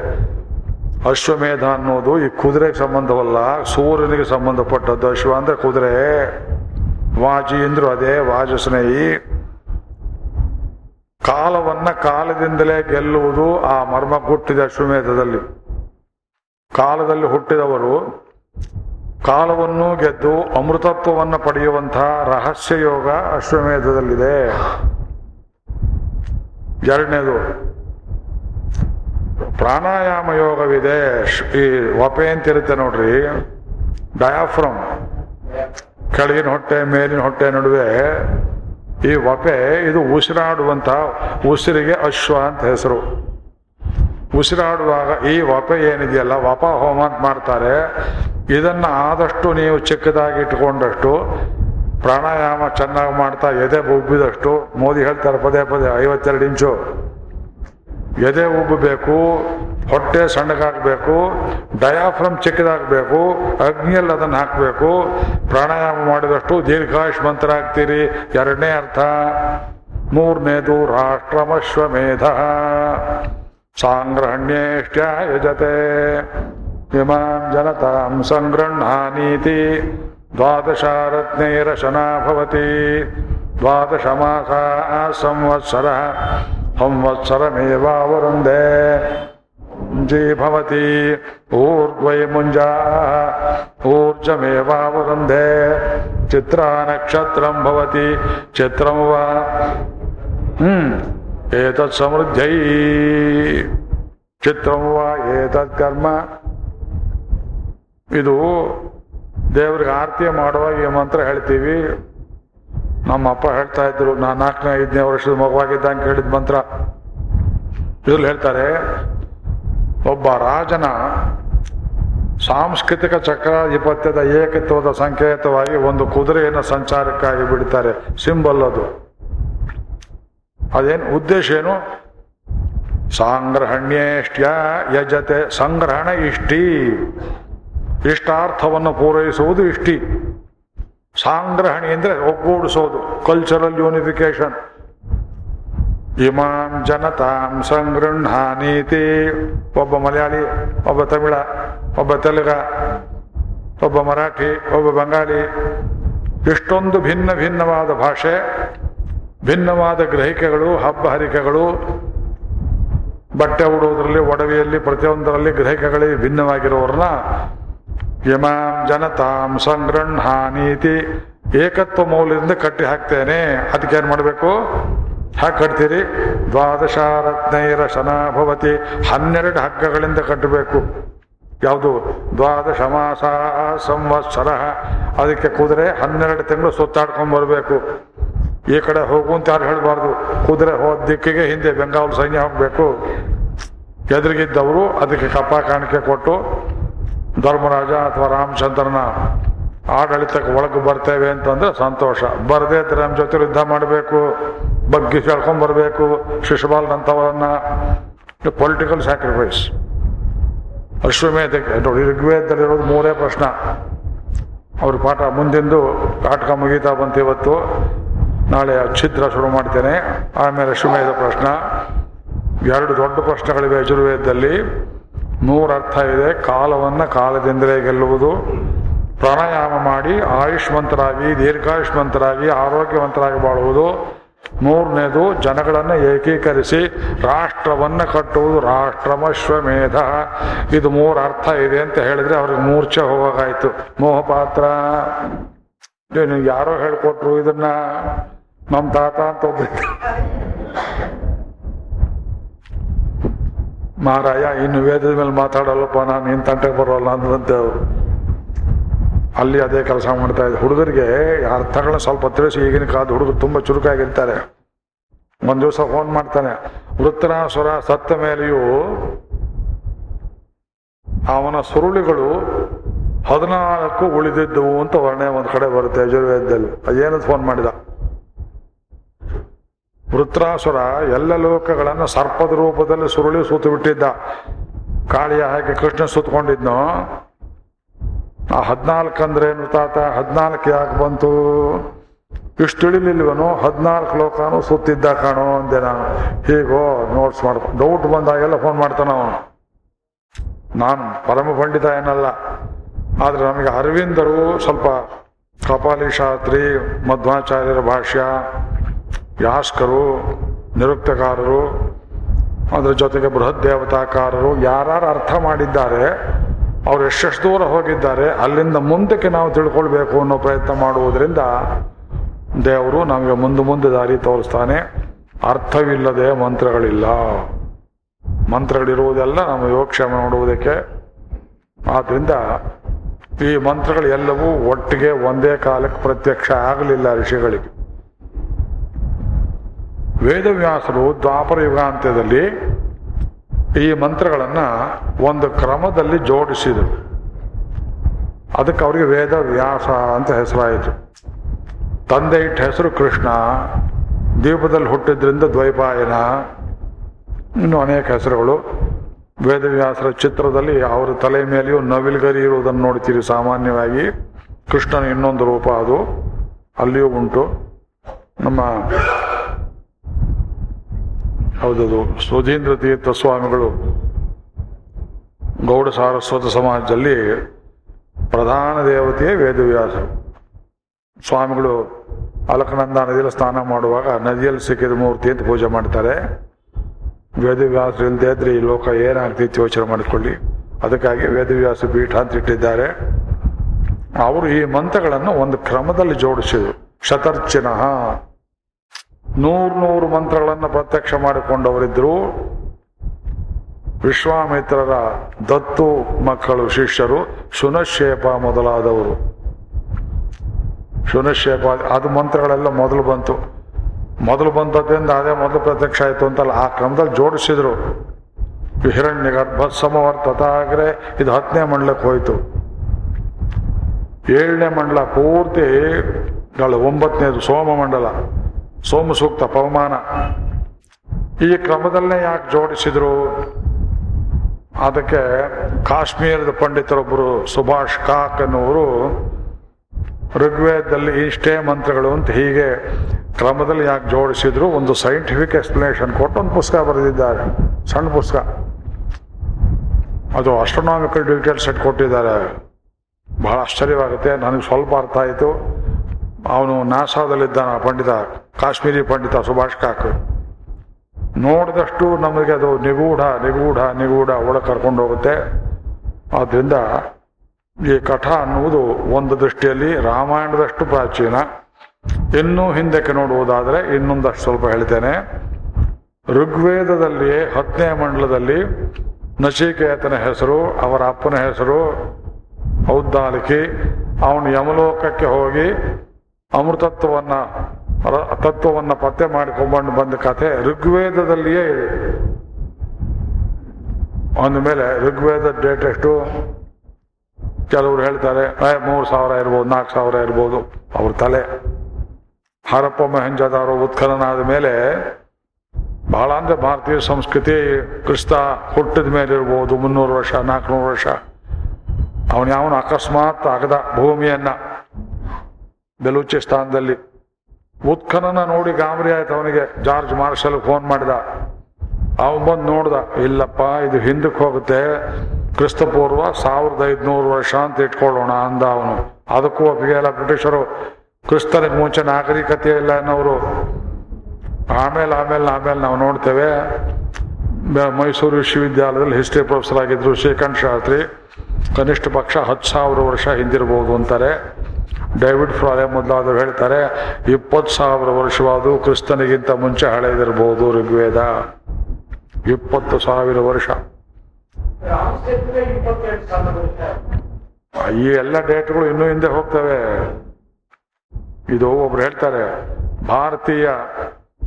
ಅಶ್ವಮೇಧ ಅನ್ನೋದು ಈ ಕುದುರೆಗೆ ಸಂಬಂಧವಲ್ಲ, ಸೂರ್ಯನಿಗೆ ಸಂಬಂಧಪಟ್ಟದ್ದು ಅಶ್ವ ಅಂದರೆ ಕುದುರೆ. ವಾಜಿ ಅಂದರು ಅದೇ, ವಾಜಸ್ನೇಹಿ. ಕಾಲವನ್ನ ಕಾಲದಿಂದಲೇ ಗೆಲ್ಲುವುದು ಆ ಮರ್ಮ ಹುಟ್ಟಿದ ಅಶ್ವಮೇಧದಲ್ಲಿ ಕಾಲದಲ್ಲಿ ಹುಟ್ಟಿದವರು ಕಾಲವನ್ನು ಗೆದ್ದು ಅಮೃತತ್ವವನ್ನು ಪಡೆಯುವಂತಹ ರಹಸ್ಯ ಯೋಗ ಅಶ್ವಮೇಧದಲ್ಲಿದೆ ಎರಡನೇದು, ಪ್ರಾಣಾಯಾಮ ಯೋಗವಿದೆ. ಈ ವಪೆ ಅಂತಿರುತ್ತೆ ನೋಡ್ರಿ. ಡಯಾಫ್ರಮ್ ಕೆಳಗಿನ ಹೊಟ್ಟೆ, ಮೇಲಿನ ಹೊಟ್ಟೆ ನಡುವೆ ಈ ವಪೆ ಇದು ಉಸಿರಾಡುವಂತಹ ಉಸಿರಿಗೆ ಅಶ್ವ ಅಂತ ಹೆಸರು. ಉಸಿರಾಡುವಾಗ ಈ ವಪೆ ಏನಿದೆಯಲ್ಲ, ವಪ ಹೋಮ ಅಂತ ಮಾಡ್ತಾರೆ. ಇದನ್ನ ಆದಷ್ಟು ನೀವು ಚಿಕ್ಕದಾಗಿ ಇಟ್ಕೊಂಡಷ್ಟು, ಪ್ರಾಣಾಯಾಮ ಚೆನ್ನಾಗಿ ಮಾಡ್ತಾ ಎದೆ ಬುಬ್ಬಿದಷ್ಟು, ಮೋದಿ ಹೇಳ್ತಾರೆ ಪದೇ ಪದೇ ಐವತ್ತೆರಡು ಇಂಚು. ಎದೆ ಉಬ್ಬಬೇಕು, ಹೊಟ್ಟೆ ಸಣ್ಣಗಾಗಬೇಕು, ಡಯಾಫ್ರಮ್ ಚಿಕ್ಕದಾಗಬೇಕು, ಅಗ್ನಿಯಲ್ಲಿ ಅದನ್ನು ಹಾಕಬೇಕು. ಪ್ರಾಣಾಯಾಮ ಮಾಡಿದಷ್ಟು ದೀರ್ಘಾಯುಷ್ಮಂತರಾಗ್ತೀರಿ. ಎರಡನೇ ಅರ್ಥ, ಮೂರನೇದು ರಾಷ್ಟ್ರಮಶ್ವಮೇಧ. ಸಾಂಗ್ರಹಣ್ಯೇಷ್ಟ ಯಜತೆ ಇಮಾಂ ಜನತಾಂ ಸಂಗೃಹಾನೀತಿ ದ್ವಾದಶಾರತ್ನೈರಶನಾ ಭವತಿ ದ್ವಾದಶ ಮಾಸ ಸಂವತ್ಸರ ಸಂವತ್ಸರಮೇವಾವರುಂದೆ ಜಿ ಭವತಿ ಊರ್ಧ್ವೈ ಮುಂಜಾ ಊರ್ಜಮೇವಾವರುಂಧೆ ಚಿತ್ರ ನಕ್ಷತ್ರಂ ಭವತಿ ಚಿತ್ರಂ ಸಮೃದ್ಧೈ ಚಿತ್ರಂ ಕರ್ಮ ಇದು ದೇವ್ರಿಗೆ ಆರತಿ ಮಾಡುವಾಗ ಈ ಮಂತ್ರ ಹೇಳ್ತೀವಿ. ನಮ್ಮ ಅಪ್ಪ ಹೇಳ್ತಾ ಇದ್ರು, ನಾ ನಾಲ್ಕನೇ ಐದನೇ ವರ್ಷದ ಮಗುವಾಗಿದ್ದಂಗೆ ಹೇಳಿದ ಮಂತ್ರ. ಇದ್ರಲ್ಲಿ ಹೇಳ್ತಾರೆ, ಒಬ್ಬ ರಾಜನ ಸಾಂಸ್ಕೃತಿಕ ಚಕ್ರಾಧಿಪತ್ಯದ ಏಕತ್ವದ ಸಂಕೇತವಾಗಿ ಒಂದು ಕುದುರೆಯನ್ನು ಸಂಚಾರಕ್ಕಾಗಿ ಬಿಡ್ತಾರೆ. ಸಿಂಬಲ್ ಅದು. ಅದೇನು ಉದ್ದೇಶ ಏನು? ಸಾಂಗ್ರಹಣ್ಯೇಷ್ಟ್ಯ ಯಜತೆ ಸಂಗ್ರಹಣ ಇಷ್ಟಿ. ಇಷ್ಟಾರ್ಥವನ್ನು ಪೂರೈಸುವುದು ಇಷ್ಟಿ. ಸಾಂಗ್ರಹಣಿ ಅಂದ್ರೆ ಒಗ್ಗೂಡಿಸೋದು ಕಲ್ಚರಲ್ ಯೂನಿಫಿಕೇಶನ್ ಇಮಾಂ ಜನತಾಂ ನೀತಿ. ಒಬ್ಬ ಮಲಯಾಳಿ, ಒಬ್ಬ ತಮಿಳ, ಒಬ್ಬ ತೆಲುಗ, ಒಬ್ಬ ಮರಾಠಿ, ಒಬ್ಬ ಬಂಗಾಳಿ. ಇಷ್ಟೊಂದು ಭಿನ್ನ ಭಿನ್ನವಾದ ಭಾಷೆ, ಭಿನ್ನವಾದ ಗ್ರಹಿಕೆಗಳು, ಹಬ್ಬ ಹರಿಕೆಗಳು. ಬಟ್ಟೆ ಉಡುವುದರಲ್ಲಿ ಒಡವೆಯಲ್ಲಿ ಪ್ರತಿಯೊಂದರಲ್ಲಿ ಗ್ರಹಿಕೆಗಳಿಗೆ ಭಿನ್ನವಾಗಿರೋರನ್ನ ಇಮಾಂ ಜನತಾಂ ಸಂಗ್ರಹಾನೀತಿ ಏಕತ್ವ ಮೌಲ್ಯದಿಂದ ಕಟ್ಟಿ ಹಾಕ್ತೇನೆ. ಅದಕ್ಕೆ ಏನ್ ಮಾಡಬೇಕು? ಹಾಗೆ ಕಟ್ತೀರಿ. ದ್ವಾದಶಾರತ್ನೈರ ಶನಾಭವತಿ ಹನ್ನೆರಡು ಹಗ್ಗಗಳಿಂದ ಕಟ್ಟಬೇಕು. ಯಾವುದು? ದ್ವಾದಶ ಮಾಸ ಸಂವತ್ಸರ. ಅದಕ್ಕೆ ಕುದುರೆ ಹನ್ನೆರಡು ತಿಂಗಳು ಸುತ್ತಾಡ್ಕೊಂಡ್ ಬರಬೇಕು. ಈ ಕಡೆ ಹೋಗು ಅಂತ ಯಾರು ಹೇಳಬಾರ್ದು. ಕುದುರೆ ಹೋದ ದಿಕ್ಕಿಗೆ ಹಿಂದೆ ಬೆಂಗಾವಲು ಸೈನ್ಯ ಹೋಗ್ಬೇಕು. ಎದುರಿಗಿದ್ದವರು ಅದಕ್ಕೆ ಕಪ್ಪ ಕಾಣಿಕೆ ಕೊಟ್ಟು ಧರ್ಮರಾಜ ಅಥವಾ ರಾಮಚಂದ್ರನ ಆಡಳಿತಕ್ಕೆ ಒಳಗೆ ಬರ್ತೇವೆ ಅಂತಂದ್ರೆ ಸಂತೋಷ. ಬರದೇ ಇದ್ರೆ ನಮ್ಮ ಜೊತೆ ಯುದ್ಧ ಮಾಡಬೇಕು, ಬಗ್ಗೆ ಕೇಳ್ಕೊಂಡ್ ಬರಬೇಕು ಶಿಶುಪಾಲ್ನಂಥವರನ್ನ ಪೊಲಿಟಿಕಲ್ ಸ್ಯಾಕ್ರಿಫೈಸ್ ಅಶ್ವಮೇಧಕ್ಕೆ, ನೋಡಿ, ಋಗ್ವೇದದಲ್ಲಿರೋದು ಮೂರೇ ಪ್ರಶ್ನ. ಅವ್ರ ಪಾಠ ಮುಂದಿಂದು ಕಾಟಕ ಮುಗೀತಾ ಬಂತು ಇವತ್ತು. ನಾಳೆ ಛಿದ್ರ ಶುರು ಮಾಡ್ತೇನೆ. ಆಮೇಲೆ ಅಶ್ವಮೇಧ ಪ್ರಶ್ನ. ಎರಡು ದೊಡ್ಡ ಪ್ರಶ್ನೆಗಳಿವೆ ಯಜುರ್ವೇದದಲ್ಲಿ. ನೂರ ಅರ್ಥ ಇದೆ. ಕಾಲವನ್ನು ಕಾಲದಿಂದಲೇ ಗೆಲ್ಲುವುದು. ಪ್ರಾಣಾಯಾಮ ಮಾಡಿ ಆಯುಷ್ಮಂತರಾಗಿ, ದೀರ್ಘಾಯುಷ್ಮಂತರಾಗಿ, ಆರೋಗ್ಯವಂತರಾಗಿ ಬಾಳುವುದು. ಮೂರನೇದು, ಜನಗಳನ್ನು ಏಕೀಕರಿಸಿ ರಾಷ್ಟ್ರವನ್ನು ಕಟ್ಟುವುದು. ರಾಷ್ಟ್ರಮಶ್ವಮೇಧ. ಇದು ಮೂರು ಅರ್ಥ ಇದೆ ಅಂತ ಹೇಳಿದ್ರೆ ಅವ್ರಿಗೆ ಮೂರ್ಛೆ ಹೋಗಾಯ್ತು ಮೋಹಪಾತ್ರ ಯಾರೋ ಹೇಳ್ಕೊಟ್ರು ಇದನ್ನ? ನಮ್ಮ ತಾತ ಅಂತ ಒಬ್ಬ ಮಹಾರಾಯ ಇನ್ನು ವೇದದ ಮೇಲೆ ಮಾತಾಡಲ್ಲಪ್ಪ, ನಾನು ಇನ್ ತಂಟೆಗೆ ಬರೋಲ್ಲ ಅಂದ್ರಂತೆ ಅವ್ರು. ಅಲ್ಲಿ ಅದೇ ಕೆಲಸ ಮಾಡ್ತಾ ಇದ್ದ ಹುಡುಗರಿಗೆ ಅರ್ಥಗಳನ್ನ ಸ್ವಲ್ಪ ತಿಳಿಸಿ, ಈಗಿನ ಕಾಲದ ಹುಡುಗರು ತುಂಬಾ ಚುರುಕಾಗಿರ್ತಾರೆ. ಒಂದು ದಿವಸ ಫೋನ್ ಮಾಡ್ತಾನೆ ವೃತ್ತನಾಸುರ ಸತ್ತ ಮೇಲೆಯೂ ಅವನ ಸುರುಳಿಗಳು ಹದಿನಾಲ್ಕು ಉಳಿದಿದ್ದವು ಅಂತ ವರ್ಣೆ ಒಂದ್ ಕಡೆ ಬರುತ್ತೆ ಯಜುರ್ವೇದದಲ್ಲಿ. ಅದೇನದು ಫೋನ್ ಮಾಡಿದ? ವೃತ್ರಾಸುರ ಎಲ್ಲ ಲೋಕಗಳನ್ನು ಸರ್ಪದ ರೂಪದಲ್ಲಿ ಸುರುಳಿ ಸೂತು ಬಿಟ್ಟಿದ್ದ. ಕಾಳಿಯ ಹಾಗೆ ಕೃಷ್ಣ ಸುತ್ಕೊಂಡಿದ್ನು? ಆ ಹದಿನಾಲ್ಕು ಅಂದ್ರೆ ಏನು ತಾತ? ಹದಿನಾಲ್ಕು ಯಾಕೆ ಬಂತು? ಇಷ್ಟು ತಿಳಿಲಿಲ್ವನು? ಹದಿನಾಲ್ಕು ಲೋಕನು ಸುತ್ತಿದ್ದ ಕಾಣೋ ಅಂದೆ ನಾನು. ಹೀಗೋ ನೋಟ್ಸ್ ಮಾಡ್ಕೊ ಡೌಟ್ ಬಂದಾಗೆಲ್ಲ ಫೋನ್ ಮಾಡ್ತಾನ ಅವನು. ನಾನು ಪರಮ ಪಂಡಿತ ಏನಲ್ಲ. ಆದ್ರೆ ನಮಗೆ ಅರವಿಂದರು ಸ್ವಲ್ಪ ಕಪಾಲಿ ಶಾಸ್ತ್ರಿ ಮಧ್ವಾಚಾರ್ಯರ ಭಾಷ್ಯ ಯಾಸ್ಕರು ನಿರುಕ್ತಕಾರರು ಅದರ ಜೊತೆಗೆ ಬೃಹತ್ ದೇವತಾಕಾರರು ಯಾರು ಅರ್ಥ ಮಾಡಿದ್ದಾರೆ, ಅವ್ರು ಎಷ್ಟೆಷ್ಟು ದೂರ ಹೋಗಿದ್ದಾರೆ, ಅಲ್ಲಿಂದ ಮುಂದಕ್ಕೆ ನಾವು ತಿಳ್ಕೊಳ್ಬೇಕು ಅನ್ನೋ ಪ್ರಯತ್ನ ಮಾಡುವುದರಿಂದ ದೇವರು ನಮಗೆ ಮುಂದೆ ಮುಂದೆ ದಾರಿ ತೋರಿಸ್ತಾನೆ. ಅರ್ಥವಿಲ್ಲದೆ ಮಂತ್ರಗಳಿಲ್ಲ. ಮಂತ್ರಗಳಿರುವುದೆಲ್ಲ ನಮ್ಮ ಯೋಗಕ್ಷೇಮ ನೋಡುವುದಕ್ಕೆ. ಆದ್ದರಿಂದ ಈ ಮಂತ್ರಗಳು ಎಲ್ಲವೂ ಒಟ್ಟಿಗೆ ಒಂದೇ ಕಾಲಕ್ಕೆ ಪ್ರತ್ಯಕ್ಷ ಆಗಲಿಲ್ಲ ಋಷಿಗಳಿಗೆ. ವೇದವ್ಯಾಸರು ದ್ವಾಪರ ಯುಗಾಂತ್ಯದಲ್ಲಿ ಈ ಮಂತ್ರಗಳನ್ನು ಒಂದು ಕ್ರಮದಲ್ಲಿ ಜೋಡಿಸಿದರು. ಅದಕ್ಕೆ ಅವರಿಗೆ ವೇದ ವ್ಯಾಸ ಅಂತ ಹೆಸರಾಯಿತು. ತಂದೆ ಇಟ್ಟ ಹೆಸರು ಕೃಷ್ಣ, ದ್ವೀಪದಲ್ಲಿ ಹುಟ್ಟಿದ್ರಿಂದ ದ್ವೈಪಾಯನ, ಇನ್ನು ಅನೇಕ ಹೆಸರುಗಳು. ವೇದವ್ಯಾಸರ ಚಿತ್ರದಲ್ಲಿ ಅವರ ತಲೆ ಮೇಲೆಯೂ ನವಿಲ್ಗರಿ ಇರುವುದನ್ನು ನೋಡ್ತೀರಿ ಸಾಮಾನ್ಯವಾಗಿ. ಕೃಷ್ಣನ ಇನ್ನೊಂದು ರೂಪ ಅದು, ಅಲ್ಲಿಯೂ ಉಂಟು. ನಮ್ಮ ಹೌದದು. ಸುಧೀಂದ್ರ ತೀರ್ಥ ಸ್ವಾಮಿಗಳು ಗೌಡ ಸಾರಸ್ವತ ಸಮಾಜದಲ್ಲಿ ಪ್ರಧಾನ ದೇವತೆಯೇ ವೇದವ್ಯಾಸರು. ಸ್ವಾಮಿಗಳು ಅಲಕನಂದ ನದಿಯಲ್ಲಿ ಸ್ನಾನ ಮಾಡುವಾಗ ನದಿಯಲ್ಲಿ ಸಿಕ್ಕಿದ ಮೂರ್ತಿ ಅಂತ ಪೂಜೆ ಮಾಡ್ತಾರೆ. ವೇದವ್ಯಾಸರು ಇಲ್ಲದೆ ಇದ್ರೆ ಈ ಲೋಕ ಏನಾಗ್ತಿತ್ತು ಯೋಚನೆ ಮಾಡಿಕೊಳ್ಳಿ. ಅದಕ್ಕಾಗಿ ವೇದವ್ಯಾಸ ಪೀಠ ಅಂತ ಇಟ್ಟಿದ್ದಾರೆ. ಅವರು ಈ ಮಂತ್ರಗಳನ್ನು ಒಂದು ಕ್ರಮದಲ್ಲಿ ಜೋಡಿಸಿದರು. ಶತರ್ಚಿನ ನೂರು ನೂರು ಮಂತ್ರಗಳನ್ನು ಪ್ರತ್ಯಕ್ಷ ಮಾಡಿಕೊಂಡವರಿದ್ದರು ವಿಶ್ವಾಮಿತ್ರರ ದತ್ತು ಮಕ್ಕಳು, ಶಿಷ್ಯರು, ಶುನಶೇಪ ಮೊದಲಾದವರು. ಶುನಶೇಪ, ಅದು ಮಂತ್ರಗಳೆಲ್ಲ ಮೊದಲು ಬಂತು. ಮೊದಲು ಬಂದದ್ರಿಂದ ಅದೇ ಮೊದಲು ಪ್ರತ್ಯಕ್ಷ ಆಯಿತು ಅಂತಲ್ಲ, ಆ ಕ್ರಮದಲ್ಲಿ ಜೋಡಿಸಿದ್ರು. ಹಿರಣ್ಯ ಗರ್ಭ ಸಮವರ್ತತಾಗ್ರೆ ಇದು ಹತ್ತನೇ ಮಂಡಲಕ್ಕೆ ಹೋಯ್ತು. ಏಳನೇ ಮಂಡಲ ಪೂರ್ತಿ ಒಂಬತ್ತನೇದು ಸೋಮ ಮಂಡಲ. ಸೋಮ ಸೂಕ್ತ ಪವಮಾನ. ಈ ಕ್ರಮದಲ್ಲೇ ಯಾಕೆ ಜೋಡಿಸಿದ್ರು? ಅದಕ್ಕೆ ಕಾಶ್ಮೀರದ ಪಂಡಿತರೊಬ್ಬರು ಸುಭಾಷ್ ಕಾಕ್ ಅನ್ನುವರು ಋಗ್ವೇದದಲ್ಲಿ ಇಷ್ಟೇ ಮಂತ್ರಗಳು ಅಂತ ಹೀಗೆ ಕ್ರಮದಲ್ಲಿ ಯಾಕೆ ಜೋಡಿಸಿದ್ರು? ಒಂದು ಸೈಂಟಿಫಿಕ್ ಎಕ್ಸ್ಪ್ಲನೇಷನ್ ಕೊಟ್ಟು ಒಂದು ಪುಸ್ತಕ ಬರೆದಿದ್ದಾರೆ. ಸಣ್ಣ ಪುಸ್ತಕ. ಅದು ಅಸ್ಟ್ರೋನಾಮಿಕಲ್ ಡೀಟೇಲ್ಸ್ ಕೊಟ್ಟಿದ್ದಾರೆ. ಬಹಳ ಆಶ್ಚರ್ಯವಾಗುತ್ತೆ. ನನಗೆ ಸ್ವಲ್ಪ ಅರ್ಥ ಆಯಿತು. ಅವನು ನಾಸಾದಲ್ಲಿದ್ದಾನ, ಪಂಡಿತ ಕಾಶ್ಮೀರಿ ಪಂಡಿತ ಸುಭಾಷ್ ಕಾಕ್ ನೋಡಿದಷ್ಟು ನಮಗೆ ಅದು ನಿಗೂಢ ನಿಗೂಢ ನಿಗೂಢ ಒಳಗೆ ಕರ್ಕೊಂಡು ಹೋಗುತ್ತೆ. ಆದ್ದರಿಂದ ಈ ಕಠ ಅನ್ನುವುದು ಒಂದು ದೃಷ್ಟಿಯಲ್ಲಿ ರಾಮಾಯಣದಷ್ಟು ಪ್ರಾಚೀನ. ಇನ್ನೂ ಹಿಂದಕ್ಕೆ ನೋಡುವುದಾದರೆ ಇನ್ನೊಂದಷ್ಟು ಸ್ವಲ್ಪ ಹೇಳ್ತೇನೆ. ಋಗ್ವೇದದಲ್ಲಿಯೇ ಹತ್ತನೇ ಮಂಡಲದಲ್ಲಿ ನಚಿಕೇತನ ಹೆಸರು, ಅವರ ಅಪ್ಪನ ಹೆಸರು, ಔದ್ದಾಲಿಕಿ, ಅವನು ಯಮಲೋಕಕ್ಕೆ ಹೋಗಿ ಅಮೃತತ್ವವನ್ನ ತತ್ವವನ್ನ ಪತ್ತೆ ಮಾಡಿಕೊಂಡು ಬಂದ ಕಥೆ ಋಗ್ವೇದದಲ್ಲಿಯೇ ಇದೆ. ಅಂದಮೇಲೆ ಋಗ್ವೇದ ಡೇಟ್ ಎಷ್ಟು? ಕೆಲವರು ಹೇಳ್ತಾರೆ ಮೂರು ಸಾವಿರ ಇರ್ಬೋದು, ನಾಲ್ಕು ಸಾವಿರ ಇರ್ಬೋದು, ಅವ್ರ ತಲೆ. ಹರಪ್ಪ ಮಹಂಜದಾರೋ ಉತ್ಖನನ ಆದ ಮೇಲೆ, ಬಹಳ ಅಂದ್ರೆ ಭಾರತೀಯ ಸಂಸ್ಕೃತಿ, ಕ್ರಿಸ್ತ ಹುಟ್ಟಿದ ಮೇಲೆ ಇರ್ಬೋದು, ಮುನ್ನೂರು ವರ್ಷ, ನಾಲ್ಕುನೂರು ವರ್ಷ. ಅವನು ಯಾವನು ಅಕಸ್ಮಾತ್ ಆಗದ ಭೂಮಿಯನ್ನ ಬೆಲೂಚಿಸ್ತಾನದಲ್ಲಿ ಉತ್ಖನನ ನೋಡಿ ಗಾಬರಿ ಆಯ್ತು ಅವನಿಗೆ. ಜಾರ್ಜ್ ಮಾರ್ಷಲ್ ಫೋನ್ ಮಾಡಿದ. ಅವನು ಬಂದು ನೋಡ್ದ, ಇಲ್ಲಪ್ಪ, ಇದು ಹಿಂದಕ್ಕೆ ಹೋಗುತ್ತೆ. ಕ್ರಿಸ್ತಪೂರ್ವ ಸಾವಿರದ ಐದುನೂರು ವರ್ಷ ಅಂತ ಇಟ್ಕೊಳ್ಳೋಣ ಅಂದ ಅವನು. ಅದಕ್ಕೂ ಒಪ್ಪಿಗೆ ಇಲ್ಲ ಬ್ರಿಟಿಷರು. ಕ್ರಿಸ್ತನಿಗೆ ಮುಂಚೆ ನಾಗರಿಕತೆ ಇಲ್ಲ ಅನ್ನೋರು. ಆಮೇಲೆ ಆಮೇಲೆ ಆಮೇಲೆ ನಾವು ನೋಡ್ತೇವೆ. ಮೈಸೂರು ವಿಶ್ವವಿದ್ಯಾಲಯದಲ್ಲಿ ಹಿಸ್ಟ್ರಿ ಪ್ರೊಫೆಸರ್ ಆಗಿದ್ರು ಶ್ರೀಕಂಠ ಶಾಸ್ತ್ರಿ. ಕನಿಷ್ಠ ಪಕ್ಷ ಹತ್ತು ಸಾವಿರ ವರ್ಷ ಹಿಂದಿರ್ಬೋದು ಅಂತಾರೆ. ಡೇವಿಡ್ ಫ್ರಾಲೆ ಮೊದಲಾದವರು ಹೇಳ್ತಾರೆ, ಇಪ್ಪತ್ತು ಸಾವಿರ ವರ್ಷವಾದು ಕ್ರಿಸ್ತನಿಗಿಂತ ಮುಂಚೆ ಹಳೆದಿರ್ಬೋದು ಋಗ್ವೇದ. ಇಪ್ಪತ್ತು ಸಾವಿರ ವರ್ಷ. ಈ ಎಲ್ಲ ಡೇಟ್ಗಳು ಇನ್ನೂ ಹಿಂದೆ ಹೋಗ್ತವೆ. ಇದು ಒಬ್ರು ಹೇಳ್ತಾರೆ, ಭಾರತೀಯ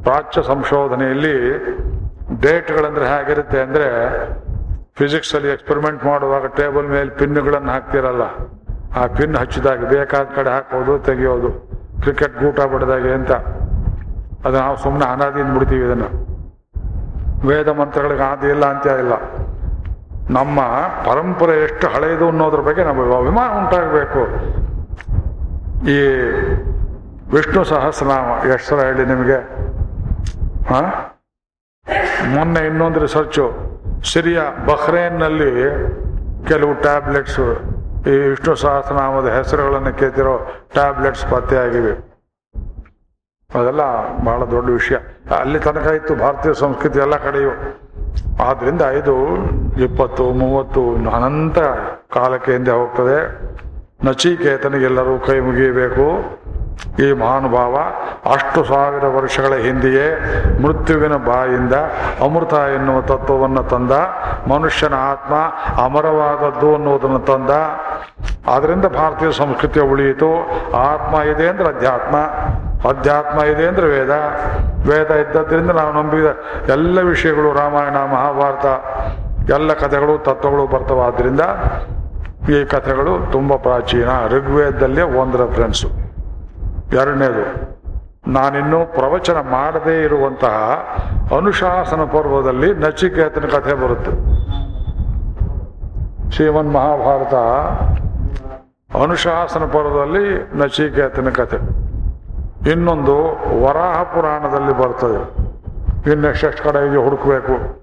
ಪ್ರಾಚ್ಯ ಸಂಶೋಧನೆಯಲ್ಲಿ ಡೇಟ್ಗಳಂದ್ರೆ ಹೇಗಿರುತ್ತೆ ಅಂದ್ರೆ ಫಿಸಿಕ್ಸ್ ಅಲ್ಲಿ ಎಕ್ಸ್ಪೆರಿಮೆಂಟ್ ಮಾಡುವಾಗ ಟೇಬಲ್ ಮೇಲೆ ಪಿನ್ಗಳನ್ನು ಹಾಕ್ತಿರಲ್ಲ. ಆ ಪಿನ್ ಹಚ್ಚಿದಾಗ ಬೇಕಾದ ಕಡೆ ಹಾಕೋದು ತೆಗೆಯೋದು. ಕ್ರಿಕೆಟ್ ಗೂಟ ಬಡ್ದಾಗೆ ಅಂತ. ಅದು ನಾವು ಸುಮ್ಮನೆ ಅನಾದಿಯಿಂದ ಬಿಡ್ತೀವಿ ಇದನ್ನು. ವೇದ ಮಂತ್ರಗಳಿಗೆ ಆದಿ ಇಲ್ಲ ಅಂತ ಇಲ್ಲ. ನಮ್ಮ ಪರಂಪರೆ ಎಷ್ಟು ಹಳೆಯದು ಅನ್ನೋದ್ರ ಬಗ್ಗೆ ನಮಗೆ ಅಭಿಮಾನ ಉಂಟಾಗಬೇಕು. ಈ ವಿಷ್ಣು ಸಹಸ್ರನಾಮ ಎಷ್ಟು ಸಲ ಹೇಳಿ ನಿಮಗೆ? ಹಾ ಮೊನ್ನೆ ಇನ್ನೊಂದು ರಿಸರ್ಚು ಸಿರಿಯಾ ಬಹ್ರೇನ್ನಲ್ಲಿ ಕೆಲವು ಟ್ಯಾಬ್ಲೆಟ್ಸ್ ಈ ವಿಷ್ಣು ಸಹಸ್ರನಾಮದ ಹೆಸರುಗಳನ್ನು ಕೇಳ್ತಿರೋ ಟ್ಯಾಬ್ಲೆಟ್ಸ್ ಪತ್ತೆಯಾಗಿವೆ. ಅದೆಲ್ಲ ಬಹಳ ದೊಡ್ಡ ವಿಷಯ. ಅಲ್ಲಿ ತನಕ ಇತ್ತು ಭಾರತೀಯ ಸಂಸ್ಕೃತಿ ಎಲ್ಲ ಕಡೆಯೂ. ಆದ್ದರಿಂದ ಇದು ಇಪ್ಪತ್ತು, ಮೂವತ್ತು, ಅನಂತ ಕಾಲಕ್ಕೆ ಹಿಂದೆ ಹೋಗ್ತದೆ. ನಚಿಕೇತನಿಗೆಲ್ಲರೂ ಕೈ ಮುಗಿಯಬೇಕು. ಈ ಮಹಾನುಭಾವ ಅಷ್ಟು ಸಾವಿರ ವರ್ಷಗಳ ಹಿಂದೆಯೇ ಮೃತ್ಯುವಿನ ಬಾಯಿಂದ ಅಮೃತ ಎನ್ನುವ ತತ್ವವನ್ನು ತಂದ, ಮನುಷ್ಯನ ಆತ್ಮ ಅಮರವಾದದ್ದು ಅನ್ನುವುದನ್ನು ತಂದ. ಅದರಿಂದ ಭಾರತೀಯ ಸಂಸ್ಕೃತಿಯ ಉಳಿಯಿತು. ಆತ್ಮ ಇದೆ ಅಂದ್ರೆ ಅಧ್ಯಾತ್ಮ ಅಧ್ಯಾತ್ಮ ಇದೆ ಅಂದ್ರೆ ವೇದ. ವೇದ ಇದ್ದದ್ರಿಂದ ನಾವು ನಂಬಿದ ಎಲ್ಲ ವಿಷಯಗಳು ರಾಮಾಯಣ, ಮಹಾಭಾರತ, ಎಲ್ಲ ಕಥೆಗಳು, ತತ್ವಗಳು ಬರ್ತವಾದ್ರಿಂದ ಈ ಕಥೆಗಳು ತುಂಬ ಪ್ರಾಚೀನ. ಋಗ್ವೇದದಲ್ಲೇ ಒಂದು ರೆಫರೆನ್ಸು ಎರಡನೇದು, ನಾನಿನ್ನು ಪ್ರವಚನ ಮಾಡದೇ ಇರುವಂತಹ ಅನುಶಾಸನ ಪರ್ವದಲ್ಲಿ ನಚಿಕೇತನ ಕಥೆ ಬರುತ್ತೆ. ಶ್ರೀಮನ್ ಮಹಾಭಾರತ ಅನುಶಾಸನ ಪರ್ವದಲ್ಲಿ ನಚಿಕೇತನ ಕಥೆ. ಇನ್ನೊಂದು ವರಾಹ ಪುರಾಣದಲ್ಲಿ ಬರ್ತದೆ. ಇನ್ನೆಷ್ಟೆಷ್ಟು ಕಡೆಗೆ ಹುಡುಕಬೇಕು ಹುಡುಕ್ಬೇಕು?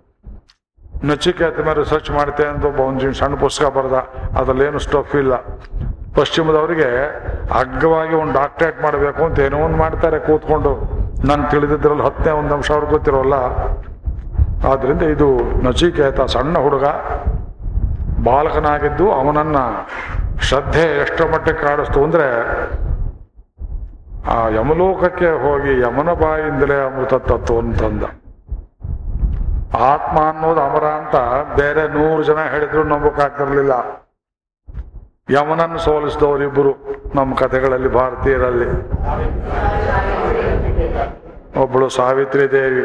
ನಚಿಕೇತ ಮೇಲೆ ರಿಸರ್ಚ್ ಮಾಡ್ತೇನೆ ಅಂತ ಒಬ್ಬ ಒಂದು ಸಣ್ಣ ಪುಸ್ತಕ ಬರೆದ, ಅದರಲ್ಲೇನು ಸ್ಟಫ್ ಇಲ್ಲ. ಪಶ್ಚಿಮದವರಿಗೆ ಅಗ್ಗವಾಗಿ ಒಂದು ಡಾಕ್ಟ್ರೇಟ್ ಮಾಡಬೇಕು ಅಂತ ಏನೋ ಒಂದು ಮಾಡ್ತಾರೆ ಕೂತ್ಕೊಂಡು. ನಾನು ತಿಳಿದಿದ್ದರಲ್ಲಿ ಹತ್ತನೇ ಒಂದು ಅಂಶ ಅವ್ರಿಗೆ ಗೊತ್ತಿರೋಲ್ಲ. ಆದ್ದರಿಂದ ಇದು ನಚಿಕೇತ ಸಣ್ಣ ಹುಡುಗ ಬಾಲಕನಾಗಿದ್ದು ಅವನನ್ನ ಶ್ರದ್ಧೆ ಎಷ್ಟರ ಮಟ್ಟಕ್ಕೆ ಕಾಡಿಸ್ತು ಅಂದರೆ ಆ ಯಮಲೋಕಕ್ಕೆ ಹೋಗಿ ಯಮನ ಬಾಯಿಂದಲೇ ಅಮೃತ ತತ್ವವನ್ನು ತಂದ ಆತ್ಮ ಅನ್ನೋದು ಅಮರ ಅಂತ ಬೇರೆ ನೂರು ಜನ ಹೇಳಿದ್ರು ನಂಬಕ್ಕಾಗ್ತಿರ್ಲಿಲ್ಲ. ಯಮನನ್ನು ಸೋಲಿಸಿದವರಿಬ್ಬರು ನಮ್ಮ ಕಥೆಗಳಲ್ಲಿ, ಭಾರತೀಯರಲ್ಲಿ. ಒಬ್ಬಳು ಸಾವಿತ್ರಿ ದೇವಿ.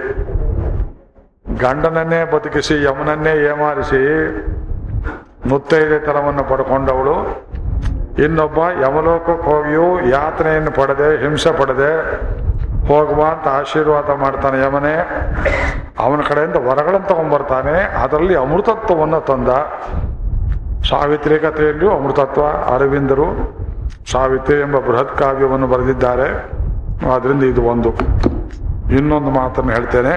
ಗಂಡನನ್ನೇ ಬದುಕಿಸಿ, ಯಮನನ್ನೇ ಏಮಾರಿಸಿ ಮುತ್ತೈದೆ ತನವನ್ನು ಪಡ್ಕೊಂಡವಳು. ಇನ್ನೊಬ್ಬ ಯಮಲೋಕಕ್ಕೆ ಹೋಗಿಯೂ ಯಾತನೆಯನ್ನು ಪಡೆದೆ, ಹಿಂಸೆ ಪಡೆದೆ ಹೋಗುವ ಅಂತ ಆಶೀರ್ವಾದ ಮಾಡ್ತಾನೆ ಯಮನೆ. ಅವನ ಕಡೆಯಿಂದ ವರಗಳನ್ನು ತಗೊಂಡ್ಬರ್ತಾನೆ ಅದರಲ್ಲಿ ಅಮೃತತ್ವವನ್ನು ತಂದ. ಸಾವಿತ್ರಿ ಕಥೆಯಲ್ಲಿಯೂ ಅಮೃತತ್ವ, ಅರವಿಂದರು, ಸಾವಿತ್ರಿ ಎಂಬ ಬೃಹತ್ ಕಾವ್ಯವನ್ನು ಬರೆದಿದ್ದಾರೆ. ಆದ್ರಿಂದ ಇದು ಒಂದು. ಇನ್ನೊಂದು ಮಾತನ್ನು ಹೇಳ್ತೇನೆ.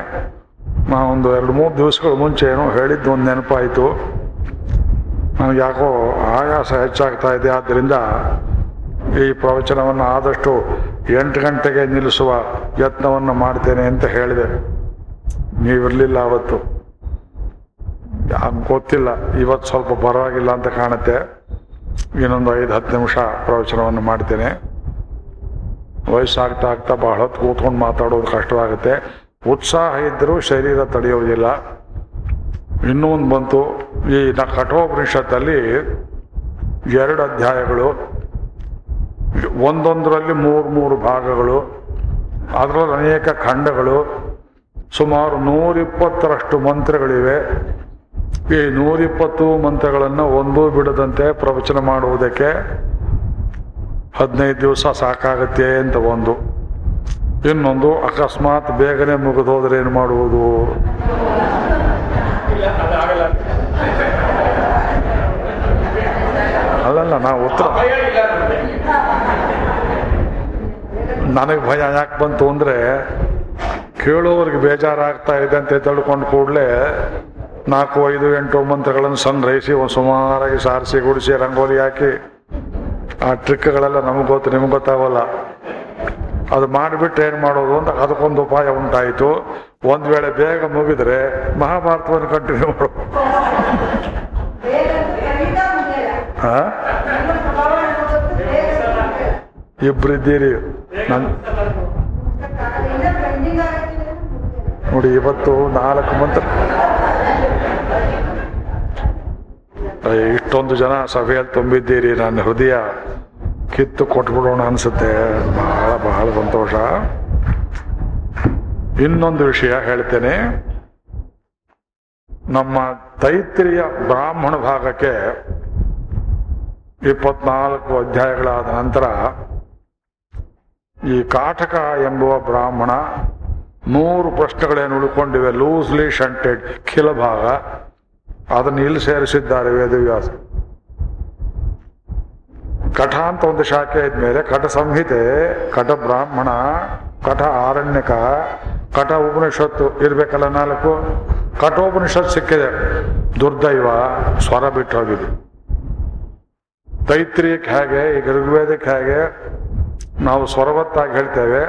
ನಾ ಒಂದು ಎರಡು ಮೂರು ದಿವಸಗಳ ಮುಂಚೆ ಏನೋ ಹೇಳಿದ್ದು ಒಂದು ನೆನಪಾಯಿತು. ನನಗೆ ಯಾಕೋ ಆಯಾಸ ಹೆಚ್ಚಾಗ್ತಾ ಇದೆ. ಆದ್ದರಿಂದ ಈ ಪ್ರವಚನವನ್ನು ಆದಷ್ಟು ಎಂಟು ಗಂಟೆಗೆ ನಿಲ್ಲಿಸುವ ಯತ್ನವನ್ನು ಮಾಡ್ತೇನೆ ಅಂತ ಹೇಳಿದೆ. ನೀವಿರಲಿಲ್ಲ ಅವತ್ತು. ಗೊತ್ತಿಲ್ಲ, ಇವತ್ತು ಸ್ವಲ್ಪ ಪರವಾಗಿಲ್ಲ ಅಂತ ಕಾಣುತ್ತೆ. ಇನ್ನೊಂದು ಐದು, ಹತ್ತು ನಿಮಿಷ ಪ್ರವಚನವನ್ನು ಮಾಡ್ತೇನೆ. ವಯಸ್ಸಾಗ್ತಾ ಆಗ್ತಾ ಬಹಳ ಹೊತ್ತು ಕೂತ್ಕೊಂಡು ಮಾತಾಡೋದು ಕಷ್ಟವಾಗುತ್ತೆ. ಉತ್ಸಾಹ ಇದ್ದರೂ ಶರೀರ ತಡೆಯೋದಿಲ್ಲ. ಇನ್ನೂ ಒಂದು ಬಂತು, ಈ ನ ಕಠೋಪನಿಷತ್ತಲ್ಲಿ ಎರಡು ಅಧ್ಯಾಯಗಳು ಒಂದೊಂದರಲ್ಲಿ ಮೂರು ಮೂರು ಭಾಗಗಳು, ಅದರಲ್ಲಿ ಅನೇಕ ಖಂಡಗಳು, ಸುಮಾರು ನೂರಿಪ್ಪತ್ತರಷ್ಟು ಮಂತ್ರಗಳಿವೆ. ಈ ನೂರಿಪ್ಪತ್ತು ಮಂತ್ರಗಳನ್ನು ಒಂದೂ ಬಿಡದಂತೆ ಪ್ರವಚನ ಮಾಡುವುದಕ್ಕೆ ಹದಿನೈದು ದಿವಸ ಸಾಕಾಗತ್ತೆ ಅಂತ ಒಂದು. ಇನ್ನೊಂದು, ಅಕಸ್ಮಾತ್ ಬೇಗನೆ ಮುಗಿದೋದ್ರೆ ಏನು ಮಾಡುವುದು? ಅಲ್ಲಲ್ಲ ನಾವು ಉತ್ತರ ಭಯ ಇಲ್ಲ ನಮ್ಗೆ. ನನಗೆ ಭಯ ಯಾಕೆ ಬಂತು ಅಂದ್ರೆ ಕೇಳೋರಿಗೆ ಬೇಜಾರಾಗ್ತಾ ಇದೆ ಅಂತ ತಿಳ್ಕೊಂಡು ಕೂಡಲೇ ನಾಲ್ಕು ಐದು ಎಂಟು ಮಂತ್ರಗಳನ್ನು ಸಂಗ್ರಹಿಸಿ ಒಂದು ಸುಮಾರಾಗಿ ಸಾರಿಸಿ ಗುಡಿಸಿ ರಂಗೋಲಿ ಹಾಕಿ ಆ ಟ್ರಿಕ್ಗಳೆಲ್ಲ ನಮಗೆ ಗೊತ್ತು ನಿಮ್ಗೆ ಗೊತ್ತಾಗಲ್ಲ. ಅದು ಮಾಡಿಬಿಟ್ಟು ಏನು ಮಾಡೋದು ಅಂತ ಅದಕ್ಕೊಂದು ಉಪಾಯ ಉಂಟಾಯಿತು. ಒಂದ್ ವೇಳೆ ಬೇಗ ಮುಗಿದ್ರೆ ಮಹಾಭಾರತವನ್ನು ಕಂಟಿನ್ಯೂ ಮಾಡು. ಹಾ ಇಬ್ಬರಿದ್ದೀರಿ ನನ್ ನೋಡಿ, ಇವತ್ತು ನಾಲ್ಕು ಮಂತ್ರ. ಇಷ್ಟೊಂದು ಜನ ಸಭೆಯಲ್ಲಿ ತುಂಬಿದ್ದೀರಿ. ನನ್ನ ಹೃದಯ ಕಿತ್ತು ಕೊಟ್ಬಿಡೋಣ ಅನ್ಸುತ್ತೆ. ಬಹಳ ಬಹಳ ಸಂತೋಷ. ಇನ್ನೊಂದು ವಿಷಯ ಹೇಳ್ತೇನೆ. ನಮ್ಮ ತೈತ್ರಿಯ ಬ್ರಾಹ್ಮಣ ಭಾಗಕ್ಕೆ ಇಪ್ಪತ್ನಾಲ್ಕು ಅಧ್ಯಾಯಗಳಾದ ನಂತರ ಈ ಕಾಟಕ ಎಂಬುವ ಬ್ರಾಹ್ಮಣ ಮೂರು ಪ್ರಶ್ನೆಗಳೇನು ಉಳ್ಕೊಂಡಿವೆ? ಲೂಸ್ಲಿ ಶಂಟೆಡ್ ಭಾಗ. ಅದನ್ನು ಇಲ್ಲಿ ಸೇರಿಸಿದ್ದಾರೆ ವೇದವ್ಯಾಸ. ಕಠ ಅಂತ ಒಂದು ಶಾಖೆ ಇದ್ಮೇಲೆ ಕಠ ಸಂಹಿತೆ, ಕಠ ಬ್ರಾಹ್ಮಣ, ಕಠ ಆರಣ್ಯಕ, ಕಠ ಉಪನಿಷತ್ತು ಇರ್ಬೇಕಲ್ಲ ನಾಲ್ಕು? ಕಠೋಪನಿಷತ್ ಸಿಕ್ಕಿದೆ. ದುರ್ದೈವ, ಸ್ವರ ಬಿಟ್ಟು ಹೋಗಿದೆ ತೈತ್ರಿಯಕ್ಕೆ ಹೇಗೆ, ಈಗ ಋಗ್ವೇದಕ್ಕೆ ಹೇಗೆ ನಾವು ಸ್ವರವತ್ತಾಗಿ ಹೇಳ್ತೇವೆ.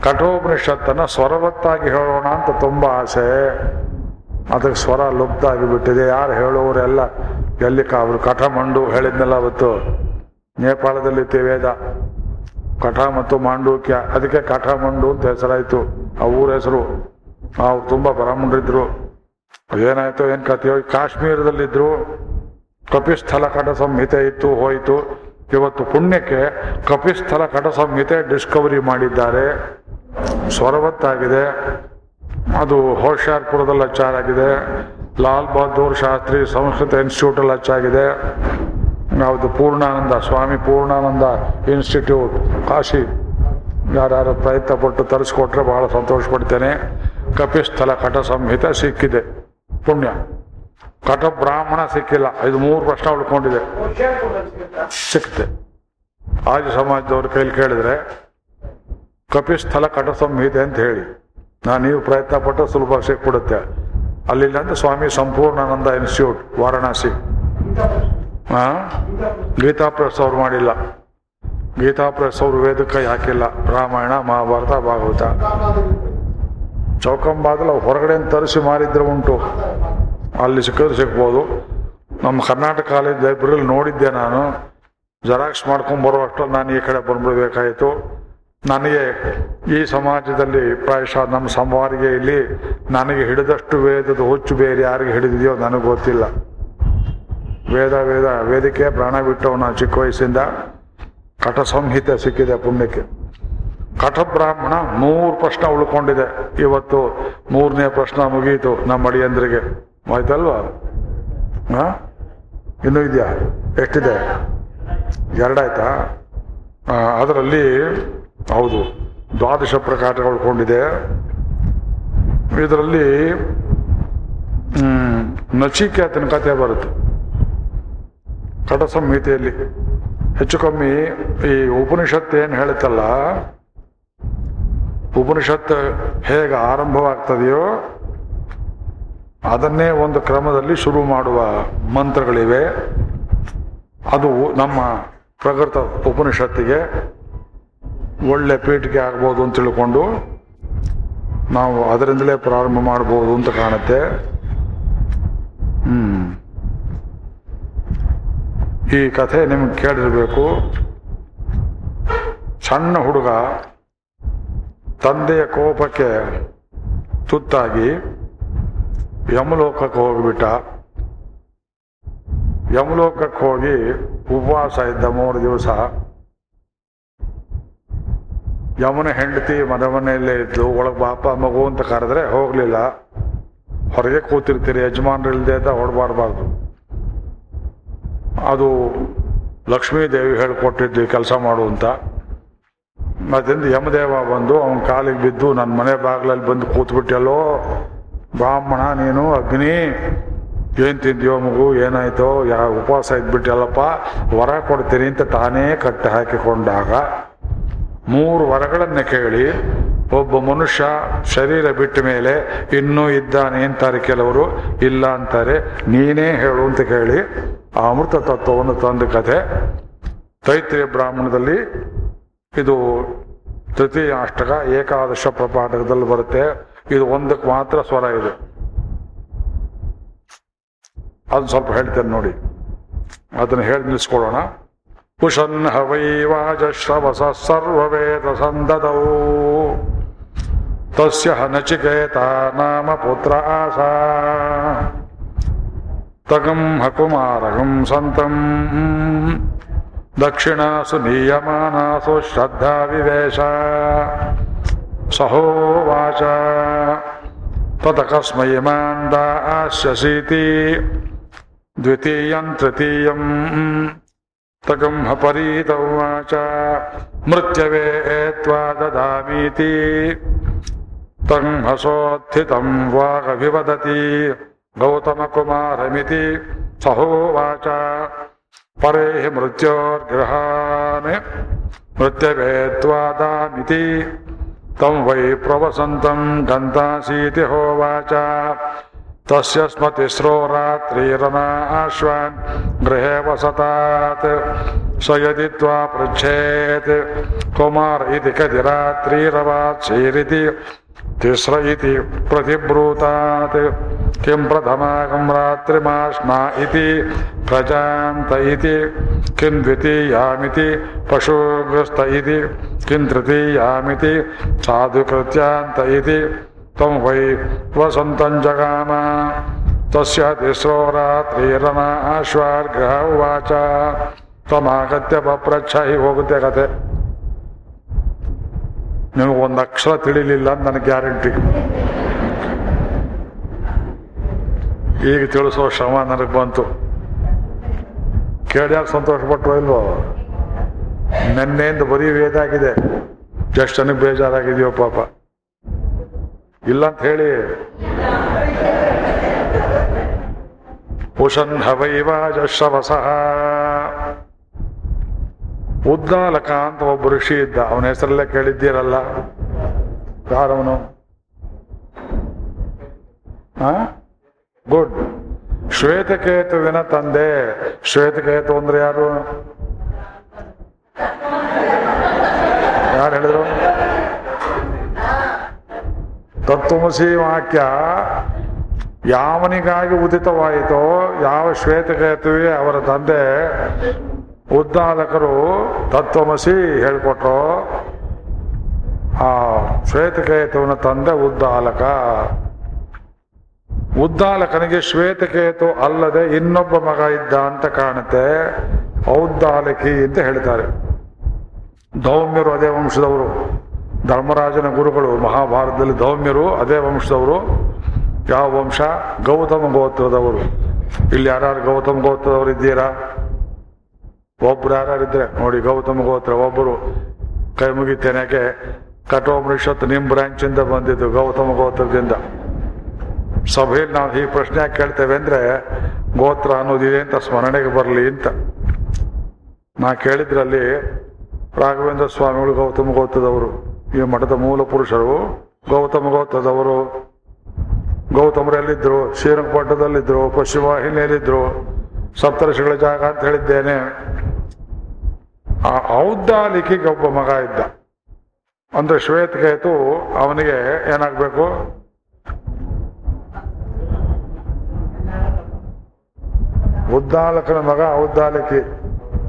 ಕಠೋಪನಿಷತ್ತನ್ನು ಸ್ವರವತ್ತಾಗಿ ಹೇಳೋಣ ಅಂತ ತುಂಬ ಆಸೆ. ಅದಕ್ಕೆ ಸ್ವರ ಲುಪ್ತ ಆಗಿಬಿಟ್ಟಿದೆ. ಯಾರು ಹೇಳೋರೆಲ್ಲ ಎಲ್ಲಿ ಅವರು ಕಠ ಮಂಡು ಹೇಳಿದ್ನೆಲ್ಲ ಅವತ್ತು. ನೇಪಾಳದಲ್ಲಿ ವೇದ. ಕಠ ಮತ್ತು ಮಾಂಡೂಕ್ಯ. ಅದಕ್ಕೆ ಕಠ ಮಂಡು ಅಂತ ಹೆಸರಾಯಿತು. ಆ ಊರ ಹೆಸರು. ಅವ್ರು ತುಂಬ ಬ್ರಾಹ್ಮಣರಿದ್ರು ಏನಾಯ್ತು ಏನು ಕಥೆಯೋ. ಕಾಶ್ಮೀರದಲ್ಲಿದ್ದರು ಕಪಿಸ್ಥಲ ಕಠ ಸಂಹಿತೆ ಇತ್ತು, ಹೋಯಿತು. ಇವತ್ತು ಪುಣ್ಯಕ್ಕೆ ಕಪಿಸ್ಥಲ ಕಟ ಸಂಹಿತೆ ಡಿಸ್ಕವರಿ ಮಾಡಿದ್ದಾರೆ. ಸ್ವರವತ್ತಾಗಿದೆ. ಅದು ಹೋಶಿಯಾರ್ಪುರದಲ್ಲಿ ಅಚ್ಚಾರಾಗಿದೆ. ಲಾಲ್ ಬಹದ್ದೂರ್ ಶಾಸ್ತ್ರಿ ಸಂಸ್ಕೃತ ಇನ್ಸ್ಟಿಟ್ಯೂಟಲ್ಲಿ ಅಚ್ಚಾಗಿದೆ. ಯಾವುದು ಪೂರ್ಣಾನಂದ, ಸ್ವಾಮಿ ಪೂರ್ಣಾನಂದ ಇನ್ಸ್ಟಿಟ್ಯೂಟ್, ಕಾಶಿ. ಯಾರ್ಯಾರು ಪ್ರಯತ್ನ ಪಟ್ಟು ತರಿಸ್ಕೊಟ್ರೆ ಬಹಳ ಸಂತೋಷ ಪಡ್ತೇನೆ ಕಪಿಸ್ಥಲ ಕಟ ಸಂಹಿತೆ ಸಿಕ್ಕಿದೆ. ಪುಣ್ಯ. ಕಟ ಬ್ರಾಹ್ಮಣ ಸಿಕ್ಕಿಲ್ಲ. ಇದು ಮೂರು ಪ್ರಶ್ನೆ ಉಳ್ಕೊಂಡಿದೆ. ಸಿಕ್ತೆ ಆರ್ಯ ಸಮಾಜದವ್ರ ಕೈಲಿ ಕೇಳಿದ್ರೆ, ಕಪಿಸ್ಥಲ ಕಟ ಸಂಹಿತೆ ಅಂತ ಹೇಳಿ. ನಾನು ನೀವು ಪ್ರಯತ್ನ ಪಟ್ಟು ಸುಲಭ ಸಿಕ್ಬಿಡುತ್ತೆ. ಅಲ್ಲಿಲ್ಲ ಅಂತ ಸ್ವಾಮಿ ಸಂಪೂರ್ಣಾನಂದ ಇನ್ಸ್ಟಿಟ್ಯೂಟ್, ವಾರಣಾಸಿ. ಗೀತಾ ಪ್ರೆಸ್ ಅವ್ರು ಮಾಡಿಲ್ಲ. ಗೀತಾ ಪ್ರೆಸ್ ಅವರು ವೇದಕ್ಕೆ ಹಾಕಿಲ್ಲ. ರಾಮಾಯಣ, ಮಹಾಭಾರತ, ಭಾಗವತ. ಚೌಕಂಬಾದಲ್ಲಿ ಹೊರಗಡೆ ತರಿಸಿ ಮಾರಿದ್ರೆ ಉಂಟು. ಅಲ್ಲಿ ಸಿಕ್ಕಿದ್ರೆ ಸಿಗ್ಬೋದು. ನಮ್ಮ ಕರ್ನಾಟಕ ಕಾಲೇಜ್ ಲೈಬ್ರರಿಲಿ ನೋಡಿದ್ದೆ ನಾನು. ಜೆರಾಕ್ಸ್ ಮಾಡ್ಕೊಂಡು ಬರೋ ಅಷ್ಟರಲ್ಲಿ ನಾನು ಈ ಕಡೆ ಬಂದ್ಬಿಡ್ಬೇಕಾಯಿತು. ನನಗೆ ಈ ಸಮಾಜದಲ್ಲಿ ಪ್ರಾಯಶಃ ನಮ್ಮ ಸಂವಾರಿಗೆ ಇಲ್ಲಿ ನನಗೆ ಹಿಡಿದಷ್ಟು ವೇದದ ಹುಚ್ಚು ಬೇರೆ ಯಾರಿಗೆ ಹಿಡಿದಿದೆಯೋ ನನಗೆ ಗೊತ್ತಿಲ್ಲ. ವೇದ ವೇದ, ವೇದಿಕೆ ಪ್ರಾಣ ಬಿಟ್ಟವನ ಚಿಕ್ಕ ವಯಸ್ಸಿಂದ. ಕಠ ಸಂಹಿತೆ ಸಿಕ್ಕಿದೆ ಪುಣ್ಯಕ್ಕೆ. ಕಠ ಬ್ರಾಹ್ಮಣ ಮೂರು ಪ್ರಶ್ನೆ ಉಳ್ಕೊಂಡಿದೆ. ಇವತ್ತು ಮೂರನೇ ಪ್ರಶ್ನೆ ಮುಗಿಯಿತು ನಮ್ಮ ಅಡಿಯಂದ್ರಿಗೆ. ಆಯ್ತಲ್ವಾ? ಹಾ? ಇನ್ನೂ ಇದೆಯಾ? ಎಷ್ಟಿದೆ? ಎರಡಾಯ್ತಾ? ಅದರಲ್ಲಿ, ಹೌದು, ದ್ವಾದಶ ಪ್ರಕಾರಗಳು ಉಳ್ಕೊಂಡಿದೆ ಇದರಲ್ಲಿ ನಚಿಕೇತನ ಕಥೆ ಬರುತ್ತೆ. ಕಟ ಸಂಹಿತೆಯಲ್ಲಿ ಹೆಚ್ಚು ಕಮ್ಮಿ ಈ ಉಪನಿಷತ್ತು ಏನು ಹೇಳುತ್ತಲ್ಲ, ಉಪನಿಷತ್ತು ಹೇಗೆ ಆರಂಭವಾಗ್ತದೆಯೋ ಅದನ್ನೇ ಒಂದು ಕ್ರಮದಲ್ಲಿ ಶುರು ಮಾಡುವ ಮಂತ್ರಗಳಿವೆ. ಅದು ನಮ್ಮ ಪ್ರಕೃತ ಉಪನಿಷತ್ತಿಗೆ ಒಳ್ಳೆ ಪೀಠಿಗೆ ಆಗ್ಬೋದು ಅಂತ ತಿಳ್ಕೊಂಡು ನಾವು ಅದರಿಂದಲೇ ಪ್ರಾರಂಭ ಮಾಡ್ಬೋದು ಅಂತ ಕಾಣುತ್ತೆ. ಈ ಕಥೆ ನಿಮ್ಗೆ ಕೇಳಿರಬೇಕು. ಸಣ್ಣ ಹುಡುಗ ತಂದೆಯ ಕೋಪಕ್ಕೆ ತುತ್ತಾಗಿ ಯಮಲೋಕಕ್ಕೆ ಹೋಗ್ಬಿಟ್ಟ. ಯಮಲೋಕಕ್ಕೆ ಹೋಗಿ ಉಪವಾಸ ಇದ್ದ ಮೂರು ದಿವಸ. ಯಮನ ಹೆಂಡತಿ ಮನೆ ಮನೆಯಲ್ಲೇ ಇದ್ದು, ಒಳಗೆ ಬಾಪ, ಮಗು ಅಂತ ಕರೆದ್ರೆ ಹೋಗಲಿಲ್ಲ. ಹೊರಗೆ ಕೂತಿರ್ತೀರಿ, ಯಜಮಾನ್ರು ಇಲ್ಲದೆ ಅಂತ ಹೊಡಬಾರ್ಬಾರ್ದು ಅದು ಲಕ್ಷ್ಮೀ ದೇವಿ ಹೇಳ್ಕೊಟ್ಟಿದ್ದು ಕೆಲಸ ಮಾಡು ಅಂತ. ಅದರಿಂದ ಯಮದೇವ ಬಂದು, ಅವನ ಕಾಲಿಗೆ ಬಿದ್ದು ನನ್ನ ಮನೆ ಬಾಗಿಲಲ್ಲಿ ಬಂದು ಕೂತ್ಬಿಟ್ಟಲ್ಲೋ ಬ್ರಾಹ್ಮಣ, ನೀನು ಅಗ್ನಿ ಏನ್ ತಿಂದ್ಯೋ ಮಗು ಏನಾಯ್ತೋ, ಯಾ ಉಪವಾಸ ಇದ್ಬಿಟ್ಟಲ್ಲಪ್ಪ, ವರ ಕೊಡ್ತೀನಿ ಅಂತ ತಾನೇ ಕಟ್ಟಿ ಹಾಕಿಕೊಂಡಾಗ ಮೂರು ವರಗಳನ್ನು ಕೇಳಿ, ಒಬ್ಬ ಮನುಷ್ಯ ಶರೀರ ಬಿಟ್ಟ ಮೇಲೆ ಇನ್ನೂ ಇದ್ದಾನೆ ಅಂತಾರೆ ಕೆಲವರು, ಇಲ್ಲ ಅಂತಾರೆ, ನೀನೇ ಹೇಳು ಅಂತ ಕೇಳಿ ಆ ಅಮೃತ ತತ್ವವನ್ನು ತಂದ ಕಥೆ, ತೈತ್ರಿಯ ಬ್ರಾಹ್ಮಣದಲ್ಲಿ ಇದು ತೃತೀಯ ಅಷ್ಟಕ ಏಕಾದಶ ಪ್ರಪಾಠಕದಲ್ಲಿ ಬರುತ್ತೆ. ಇದು ಒಂದಕ್ಕೆ ಮಾತ್ರ ಸ್ವರ ಇದೆ. ಅದು ಸ್ವಲ್ಪ ಹೇಳ್ತೇನೆ ನೋಡಿ. ಅದನ್ನು ಹೇಳಿ ನಿಲ್ಲಿಸ್ಕೊಳ್ಳೋಣ. ಕುಶನ್ ಹವೈವಾಜ ಶ್ರವಸ ಸರ್ವವೇದ ಸಂದದೌ. ತಸ್ಯ ಹ ನಚಿಕೇತ ನಾಮ ಪುತ್ರ ಆಸಾ. ತಗಂ ಹಕುಮಾರಗಂ ಸಂತಂ. ದಕ್ಷಿಣಾಸು ನೀಯಮಾನಾಸು ಶ್ರದ್ಧಾ ವಿವೇಶ. सहोवाच। ततकस्मयिमान् दास्यसीति द्वितीयं तृतीयम् तगम्हपरीत उवाच। मृत्यवे त्वा ददामीति तंहसोत्थितं वागभिवदति। गौतमकुमारमिति सहोवाच। परे हि मृत्योर्गृहान्। मृत्यवे त्वादामिति तं वै प्रवसन्तं दन्तासीति होवाच। तस्य स्मतिस्रो रात्रिरना आश्वान्, गृहे वसतात्। स यदि त्वा पृच्छेत्, कुमार इति कति रात्रिरवात्सीरिति तिस्र प्रतिब्रूता किं प्रथमाकं इति प्रजान्त इति, किं द्वितीयामिति पशुग्रस्त इति, किं तृतीयामिति साधुकृत्यान्त इति, त्वं वै वसन्तं जगाम। तस्य तिस्रो रात्रिरना उवाच। त्वमागत्य पप्रच्छ हि कथे ನಿಮಗೆ ಒಂದು ಅಕ್ಷರ ತಿಳಿಲಿಲ್ಲ ಅಂತ ನನಗೆ ಗ್ಯಾರಂಟಿ. ಈಗ ತಿಳಿಸೋ ಶ್ರಮ ನನಗೆ ಬಂತು. ಕೇಳ್ಯಾಕ ಸಂತೋಷ ಪಟ್ಟರು ಇಲ್ವೋ? ನೆನ್ನೆಯಿಂದ ಬರೀ ವೇದಾಗಿದೆ. ಜಸ್ಟ್ ನನಗೆ ಬೇಜಾರಾಗಿದೆಯೋ ಪಾಪ. ಇಲ್ಲ ಅಂತ ಹೇಳಿ ಉಷನ್ ಹವೈವಾಜಶ್ರವಸಃ ಉದ್ದಾಲಕ ಅಂತ ಒಬ್ಬ ಋಷಿ ಇದ್ದ. ಅವನ ಹೆಸರಲ್ಲೇ ಕೇಳಿದ್ದೀರಲ್ಲ? ಯಾರವನು? ಗುಡ್. ಶ್ವೇತಕೇತುವಿನ ತಂದೆ. ಶ್ವೇತಕೇತು ಅಂದ್ರೆ ಯಾರು? ಯಾರು ಹೇಳಿದ್ರು? ತತ್ವಮಸಿ ವಾಕ್ಯ. ಯಾವನಿಗಾಗಿ ಉದಿತವಾಯಿತೋ, ಯಾವ ಶ್ವೇತಕೇತುವೆ ಅವರ ತಂದೆ. ಉದ್ದಾಲಕರು ತತ್ವಮಸಿ ಹೇಳ್ಕೊಟ್ರು. ಆ ಶ್ವೇತಕೇತುವಿನ ತಂದೆ ಉದ್ದಾಲಕ. ಉದ್ದಾಲಕನಿಗೆ ಶ್ವೇತಕೇತು ಅಲ್ಲದೆ ಇನ್ನೊಬ್ಬ ಮಗ ಇದ್ದ ಅಂತ ಕಾಣುತ್ತೆ. ಔದ್ದಾಲಕಿ ಅಂತ ಹೇಳ್ತಾರೆ. ದೌಮ್ಯರು ಅದೇ ವಂಶದವರು. ಧರ್ಮರಾಜನ ಗುರುಗಳು, ಮಹಾಭಾರತದಲ್ಲಿ ದೌಮ್ಯರು, ಅದೇ ವಂಶದವರು. ಯಾವ ವಂಶ? ಗೌತಮ ಗೋತ್ರದವರು. ಇಲ್ಲಿ ಯಾರ್ಯಾರು ಗೌತಮ ಗೋತ್ರದವರು ಇದ್ದೀರಾ ಒಬ್ರು ಯಾರಿದ್ರೆ ನೋಡಿ ಗೌತಮ ಗೋತ್ರ ಒಬ್ಬರು ಕೈ ಮುಗಿತೇನೆಗೆ ಕಠೋಪನಿಷತ್ತು ನಿಮ್ಮ ಬ್ರಾಂಚಿಂದ ಬಂದಿದ್ದು ಗೌತಮ ಗೋತ್ರದಿಂದ. ಸಭೆಯಲ್ಲಿ ನಾವು ಈ ಪ್ರಶ್ನೆ ಕೇಳ್ತೇವೆ ಅಂದ್ರೆ ಗೋತ್ರ ಅನ್ನೋದಿದೆ ಅಂತ ಸ್ಮರಣೆಗೆ ಬರಲಿ ಅಂತ. ನಾ ಕೇಳಿದ್ರಲ್ಲಿ ರಾಘವೇಂದ್ರ ಸ್ವಾಮಿಗಳು ಗೌತಮ ಗೋತ್ರದವರು, ಈ ಮಠದ ಮೂಲ ಪುರುಷರು ಗೌತಮ ಗೋತ್ರದವರು. ಗೌತಮರು ಎಲ್ಲಿದ್ರು? ಶ್ರೀರಂಗಪಟ್ಟಣದಲ್ಲಿದ್ರು, ಪಶ್ಚಿಮ ವಾಹಿನಿಯಲ್ಲಿದ್ರು. ಸಪ್ತರ್ಷಿಗಳ ಜಾಗ ಅಂತ ಹೇಳಿದ್ದೇನೆ. ಆ ಔದ್ದಾಲಿಕಿಗೆ ಒಬ್ಬ ಮಗ ಇದ್ದ. ಅಂದ್ರೆ ಶ್ವೇತಕೇತು ಅವನಿಗೆ ಏನಾಗ್ಬೇಕು? ಉದ್ದಾಲಕನ ಮಗ ಔದ್ದಾಲಿಕಿ.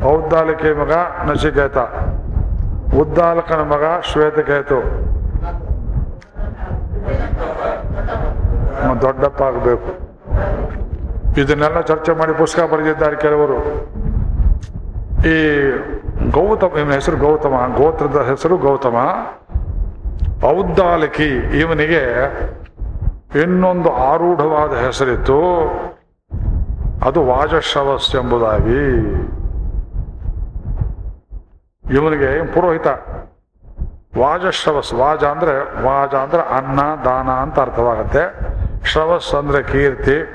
ಔದ್ದಾಲಿಕಿ ಮಗ ನಶಿಕೇತ. ಉದ್ದಾಲಕನ ಮಗ ಶ್ವೇತಕೇತು. ಕೇತು ದೊಡ್ಡಪ್ಪ ಆಗಬೇಕು ಇದನ್ನೆಲ್ಲ ಚರ್ಚೆ ಮಾಡಿ ಪುಸ್ತಕ ಬರೆದಿದ್ದಾರೆ ಕೆಲವರು. ಈ ಗೌತಮ, ಇವನ ಹೆಸರು ಗೌತಮ, ಗೋತ್ರದ ಹೆಸರು ಗೌತಮ. ಔದ್ದಾಲಕಿ, ಇವನಿಗೆ ಇನ್ನೊಂದು ಆರೂಢವಾದ ಹೆಸರಿತ್ತು. ಅದು ವಾಜಶ್ರವಸ್ ಎಂಬುದಾಗಿ. ಇವನಿಗೆ ಪುರೋಹಿತ. ವಾಜಶ್ರವಸ್ ವಾಜ ಅಂದ್ರೆ ವಾಜ ಅಂದ್ರೆ ಅನ್ನ, ದಾನ ಅಂತ ಅರ್ಥವಾಗುತ್ತೆ. ಶ್ರವಸ್ ಅಂದ್ರೆ ಕೀರ್ತಿ.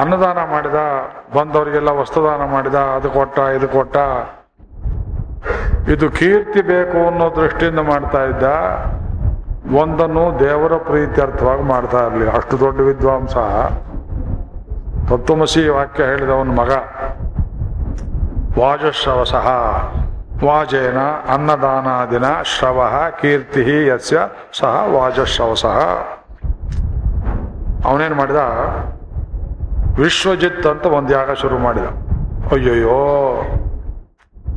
ಅನ್ನದಾನ ಮಾಡಿದ, ಬಂದವರಿಗೆಲ್ಲ ವಸ್ತುದಾನ ಮಾಡಿದ, ಅದು ಕೊಟ್ಟ, ಇದು ಕೊಟ್ಟ. ಇದು ಕೀರ್ತಿ ಬೇಕು ಅನ್ನೋ ದೃಷ್ಟಿಯಿಂದ ಮಾಡ್ತಾ ಇದ್ದ, ಒಂದನ್ನು ದೇವರ ಪ್ರೀತ್ಯರ್ಥವಾಗಿ ಮಾಡ್ತಾ ಇರಲಿ. ಅಷ್ಟು ದೊಡ್ಡ ವಿದ್ವಾಂಸ. ತತ್ವಮಸಿ ವಾಕ್ಯ ಹೇಳಿದ ಅವನ ಮಗ. ವಾಜಶ್ರವಸಃ. ವಾಜೇನ ಅನ್ನದಾನಾದಿನ ಶ್ರವ ಕೀರ್ತಿ ಯಸ್ಯ ಸಹ ವಾಜಶ್ರವಸಃ. ಅವನೇನು ಮಾಡಿದ? ವಿಶ್ವಜಿತ್ ಅಂತ ಒಂದು ಯಾಗ ಶುರು ಮಾಡಿದ. ಅಯ್ಯಯ್ಯೋ,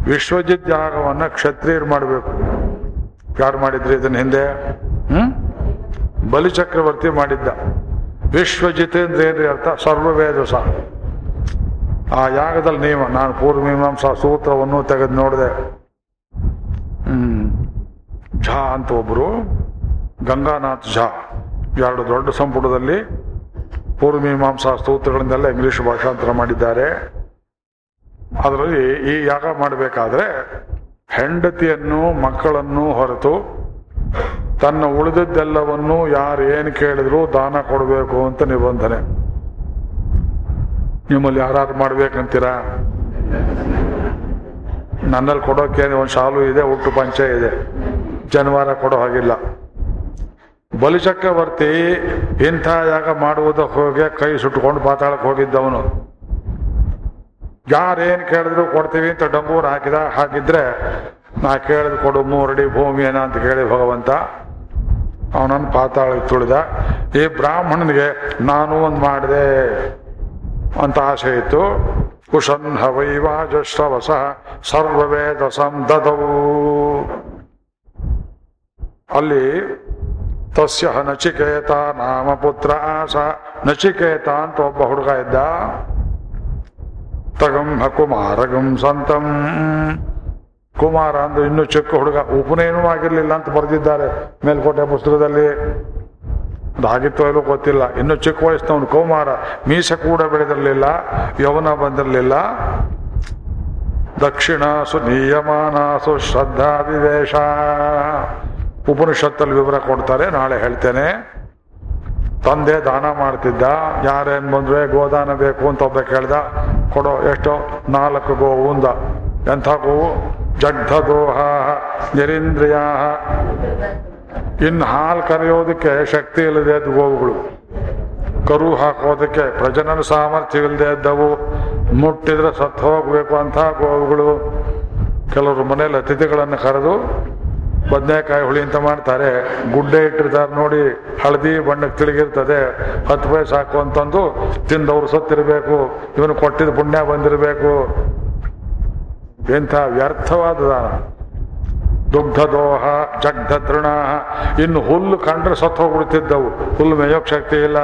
ವಿಶ್ವಜಿತ್ ಯಾಗವನ್ನ ಕ್ಷತ್ರಿಯರು ಮಾಡಬೇಕು. ಯಾರು ಮಾಡಿದ್ರಿ ಇದನ್ನ ಹಿಂದೆ? ಹ್ಮ್? ಬಲಿಚಕ್ರವರ್ತಿ ಮಾಡಿದ್ದ. ವಿಶ್ವಜಿತ್ ಅಂದ್ರೆ ಏನ್ರಿ ಅರ್ಥ? ಸರ್ವವೇದ ಸಹ ಆ ಯಾಗದಲ್ಲಿ ನಿಯಮ ನಾನು ಪೂರ್ವಮೀಮಾಂಸಾ ಸೂತ್ರವನ್ನು ತೆಗೆದು ನೋಡಿದೆ. ಹ್ಮ್. ಝಾ ಅಂತ ಒಬ್ರು, ಗಂಗಾನಾಥ್ ಝಾ. ಎರಡು ದೊಡ್ಡ ಸಂಪುಟದಲ್ಲಿ ಪೂರ್ವಮೀಮಾಂಸಾ ಸ್ತೋತ್ರಗಳಿಂದೆಲ್ಲ ಇಂಗ್ಲಿಷ್ ಭಾಷಾಂತರ ಮಾಡಿದ್ದಾರೆ. ಅದರಲ್ಲಿ ಈ ಯಾಗ ಮಾಡಬೇಕಾದ್ರೆ ಹೆಂಡತಿಯನ್ನು, ಮಕ್ಕಳನ್ನು ಹೊರತು ತನ್ನ ಉಳಿದದ್ದೆಲ್ಲವನ್ನು ಯಾರು ಏನು ಕೇಳಿದ್ರು ದಾನ ಕೊಡಬೇಕು ಅಂತ ನಿಬಂಧನೆ. ನಿಮ್ಮಲ್ಲಿ ಯಾರು ಮಾಡ್ಬೇಕಂತೀರಾ? ನನ್ನಲ್ಲಿ ಕೊಡೋಕೆ ಒಂದು ಶಾಲು ಇದೆ, ಹುಟ್ಟು ಪಂಚೆ ಇದೆ. ಜನವಾರ ಕೊಡೋ ಹಾಗಿಲ್ಲ. ಬಲಿಚಕ್ರವರ್ತಿ ಇಂಥ ಯಾಗ ಮಾಡುವುದಕ್ಕೆ ಹೋಗಿ ಕೈ ಸುಟ್ಟುಕೊಂಡು ಪಾತಾಳಕ್ಕೆ ಹೋಗಿದ್ದವನು. ಯಾರೇನು ಕೇಳಿದ್ರು ಕೊಡ್ತೀವಿ ಅಂತ ಡಂಗೂರು ಹಾಕಿದ ಹಾಕಿದ್ರೆ ನಾ ಕೇಳಿದ್ ಕೊಡು, ಮೂರಡಿ ಭೂಮಿ ಏನ ಅಂತ ಕೇಳಿ ಭಗವಂತ ಅವನನ್ನು ಪಾತಾಳಕ್ಕೆ ತುಳಿದ. ಈ ಬ್ರಾಹ್ಮಣನಿಗೆ ನಾನು ಒಂದು ಮಾಡಿದೆ ಅಂತ ಆಸೆ ಇತ್ತು. ಕುಶನ್ ವೈವಾಜಶ್ರವಸ ಸರ್ವವೇದ ಸಂದದವು ಅಲ್ಲಿ ತಸ್ಯ ನಚಿಕೇತ ನಾಮ ಪುತ್ರ ಆಸ ನಚಿಕೇತ ಅಂತ ಒಬ್ಬ ಹುಡುಗ ಇದ್ದ ತಗಂ ಕುಮಾರಗಂ ಸಂತಂ ಕುಮಾರ ಅಂದ್ರೆ ಇನ್ನು ಚಿಕ್ಕ ಹುಡುಗ ಉಪನಯನೂ ಆಗಿರ್ಲಿಲ್ಲ ಅಂತ ಬರೆದಿದ್ದಾರೆ ಮೇಲ್ಕೋಟೆ ಪುಸ್ತಕದಲ್ಲಿ. ಅದಾಗಿತ್ತೋ ಇಲ್ಲೋ ಗೊತ್ತಿಲ್ಲ. ಇನ್ನು ಚಿಕ್ಕ ವಯಸ್ಸಿನವನು ಕುಮಾರ. ಮೀಸೆ ಕೂಡ ಬೆಳೆದಿರಲಿಲ್ಲ, ಯೌವನ ಬಂದಿರಲಿಲ್ಲ. ದಕ್ಷಿಣ ಸುನೀಯಮಾನಾಸು ಶ್ರದ್ಧಾ ವಿವೇಶ. ಉಪನಿಷತ್ತಲ್ಲಿ ವಿವರ ಕೊಡ್ತಾರೆ, ನಾಳೆ ಹೇಳ್ತೇನೆ. ತಂದೆ ದಾನ ಮಾಡ್ತಿದ್ದ ಯಾರೇನು ಬಂದ್ರೆ ಗೋದಾನ ಬೇಕು ಅಂತ ಒಬ್ಬ ಕೇಳ್ದ, ಕೊಡೋ ಎಷ್ಟೋ? ನಾಲ್ಕು ಗೋವುಂದ ಎಂಥ ಗೋವು ಜಗ್ಧ ದೋಹ ನಿರೀಂದ್ರಿಯ ಇನ್ನು ಹಾಲು ಕರೆಯೋದಕ್ಕೆ ಶಕ್ತಿ ಇಲ್ಲದೆ ಗೋವುಗಳು. ಕರು ಹಾಕೋದಕ್ಕೆ ಪ್ರಜನನ ಸಾಮರ್ಥ್ಯ ಇಲ್ಲದೆ ಇದ್ದವು. ಮುಟ್ಟಿದ್ರೆ ಸತ್ತು ಹೋಗ್ಬೇಕು ಅಂತ ಗೋವುಗಳು. ಕೆಲವರು ಮನೆಯಲ್ಲಿ ಅತಿಥಿಗಳನ್ನು ಕರೆದು ಬದನೆಕಾಯಿ ಹುಳಿ ಅಂತ ಮಾಡ್ತಾರೆ. ಗುಡ್ಡೆ ಇಟ್ಟಿರ್ತಾರೆ ನೋಡಿ, ಹಳದಿ ಬಣ್ಣಕ್ಕೆ ತಿಳಿಗಿರ್ತದೆ ಹತ್ತು ಪೈ ಸಾಕು ಅಂತಂದು ತಿಂದವ್ರು ಸತ್ತಿರಬೇಕು, ಇವನು ಕೊಟ್ಟಿದ್ದ ಪುಣ್ಯ ಬಂದಿರಬೇಕು. ಎಂಥ ವ್ಯರ್ಥವಾದ ದಾನ. ದುಗ್ಧ ದೋಹ ಜಗ್ಧ ತೃಣ ಇನ್ನು ಹುಲ್ಲು ಕಂಡ್ರೆ ಸತ್ತು ಹೋಗ್ಬಿಡ್ತಿದ್ದವು. ಹುಲ್ಲು ಮೇಯೋಕ್ ಶಕ್ತಿ ಇಲ್ಲ.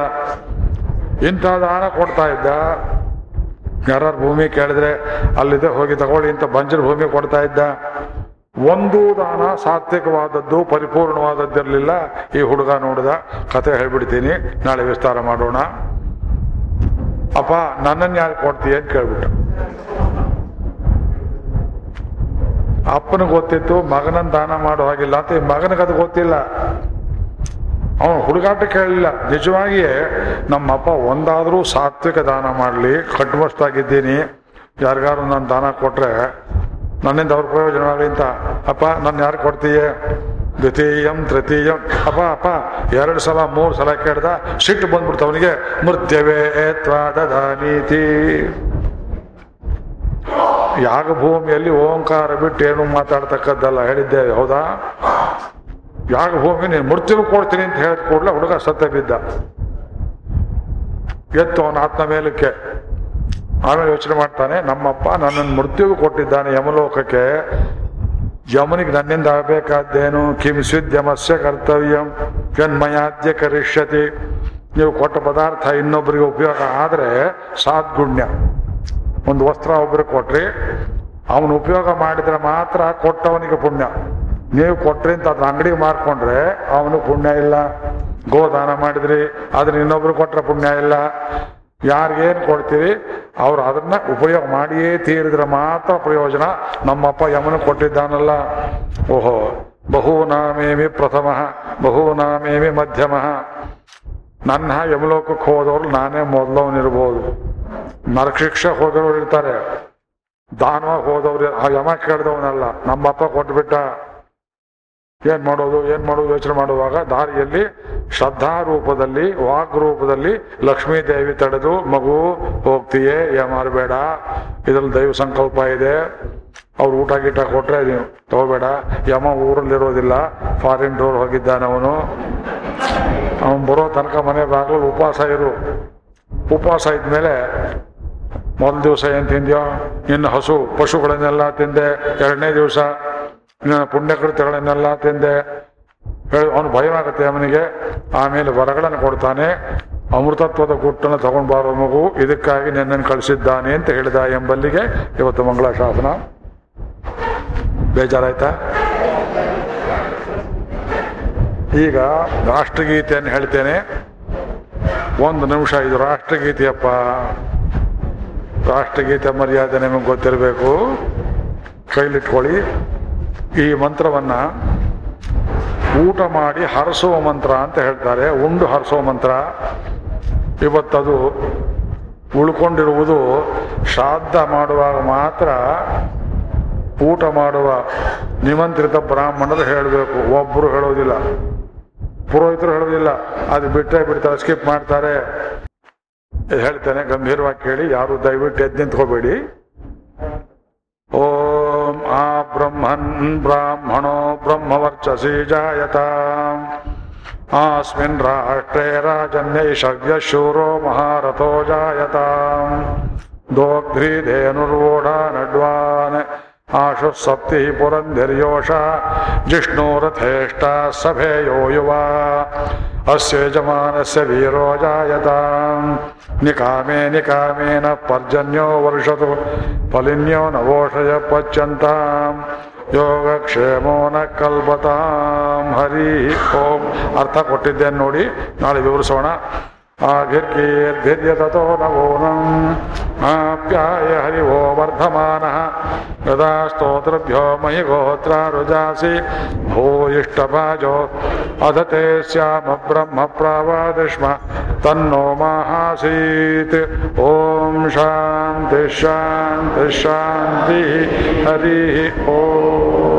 ಇಂಥ ದಾನ ಕೊಡ್ತಾ ಇದ್ದ. ಯಾರು ಭೂಮಿ ಕೇಳಿದ್ರೆ ಅಲ್ಲಿದೆ ಹೋಗಿ ತಗೊಳ್ಳಿ ಇಂಥ ಬಂಜರು ಭೂಮಿ ಕೊಡ್ತಾ ಇದ್ದ. ಒಂದು ದಾನ ಸಾತ್ವಿಕವಾದದ್ದು, ಪರಿಪೂರ್ಣವಾದದ್ದಿರಲಿಲ್ಲ. ಈ ಹುಡುಗ ನೋಡಿದ, ಕತೆ ಹೇಳ್ಬಿಡ್ತೀನಿ, ನಾಳೆ ವಿಸ್ತಾರ ಮಾಡೋಣ. ಅಪ್ಪ, ನನ್ನನ್ನು ಯಾರು ಕೊಡ್ತೀಯ ಅಂತ ಕೇಳ್ಬಿಟ್ಟು ಅಪ್ಪನಿಗೆ ಗೊತ್ತಿತ್ತು, ಮಗನನ್ನು ದಾನ ಮಾಡೋ ಹಾಗಿಲ್ಲ ಅಂತ ಮಗನಿಗೆ ಅದು ಗೊತ್ತಿಲ್ಲ. ಅವನು ಹುಡುಗಾಟ ಕೇಳಲಿಲ್ಲ. ನಿಜವಾಗಿಯೇ, ನಮ್ಮಪ್ಪ ಒಂದಾದರೂ ಸಾತ್ವಿಕ ದಾನ ಮಾಡಲಿ ಕಟ್ಟುಮಸ್ತಾಗಿದ್ದೀನಿ ಯಾರಿಗಾರು ನಾನು ದಾನ ಕೊಟ್ರೆ ನನ್ನಿಂದ ಅವ್ರ ಪ್ರಯೋಜನವಾಗಲಿ ಅಂತ. ಅಪ್ಪ ನನ್ನ ಯಾರು ಕೊಡ್ತೀಯೇ? ದ್ವಿತೀಯಂ, ತೃತೀಯಂ. ಅಪ್ಪ ಅಪ್ಪ, ಎರಡು ಸಲ, ಮೂರು ಸಲ ಕೇಳ್ದ, ಸಿಟ್ಟು ಬಂದ್ಬಿಡ್ತು ಅವನಿಗೆ. ಮೃತ್ಯವೇ ತ್ವಾದೀತಿ ಯಾಗ ಭೂಮಿಯಲ್ಲಿ ಓಂಕಾರ ಬಿಟ್ಟು ಏನು ಮಾತಾಡ್ತಕ್ಕದ್ದಲ್ಲ ಹೇಳಿದ್ದೆ ಹೌದಾ? ಯಾಗ ಭೂಮಿ ನೀನು ಮೃತ್ಯು ಕೊಡ್ತೀನಿ ಅಂತ ಹೇಳಿದ ಕೂಡಲೇ ಹುಡುಗ ಸತ್ತ ಬಿದ್ದ. ಎತ್ತು ಅವನ ಆತ್ಮ ಮೇಲಕ್ಕೆ. ಆಮೇಲೆ ಯೋಚನೆ ಮಾಡ್ತಾನೆ, ನಮ್ಮಪ್ಪ ನನ್ನನ್ನು ಮೃತ್ಯುವು ಕೊಟ್ಟಿದ್ದಾನೆ ಯಮಲೋಕಕ್ಕೆ. ಯಮನಿಗೆ ನನ್ನಿಂದ ಆಗಬೇಕಾದ್ದೇನು? ಕಿಂ ಸ್ವಿದ್ಯಮಸ್ಯ ಕರ್ತವ್ಯಂ ಜನ್ಮಯಾದ್ಯ ಕರಿಷ್ಯತಿ. ನೀವು ಕೊಟ್ಟ ಪದಾರ್ಥ ಇನ್ನೊಬ್ಬರಿಗೆ ಉಪಯೋಗ ಆದರೆ ಸಾದ್ಗುಣ್ಯ. ಒಂದು ವಸ್ತ್ರ ಒಬ್ಬರಿಗೆ ಕೊಟ್ರಿ, ಅವನು ಉಪಯೋಗ ಮಾಡಿದರೆ ಮಾತ್ರ ಕೊಟ್ಟವನಿಗೆ ಪುಣ್ಯ. ನೀವು ಕೊಟ್ರಿ ಅಂತ ಅದನ್ನ ಅಂಗಡಿಗೆ ಮಾರ್ಕೊಂಡ್ರೆ ಅವನು ಪುಣ್ಯ ಇಲ್ಲ. ಗೋದಾನ ಮಾಡಿದ್ರಿ ಅದನ್ನ ಇನ್ನೊಬ್ರು ಕೊಟ್ರೆ ಪುಣ್ಯ ಇಲ್ಲ. ಯಾರಿಗೇನು ಕೊಡ್ತೀರಿ? ಅವ್ರು ಅದನ್ನ ಉಪಯೋಗ ಮಾಡಿಯೇ ತೀರಿದ್ರೆ ಮಾತ್ರ ಪ್ರಯೋಜನ. ನಮ್ಮಪ್ಪ ಯಮನ ಕೊಟ್ಟಿದ್ದಾನಲ್ಲ. ಓಹೋ, ಬಹುನಾಮೇಮಿ ಪ್ರಥಮ, ಬಹುನಾಮೇಮಿ ಮಧ್ಯಮ. ನನ್ನ ಯಮಲೋಕಕ್ಕೆ ಹೋದವ್ರು ನಾನೇ ಮೊದಲವನಿರ್ಬೋದು. ನರಶಿಕ್ಷೆ ಹೋದವ್ರು ಇರ್ತಾರೆ. ದಾನವಾಗಿ ಹೋದವ್ರು, ಆ ಯಮ ಕೇಳಿದವನಲ್ಲ. ನಮ್ಮಪ್ಪ ಕೊಟ್ಬಿಟ್ಟ. ಏನ್ ಮಾಡೋದು ಏನ್ ಮಾಡೋದು ಯೋಚನೆ ಮಾಡುವಾಗ ದಾರಿಯಲ್ಲಿ ಶ್ರದ್ಧಾ ರೂಪದಲ್ಲಿ ವಾಗ್ ರೂಪದಲ್ಲಿ ಲಕ್ಷ್ಮೀ ದೇವಿ ತಡೆದು, ಮಗು, ಹೋಗ್ತೀಯೇ ಮಾರಬೇಡ, ಇದ್ರಲ್ಲಿ ದೈವ ಸಂಕಲ್ಪ ಇದೆ, ಅವ್ರು ಊಟ ಗೀಟ ಕೊಟ್ರೆ ನೀವು ತಗೋಬೇಡ. ಯಮ ಊರಲ್ಲಿರೋದಿಲ್ಲ, ಫಾರಿನ್ ಟೂರ್ ಹೋಗಿದ್ದಾನೆ ಅವನು. ಅವನು ಬರೋ ತನಕ ಮನೆ ಬಾಗಿಲು ಉಪವಾಸ ಇರು. ಉಪವಾಸ ಇದ್ಮೇಲೆ ಮೊದಲ ದಿವಸ ಏನು ತಿಂದ್ಯೋ? ಇನ್ನು ಹಸು, ಪಶುಗಳನ್ನೆಲ್ಲ ತಿಂದೆ, ಎರಡನೇ ದಿವಸ ಪುಣ್ಯಕೃತ್ಯಗಳನ್ನೆಲ್ಲ ತಿಂದೆ. ಹೇಳಿ, ಅವನು ಭಯವಾಗುತ್ತೆ ಅವನಿಗೆ. ಆಮೇಲೆ ವರಗಳನ್ನು ಕೊಡ್ತಾನೆ. ಅಮೃತತ್ವದ ಗುಟ್ಟನ್ನು ತಗೊಂಡು ಬಾರೋ ಮಗು. ಇದಕ್ಕಾಗಿ ನಿನ್ನನ್ನು ಕಳಿಸಿದ್ದಾನೆ ಅಂತ ಹೇಳಿದ ಎಂಬಲ್ಲಿಗೆ ಇವತ್ತು ಮಂಗಳ ಶಾಸನ. ಬೇಜಾರಾಯ್ತಾ? ಈಗ ರಾಷ್ಟ್ರಗೀತೆಯನ್ನು ಹೇಳ್ತೇನೆ. ಒಂದು ನಿಮಿಷ, ಇದು ರಾಷ್ಟ್ರಗೀತೆಯಪ್ಪ. ರಾಷ್ಟ್ರಗೀತೆ ಮರ್ಯಾದೆ ನಿಮಗೆ ಗೊತ್ತಿರಬೇಕು. ಕೈಲಿಟ್ಕೊಳ್ಳಿ. ಈ ಮಂತ್ರವನ್ನ ಊಟ ಮಾಡಿ ಹರಸುವ ಮಂತ್ರ ಅಂತ ಹೇಳ್ತಾರೆ. ಉಂಡು ಹರಸುವ ಮಂತ್ರ. ಇವತ್ತದು ಉಳ್ಕೊಂಡಿರುವುದು ಶ್ರಾದ್ದ ಮಾಡುವಾಗ ಮಾತ್ರ ಊಟ ಮಾಡುವ ನಿಮಂತ್ರಿತ ಬ್ರಾಹ್ಮಣರು ಹೇಳಬೇಕು. ಒಬ್ಬರು ಹೇಳೋದಿಲ್ಲ. ಪುರೋಹಿತರು ಹೇಳೋದಿಲ್ಲ. ಅದು ಬಿಟ್ಟರೆ ಬಿಡ್ತಾರೆ ಸ್ಕಿಪ್ ಮಾಡ್ತಾರೆ. ಹೇಳ್ತೇನೆ, ಗಂಭೀರವಾಗಿ ಕೇಳಿ. ಯಾರು ದಯವಿಟ್ಟು ಎದ್ದು ನಿಂತ್ಕೋಬೇಡಿ. ಓಂ महाब्रह्मन् ब्राह्मणो ब्रह्मवर्चसि जायता। आस्मिन् राष्ट्रे राजन्यैषव्यशूरो महारथो जायता। दोग्ध्रीधेनुर्वोढानड्वान् ಆಶು ಸಪ್ತಿ ಪುರಂಧಿರ್ಯೋಷ ಜಿಷ್ಣುರಥೇಷ್ಟ ಸಭೆಯೋ ಯುವ. ಅಸ್ಯ ಯಜಮಾನಸ್ಯ ವೀರೋ ಜಾಯತ. ನಿಕಾಮೇ ನಿಕಾಮೇನ ಪರ್ಜನ್ಯೋ ವರ್ಷತು, ಫಲಿನ್ಯೋ ನವೋಷಯ ಪಚ್ಯಂತಾಂ ಯೋಗಕ್ಷೇಮೋ ನ ಕಲ್ಪತಾಂ. ಹರಿ ಓಂ. ಅರ್ಥ ಕೊಟ್ಟಿದ್ದೇನೆ ನೋಡಿ, ನಾಳೆ ವಿವರಿಸೋಣ. ಆಭಿರ್ಗೀರ್ಭಿರ್ಯ ತಥೋ ನವೋನಂ ಆಪ್ಯಾಯ ಹರಿ ಓ ವರ್ಧಮಾನಃ ಯದಾ ಸ್ತೋತ್ರಭ್ಯೋ ಮಹಿ ಗೋತ್ರ ರುಜಾಸಿ ಭೂಯಿಷ್ಟಭಾಜೋ ಅಧತೆ ಸ್ಯಾಮ ಬ್ರಹ್ಮ ಪ್ರಾವಾದಿಷ್ಮ ತನ್ನೋ ಮಾಹಾಸೀತ್ ಓಂ ಶಾಂತಿ ಶಾಂತಿ ಶಾಂತಿ ಹರಿ ಓಂ